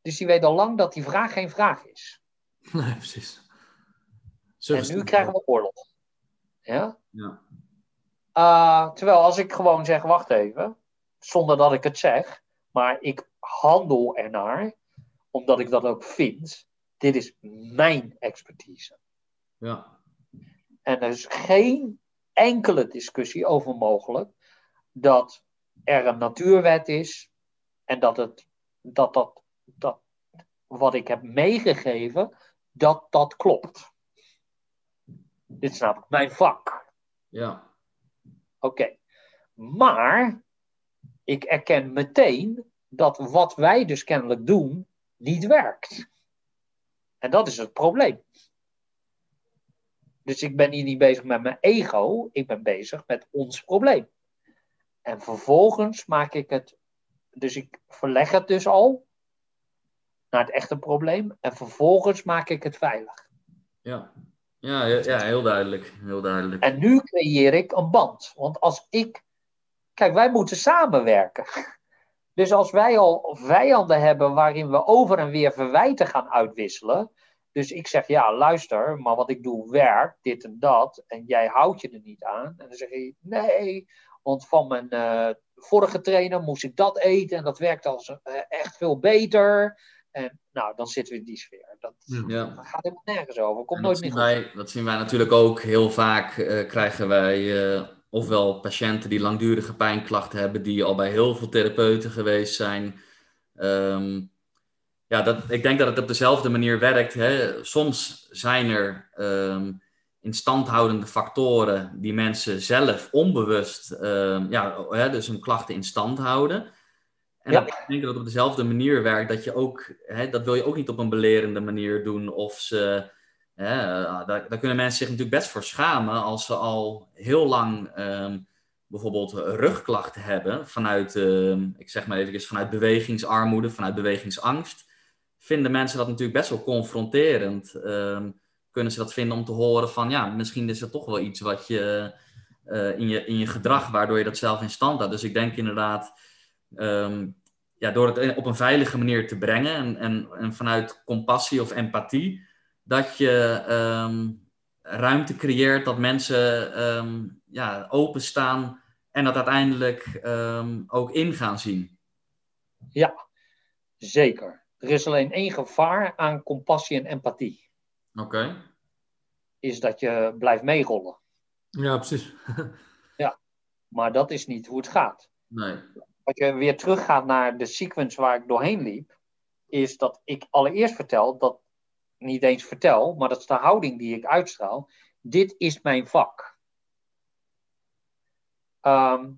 [SPEAKER 2] Dus die weet al lang dat die vraag geen vraag is.
[SPEAKER 3] Nee, precies.
[SPEAKER 2] Zo en nu krijgen we oorlog. Ja?
[SPEAKER 1] ja.
[SPEAKER 2] Uh, terwijl als ik gewoon zeg, wacht even, zonder dat ik het zeg, maar ik handel ernaar, omdat ik dat ook vind, dit is mijn expertise.
[SPEAKER 1] Ja.
[SPEAKER 2] En er is geen enkele discussie over mogelijk dat er een natuurwet is en dat, het, dat, dat, dat wat ik heb meegegeven, dat dat klopt. Dit is namelijk mijn vak.
[SPEAKER 1] Ja.
[SPEAKER 2] Oké. Maar ik erken meteen dat wat wij dus kennelijk doen niet werkt. En dat is het probleem. Dus ik ben hier niet bezig met mijn ego, ik ben bezig met ons probleem. En vervolgens maak ik het, dus ik verleg het dus al naar het echte probleem. En vervolgens maak ik het veilig.
[SPEAKER 1] Ja, ja, ja heel duidelijk. Heel duidelijk.
[SPEAKER 2] En nu creëer ik een band. Want als ik, kijk, wij moeten samenwerken. Dus als wij al vijanden hebben waarin we over en weer verwijten gaan uitwisselen. Dus ik zeg, ja, luister, maar wat ik doe werkt, dit en dat. En jij houdt je er niet aan. En dan zeg je, nee, want van mijn uh, vorige trainer moest ik dat eten en dat werkt als, uh, echt veel beter. En nou, dan zitten we in die sfeer. Dat,
[SPEAKER 1] ja.
[SPEAKER 2] dat gaat helemaal nergens over. Komt nooit meer
[SPEAKER 1] wij, Dat zien wij natuurlijk ook heel vaak. Uh, krijgen wij ofwel patiënten die langdurige pijnklachten hebben, die al bij heel veel therapeuten geweest zijn. Um, ja, dat, ik denk dat het op dezelfde manier werkt. Hè. Soms zijn er um, instandhoudende factoren die mensen zelf onbewust, uh, ja, hè, dus hun klachten in stand houden. En ja. ik denk dat het op dezelfde manier werkt, dat je ook, hè, dat wil je ook niet op een belerende manier doen of ze daar, daar, kunnen mensen zich natuurlijk best voor schamen als ze al heel lang ehm, bijvoorbeeld rugklachten hebben vanuit, ehm, ik zeg maar even, vanuit bewegingsarmoede, vanuit bewegingsangst. Vinden mensen dat natuurlijk best wel confronterend. Ehm, kunnen ze dat vinden om te horen van, ja, misschien is er toch wel iets wat je uh, in, je in je gedrag, waardoor je dat zelf in stand houdt. Dus ik denk inderdaad, ja, door het op een veilige manier te brengen en, en, en vanuit compassie of empathie, dat je ehm, ruimte creëert dat mensen um, ja, openstaan en dat uiteindelijk um, ook in gaan zien.
[SPEAKER 2] Ja, zeker. Er is alleen één gevaar aan compassie en empathie.
[SPEAKER 1] Oké.
[SPEAKER 2] Is dat je blijft meerollen.
[SPEAKER 3] Ja, precies.
[SPEAKER 2] ja, maar dat is niet hoe het gaat.
[SPEAKER 1] Nee
[SPEAKER 2] als je weer teruggaat naar de sequence waar ik doorheen liep, is dat ik allereerst vertel, dat niet eens vertel, maar dat is de houding die ik uitstraal. Dit is mijn vak. Ehm,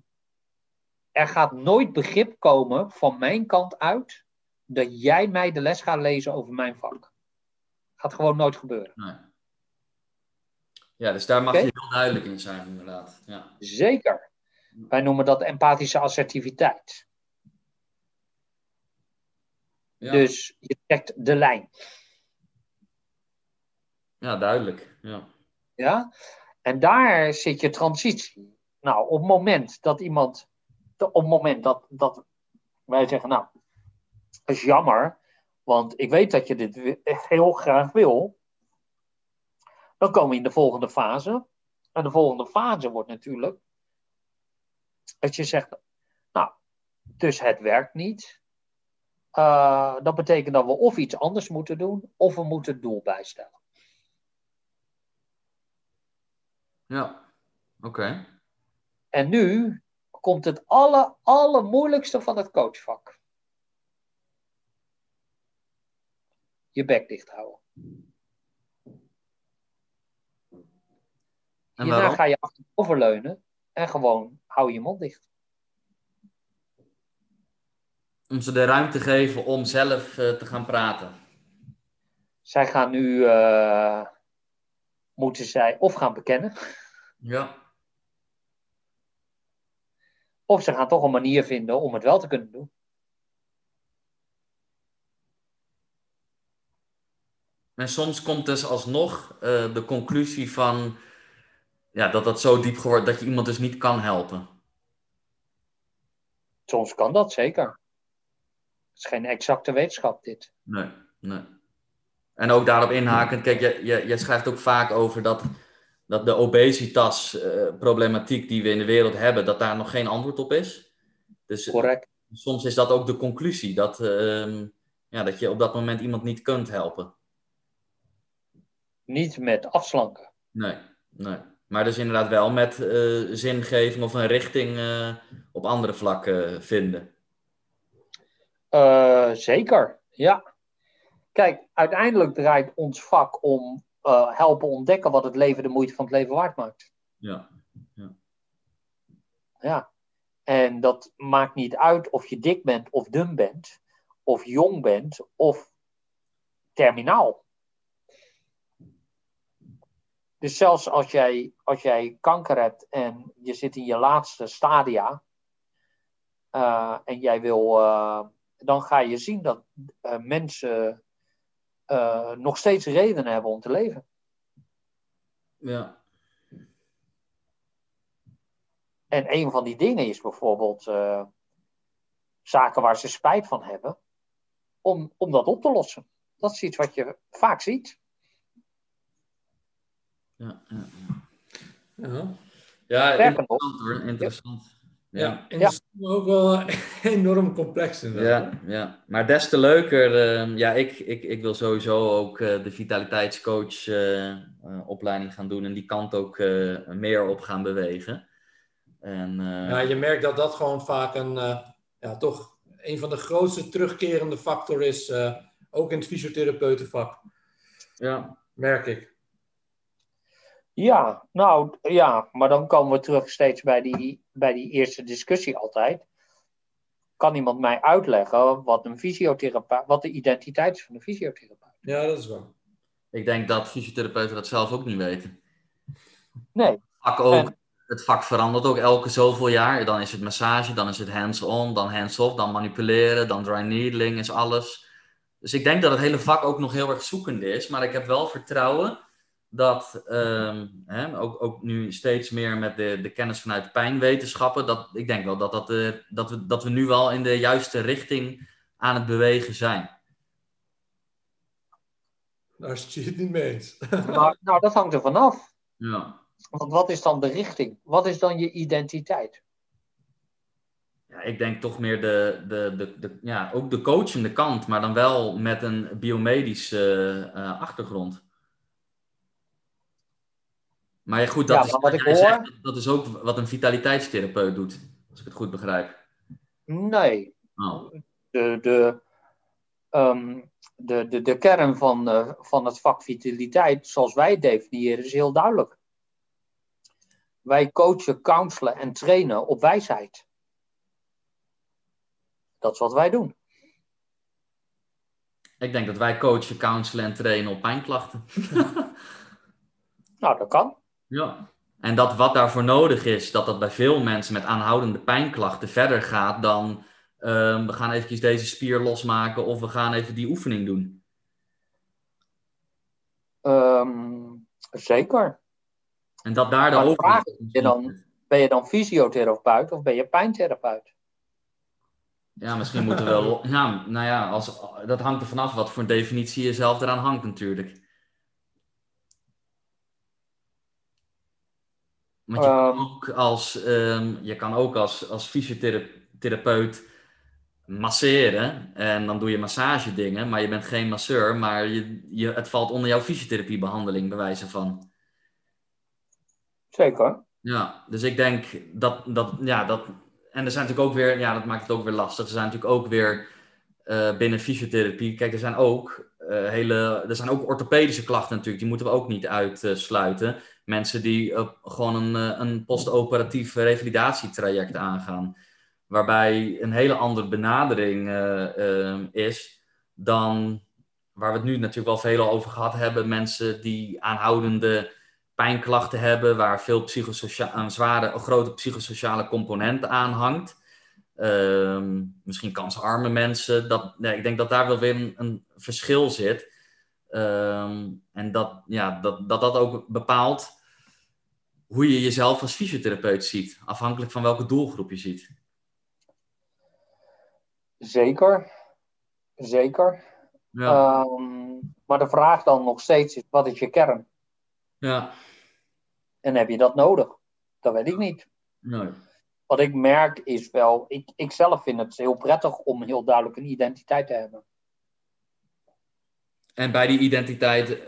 [SPEAKER 2] er gaat nooit begrip komen van mijn kant uit dat jij mij de les gaat lezen over mijn vak. Gaat gewoon nooit gebeuren.
[SPEAKER 1] Nee. Ja, dus daar mag je heel duidelijk in zijn, inderdaad. Ja.
[SPEAKER 2] Zeker. Wij noemen dat empathische assertiviteit. Ja. Dus je trekt de lijn.
[SPEAKER 1] Ja, duidelijk. Ja.
[SPEAKER 2] ja. En daar zit je transitie. Nou, op het moment dat iemand, op het moment dat, dat wij zeggen, nou, dat is jammer, want ik weet dat je dit heel graag wil, dan komen we in de volgende fase. En de volgende fase wordt natuurlijk dat je zegt, nou, dus het werkt niet. Uh, dat betekent dat we of iets anders moeten doen, of we moeten het doel bijstellen.
[SPEAKER 1] Ja, oké.
[SPEAKER 2] En nu komt het alle, allermoeilijkste van het coachvak. Je bek dicht houden. En Hierna ga je achteroverleunen en gewoon hou je mond dicht.
[SPEAKER 1] Om ze de ruimte geven om zelf uh, te gaan praten.
[SPEAKER 2] Zij gaan nu, uh, moeten zij of gaan bekennen.
[SPEAKER 1] Ja.
[SPEAKER 2] Of ze gaan toch een manier vinden om het wel te kunnen doen.
[SPEAKER 1] En soms komt dus alsnog uh, de conclusie van ja, dat dat zo diep wordt dat je iemand dus niet kan helpen.
[SPEAKER 2] Soms kan dat zeker. Het is geen exacte wetenschap, dit.
[SPEAKER 1] Nee, nee. En ook daarop inhakend, kijk, je, je, je schrijft ook vaak over dat, dat de obesitas-problematiek die we in de wereld hebben, dat daar nog geen antwoord op is. Dus
[SPEAKER 2] Correct.
[SPEAKER 1] soms is dat ook de conclusie, dat, uh, ja, dat je op dat moment iemand niet kunt helpen.
[SPEAKER 2] Niet met afslanken.
[SPEAKER 1] Nee, nee. Maar dus inderdaad wel met uh, zingeving of een richting uh, op andere vlakken vinden.
[SPEAKER 2] Uh, zeker, ja. Kijk, uiteindelijk draait ons vak om helpen ontdekken wat het leven de moeite van het leven waard maakt.
[SPEAKER 1] Ja. ja.
[SPEAKER 2] Ja. En dat maakt niet uit of je dik bent of dun bent, of jong bent of terminaal. Dus zelfs als jij, als jij kanker hebt en je zit in je laatste stadia uh, en jij wil, uh, dan ga je zien dat uh, mensen nog steeds redenen hebben om te leven.
[SPEAKER 1] Ja.
[SPEAKER 2] En een van die dingen is bijvoorbeeld zaken waar ze spijt van hebben, om, om dat op te lossen. Dat is iets wat je vaak ziet
[SPEAKER 1] ja, ja. ja. ja interessant hoor, interessant.
[SPEAKER 3] Ja, ja. maar ook wel enorm complex
[SPEAKER 1] inderdaad. Ja, ja, maar des te leuker. Uh, ja, ik, ik, ik wil sowieso ook uh, de vitaliteitscoach uh, opleiding gaan doen en die kant ook meer op gaan bewegen. En,
[SPEAKER 3] ja, je merkt dat dat gewoon vaak een, ja, toch een van de grootste terugkerende factor is, ook in het fysiotherapeutenvak.
[SPEAKER 1] Ja.
[SPEAKER 3] Merk ik.
[SPEAKER 2] Ja, nou ja, maar dan komen we terug steeds bij die, bij die eerste discussie altijd. Kan iemand mij uitleggen wat een fysiotherapeut, wat de identiteit is van een fysiotherapeut?
[SPEAKER 3] Ja, dat is wel.
[SPEAKER 1] Ik denk dat fysiotherapeuten dat zelf ook niet weten.
[SPEAKER 2] Nee.
[SPEAKER 1] Vak ook, het vak verandert ook elke zoveel jaar. Dan is het massage, dan is het hands-on, dan hands-off, dan manipuleren, dan dry needling is alles. Dus ik denk dat het hele vak ook nog heel erg zoekende is. Maar ik heb wel vertrouwen dat, ehm, hè, ook, ook nu steeds meer met de, de kennis vanuit pijnwetenschappen, dat ik denk wel dat, dat, uh, dat, we, dat we nu wel in de juiste richting aan het bewegen zijn.
[SPEAKER 3] Daar is het niet mee eens.
[SPEAKER 2] Maar, nou, dat hangt er vanaf.
[SPEAKER 1] Ja.
[SPEAKER 2] Want wat is dan de richting? Wat is dan je identiteit?
[SPEAKER 1] Ja, ik denk toch meer de, de, de, de, ja, ook de coachende kant, maar dan wel met een biomedische uh, achtergrond. Maar ja, goed, dat,
[SPEAKER 2] Ja,
[SPEAKER 1] is,
[SPEAKER 2] maar wat
[SPEAKER 1] wat
[SPEAKER 2] ik
[SPEAKER 1] jij
[SPEAKER 2] hoor-
[SPEAKER 1] zegt, dat is ook wat een vitaliteitstherapeut doet, als ik het goed begrijp.
[SPEAKER 2] Nee.
[SPEAKER 1] Oh.
[SPEAKER 2] De, de, ehm, de, de, de kern van, eh, van het vak vitaliteit, zoals wij het definiëren, is heel duidelijk. Wij coachen, counselen en trainen op wijsheid. Dat is wat wij doen.
[SPEAKER 1] Ik denk dat wij coachen, counselen en trainen op pijnklachten.
[SPEAKER 2] Nou, dat kan.
[SPEAKER 1] Ja. En dat wat daarvoor nodig is, dat dat bij veel mensen met aanhoudende pijnklachten verder gaat dan ehm, we gaan eventjes deze spier losmaken of we gaan even die oefening doen.
[SPEAKER 2] Ehm, zeker.
[SPEAKER 1] En dat daar de
[SPEAKER 2] Maar vraag is je dan- Ben je dan fysiotherapeut of ben je pijntherapeut?
[SPEAKER 1] Ja, misschien moeten we wel. Ja, nou ja, als, dat hangt er vanaf wat voor definitie je zelf eraan hangt, natuurlijk. Want je kan
[SPEAKER 2] Ehm.
[SPEAKER 1] ook als, ehm, je kan ook als, als fysiotherapeut masseren en dan doe je massagedingen, maar je bent geen masseur, maar je, je, het valt onder jouw fysiotherapiebehandeling, bij wijze van.
[SPEAKER 2] Zeker.
[SPEAKER 1] Ja, dus ik denk dat, dat, ja, dat, en er zijn natuurlijk ook weer, ja, dat maakt het ook weer lastig. Er zijn natuurlijk ook weer eh, binnen fysiotherapie, kijk, er zijn ook eh, hele, er zijn ook orthopedische klachten natuurlijk, die moeten we ook niet uitsluiten. Mensen die gewoon een, eh, een postoperatief revalidatietraject aangaan, waarbij een hele andere benadering eh, eh, is dan waar we het nu natuurlijk wel veel over gehad hebben, mensen die aanhoudende pijnklachten hebben, waar veel een zware, grote psychosociale component aan hangt. Ehm, misschien kansarme mensen. Dat, nee, ik denk dat daar wel weer een verschil zit. Ehm, en dat, ja, dat, dat dat ook bepaalt hoe je jezelf als fysiotherapeut ziet. Afhankelijk van welke doelgroep je ziet.
[SPEAKER 2] Zeker. Zeker.
[SPEAKER 1] Ja,
[SPEAKER 2] Ehm, maar de vraag dan nog steeds is, wat is je kern?
[SPEAKER 1] ja.
[SPEAKER 2] En heb je dat nodig? Dat weet ik niet.
[SPEAKER 1] Nee.
[SPEAKER 2] Wat ik merk is wel, ik, ik zelf vind het heel prettig om heel duidelijk een identiteit te hebben.
[SPEAKER 1] En bij die identiteit eh,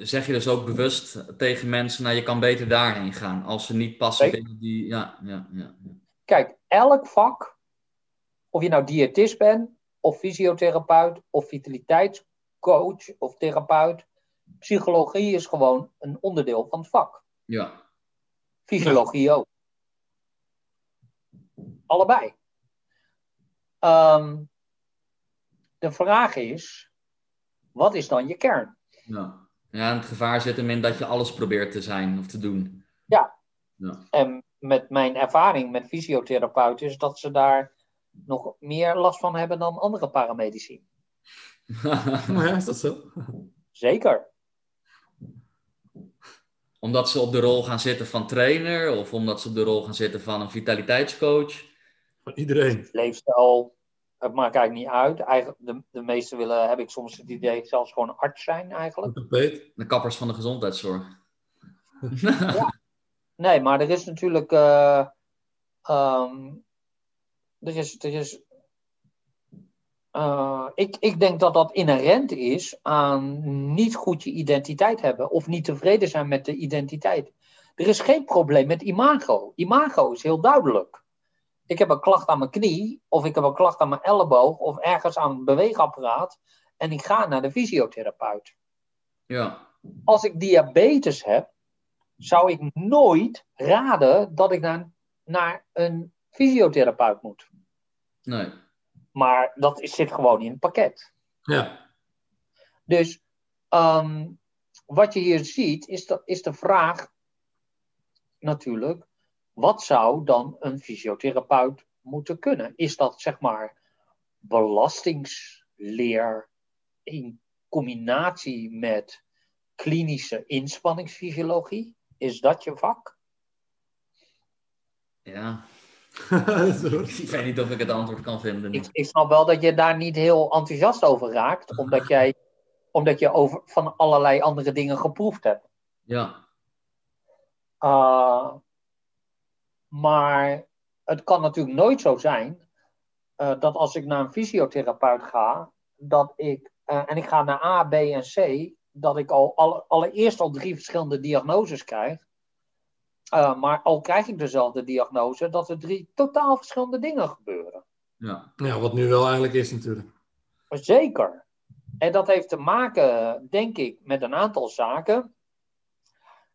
[SPEAKER 1] zeg je dus ook bewust tegen mensen, nou je kan beter daarheen gaan. Als ze niet passen
[SPEAKER 2] Zeker.
[SPEAKER 1] binnen die... Ja, ja, ja. ja.
[SPEAKER 2] Kijk, elk vak, of je nou diëtist bent, of fysiotherapeut, of vitaliteitscoach of therapeut, psychologie is gewoon een onderdeel van het vak.
[SPEAKER 1] ja.
[SPEAKER 2] Fysiologie ook. Allebei. Ehm, de vraag is, wat is dan je kern?
[SPEAKER 1] Ja. ja, en het gevaar zit hem in dat je alles probeert te zijn of te doen.
[SPEAKER 2] Ja.
[SPEAKER 1] Ja,
[SPEAKER 2] En met mijn ervaring met fysiotherapeuten is dat ze daar nog meer last van hebben dan andere paramedici.
[SPEAKER 3] Ja, is dat zo?
[SPEAKER 2] Zeker.
[SPEAKER 1] omdat ze op de rol gaan zitten van trainer of omdat ze op de rol gaan zitten van een vitaliteitscoach.
[SPEAKER 3] Van iedereen.
[SPEAKER 2] Leefstijl, het maakt eigenlijk niet uit. Eigenlijk, de, de meesten willen, heb ik soms het idee, zelfs gewoon arts zijn eigenlijk.
[SPEAKER 1] De kappers van de gezondheidszorg.
[SPEAKER 2] Nee, maar er is natuurlijk. ehm, er is. Er is eh, ik, ik denk dat dat inherent is aan niet goed je identiteit hebben of niet tevreden zijn met de identiteit. Er is geen probleem met imago. Imago is heel duidelijk. Ik heb een klacht aan mijn knie, of ik heb een klacht aan mijn elleboog, of ergens aan het beweegapparaat, en ik ga naar de fysiotherapeut
[SPEAKER 1] Ja,
[SPEAKER 2] als ik diabetes heb, zou ik nooit raden dat ik naar, naar een fysiotherapeut moet.
[SPEAKER 1] nee.
[SPEAKER 2] Maar dat is, zit gewoon in het pakket.
[SPEAKER 3] Ja.
[SPEAKER 2] Dus ehm, wat je hier ziet, is de, is de vraag natuurlijk, wat zou dan een fysiotherapeut moeten kunnen? Is dat zeg maar belastingsleer in combinatie met klinische inspanningsfysiologie? Is dat je vak?
[SPEAKER 1] Ja. ik weet niet of ik het antwoord kan vinden.
[SPEAKER 2] Ik, ik snap wel dat je daar niet heel enthousiast over raakt, omdat jij omdat je over, van allerlei andere dingen geproefd hebt.
[SPEAKER 1] Ja.
[SPEAKER 2] Uh, maar het kan natuurlijk nooit zo zijn uh, dat als ik naar een fysiotherapeut ga, dat ik, uh, en ik ga naar A, B en C, dat ik al alle, allereerst al drie verschillende diagnoses krijg. maar al krijg ik dezelfde diagnose, dat er drie totaal verschillende dingen gebeuren.
[SPEAKER 3] Ja, ja wat nu wel eigenlijk is natuurlijk.
[SPEAKER 2] Zeker. En dat heeft te maken, denk ik, met een aantal zaken.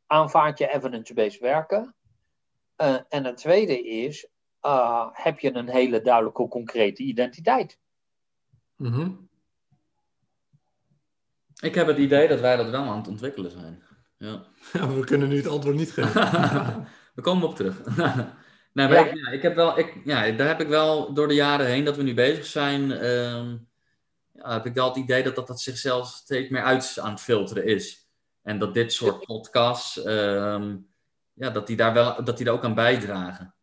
[SPEAKER 2] Aanvaard je evidence-based werken? Uh, en het tweede is, uh, heb je een hele duidelijke, concrete identiteit?
[SPEAKER 3] Mm -hmm.
[SPEAKER 1] Ik heb het idee dat wij dat wel aan het ontwikkelen zijn. Ja.
[SPEAKER 3] ja we kunnen nu het antwoord niet geven.
[SPEAKER 1] we komen op terug. nou, ja. Ik, ja, ik heb wel, ik, ja, daar heb ik wel door de jaren heen dat we nu bezig zijn. Ja, heb ik wel het idee dat, dat dat zichzelf steeds meer uit aan het filteren is. En dat dit soort podcasts, um, ja, dat die daar wel dat die daar ook aan bijdragen.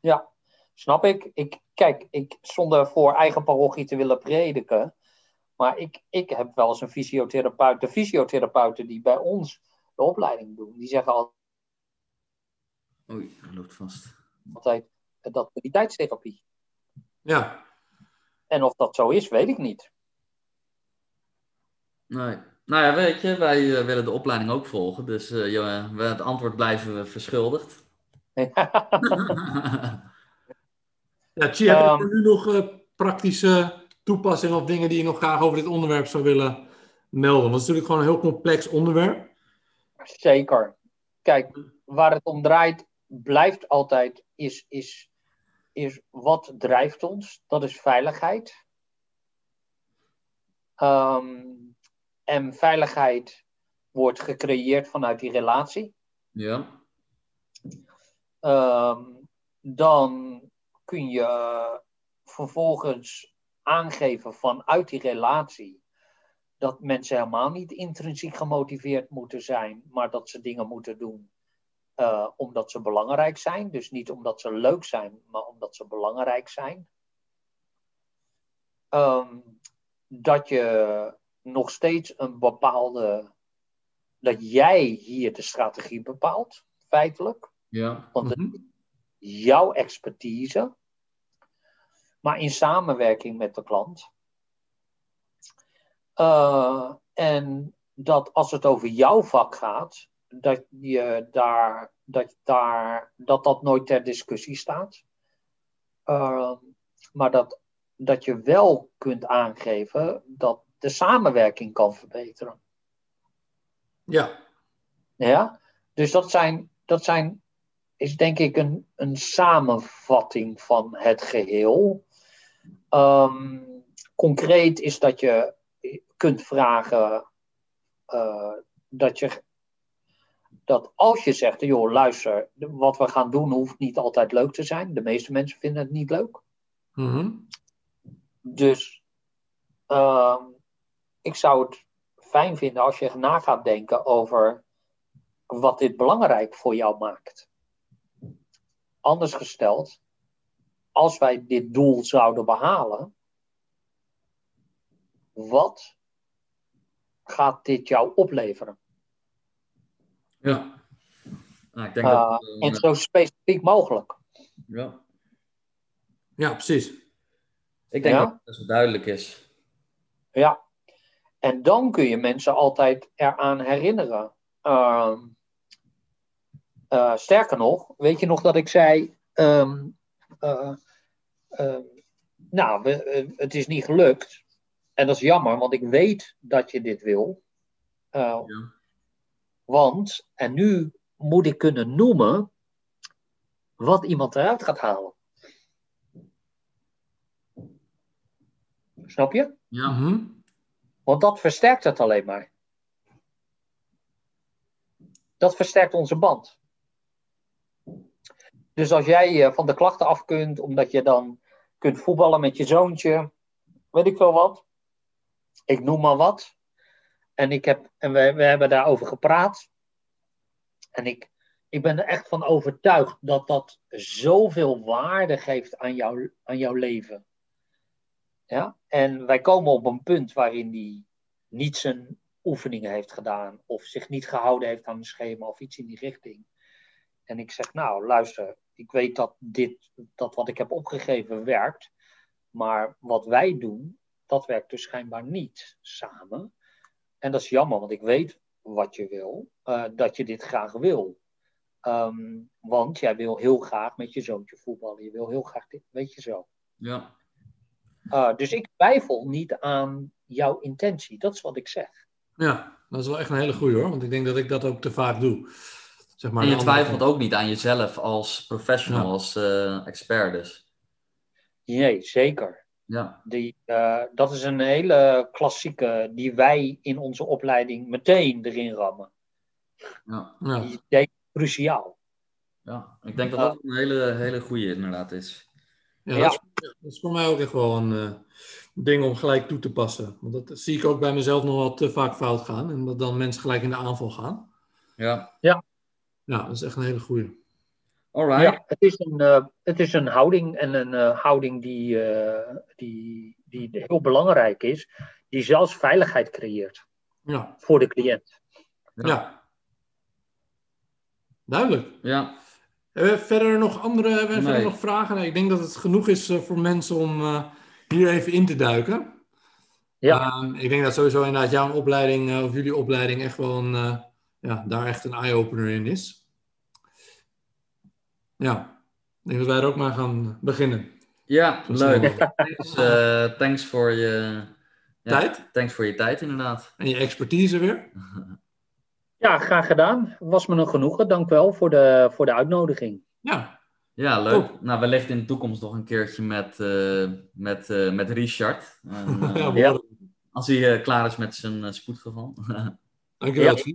[SPEAKER 2] Ja, snap ik. ik kijk, ik, zonder voor eigen parochie te willen prediken, maar ik, ik heb wel eens een fysiotherapeut, de fysiotherapeuten die bij ons de opleiding doen, die zeggen altijd.
[SPEAKER 1] Oei, hij loopt vast.
[SPEAKER 2] Altijd dat mediteitstherapie.
[SPEAKER 3] Ja.
[SPEAKER 2] En of dat zo is, weet ik niet.
[SPEAKER 1] Nee. Nou ja, weet je, wij uh, willen de opleiding ook volgen. Dus uh, ja, we, het antwoord blijven we verschuldigd.
[SPEAKER 3] ja, Tjie, heb je um, nu nog uh, praktische toepassingen of dingen die je nog graag over dit onderwerp zou willen melden? Want het is natuurlijk gewoon een heel complex onderwerp.
[SPEAKER 2] Zeker. Kijk, waar het om draait, blijft altijd, is, is, is wat drijft ons? Dat is veiligheid. Um, en veiligheid wordt gecreëerd vanuit die relatie.
[SPEAKER 1] Ja.
[SPEAKER 2] Um, dan kun je vervolgens aangeven vanuit die relatie dat mensen helemaal niet intrinsiek gemotiveerd moeten zijn, maar dat ze dingen moeten doen uh, omdat ze belangrijk zijn. Dus niet omdat ze leuk zijn, maar omdat ze belangrijk zijn. Um, dat je nog steeds een bepaalde. dat jij hier de strategie bepaalt, feitelijk.
[SPEAKER 1] Ja.
[SPEAKER 2] Want het is jouw expertise, maar in samenwerking met de klant. Uh, en dat als het over jouw vak gaat, dat je daar, dat, daar, dat, dat nooit ter discussie staat. Uh, maar dat, dat je wel kunt aangeven dat de samenwerking kan verbeteren.
[SPEAKER 3] Ja.
[SPEAKER 2] Ja, dus dat zijn, dat zijn is denk ik een, een samenvatting van het geheel. Um, concreet is dat je kunt vragen uh, dat je dat als je zegt, joh, luister, wat we gaan doen hoeft niet altijd leuk te zijn. De meeste mensen vinden het niet leuk.
[SPEAKER 3] Mm -hmm.
[SPEAKER 2] Dus uh, ik zou het fijn vinden als je na gaat denken over wat dit belangrijk voor jou maakt. Anders gesteld, als wij dit doel zouden behalen, wat gaat dit jou opleveren?
[SPEAKER 1] Ja. Nou, ik denk
[SPEAKER 2] uh,
[SPEAKER 1] dat, uh,
[SPEAKER 2] en zo specifiek mogelijk.
[SPEAKER 1] Ja.
[SPEAKER 3] Ja, precies.
[SPEAKER 1] Ik denk
[SPEAKER 2] Ja?
[SPEAKER 1] dat het best duidelijk is.
[SPEAKER 2] Ja. En dan kun je mensen altijd eraan herinneren. Uh, uh, sterker nog, weet je nog dat ik zei. Um, uh, nou, we, het is niet gelukt. En dat is jammer, want ik weet dat je dit wil.
[SPEAKER 1] Ja.
[SPEAKER 2] Want, en nu moet ik kunnen noemen wat iemand eruit gaat halen. Snap je?
[SPEAKER 1] Ja.
[SPEAKER 3] Mhm.
[SPEAKER 2] Want dat versterkt het alleen maar. dat versterkt onze band. Dus als jij eh, van de klachten af kunt, omdat je dan kunt voetballen met je zoontje, weet ik veel wat. Ik noem maar wat. En, ik heb, en we, we hebben daarover gepraat. En ik, ik ben er echt van overtuigd dat dat zoveel waarde geeft aan, aan jouw leven. Ja? En wij komen op een punt waarin die niet zijn oefeningen heeft gedaan, of zich niet gehouden heeft aan een schema of iets in die richting. En ik zeg, nou luister, ik weet dat dit, dat wat ik heb opgegeven werkt, maar wat wij doen, dat werkt dus schijnbaar niet samen. En dat is jammer, want ik weet wat je wil, uh, dat je dit graag wil. Um, want jij wil heel graag met je zoontje voetballen. Je wil heel graag dit, weet je zo.
[SPEAKER 1] Ja.
[SPEAKER 2] Uh, dus ik twijfel niet aan jouw intentie. Dat is wat ik zeg.
[SPEAKER 3] Ja, dat is wel echt een hele goede hoor. Want ik denk dat ik dat ook te vaak doe.
[SPEAKER 1] Zeg maar en je twijfelt ook niet aan jezelf als professional, ja. als uh, expert dus.
[SPEAKER 2] Nee, zeker.
[SPEAKER 1] Ja.
[SPEAKER 2] Die, uh, dat is een hele klassieke die wij in onze opleiding meteen erin rammen.
[SPEAKER 1] Ja.
[SPEAKER 2] ja. Die is cruciaal.
[SPEAKER 1] Ja, ik denk dat dat een hele, hele goede inderdaad is.
[SPEAKER 3] Ja, Dat, is, dat, is, voor mij ook echt wel een uh, ding om gelijk toe te passen. Want dat zie ik ook bij mezelf nog wel te vaak fout gaan. En dat dan mensen gelijk in de aanval gaan.
[SPEAKER 1] Ja.
[SPEAKER 2] Ja.
[SPEAKER 3] Ja, dat is echt een hele goede.
[SPEAKER 1] Alright.
[SPEAKER 2] Ja, het is een, uh, het is een houding en een uh, houding die, uh, die, die heel belangrijk is, die zelfs veiligheid creëert
[SPEAKER 3] ja.
[SPEAKER 2] voor de cliënt.
[SPEAKER 3] Ja. ja. Duidelijk.
[SPEAKER 1] Ja.
[SPEAKER 3] Hebben we verder nog andere hebben we nee. verder nog vragen? Nee, ik denk dat het genoeg is voor mensen om hier even in te duiken.
[SPEAKER 2] Ja.
[SPEAKER 3] Um, ik denk dat sowieso inderdaad jouw opleiding of jullie opleiding echt wel een, ja, daar echt een eye-opener in is. Ja, ik denk dat wij er ook maar gaan beginnen.
[SPEAKER 1] Ja, leuk. Thanks, thanks voor je
[SPEAKER 3] ja, tijd.
[SPEAKER 1] Thanks voor je tijd, inderdaad.
[SPEAKER 3] En je expertise weer.
[SPEAKER 2] Ja, graag gedaan. Was me een genoegen. Dank wel voor de, voor de uitnodiging.
[SPEAKER 3] Ja.
[SPEAKER 1] Ja, leuk. Top. Nou, wellicht in de toekomst nog een keertje met, uh, met, uh, met Richard. En,
[SPEAKER 3] ja,
[SPEAKER 2] ja.
[SPEAKER 1] Als hij klaar is met zijn spoedgeval.
[SPEAKER 3] Dankjewel.
[SPEAKER 2] Ja.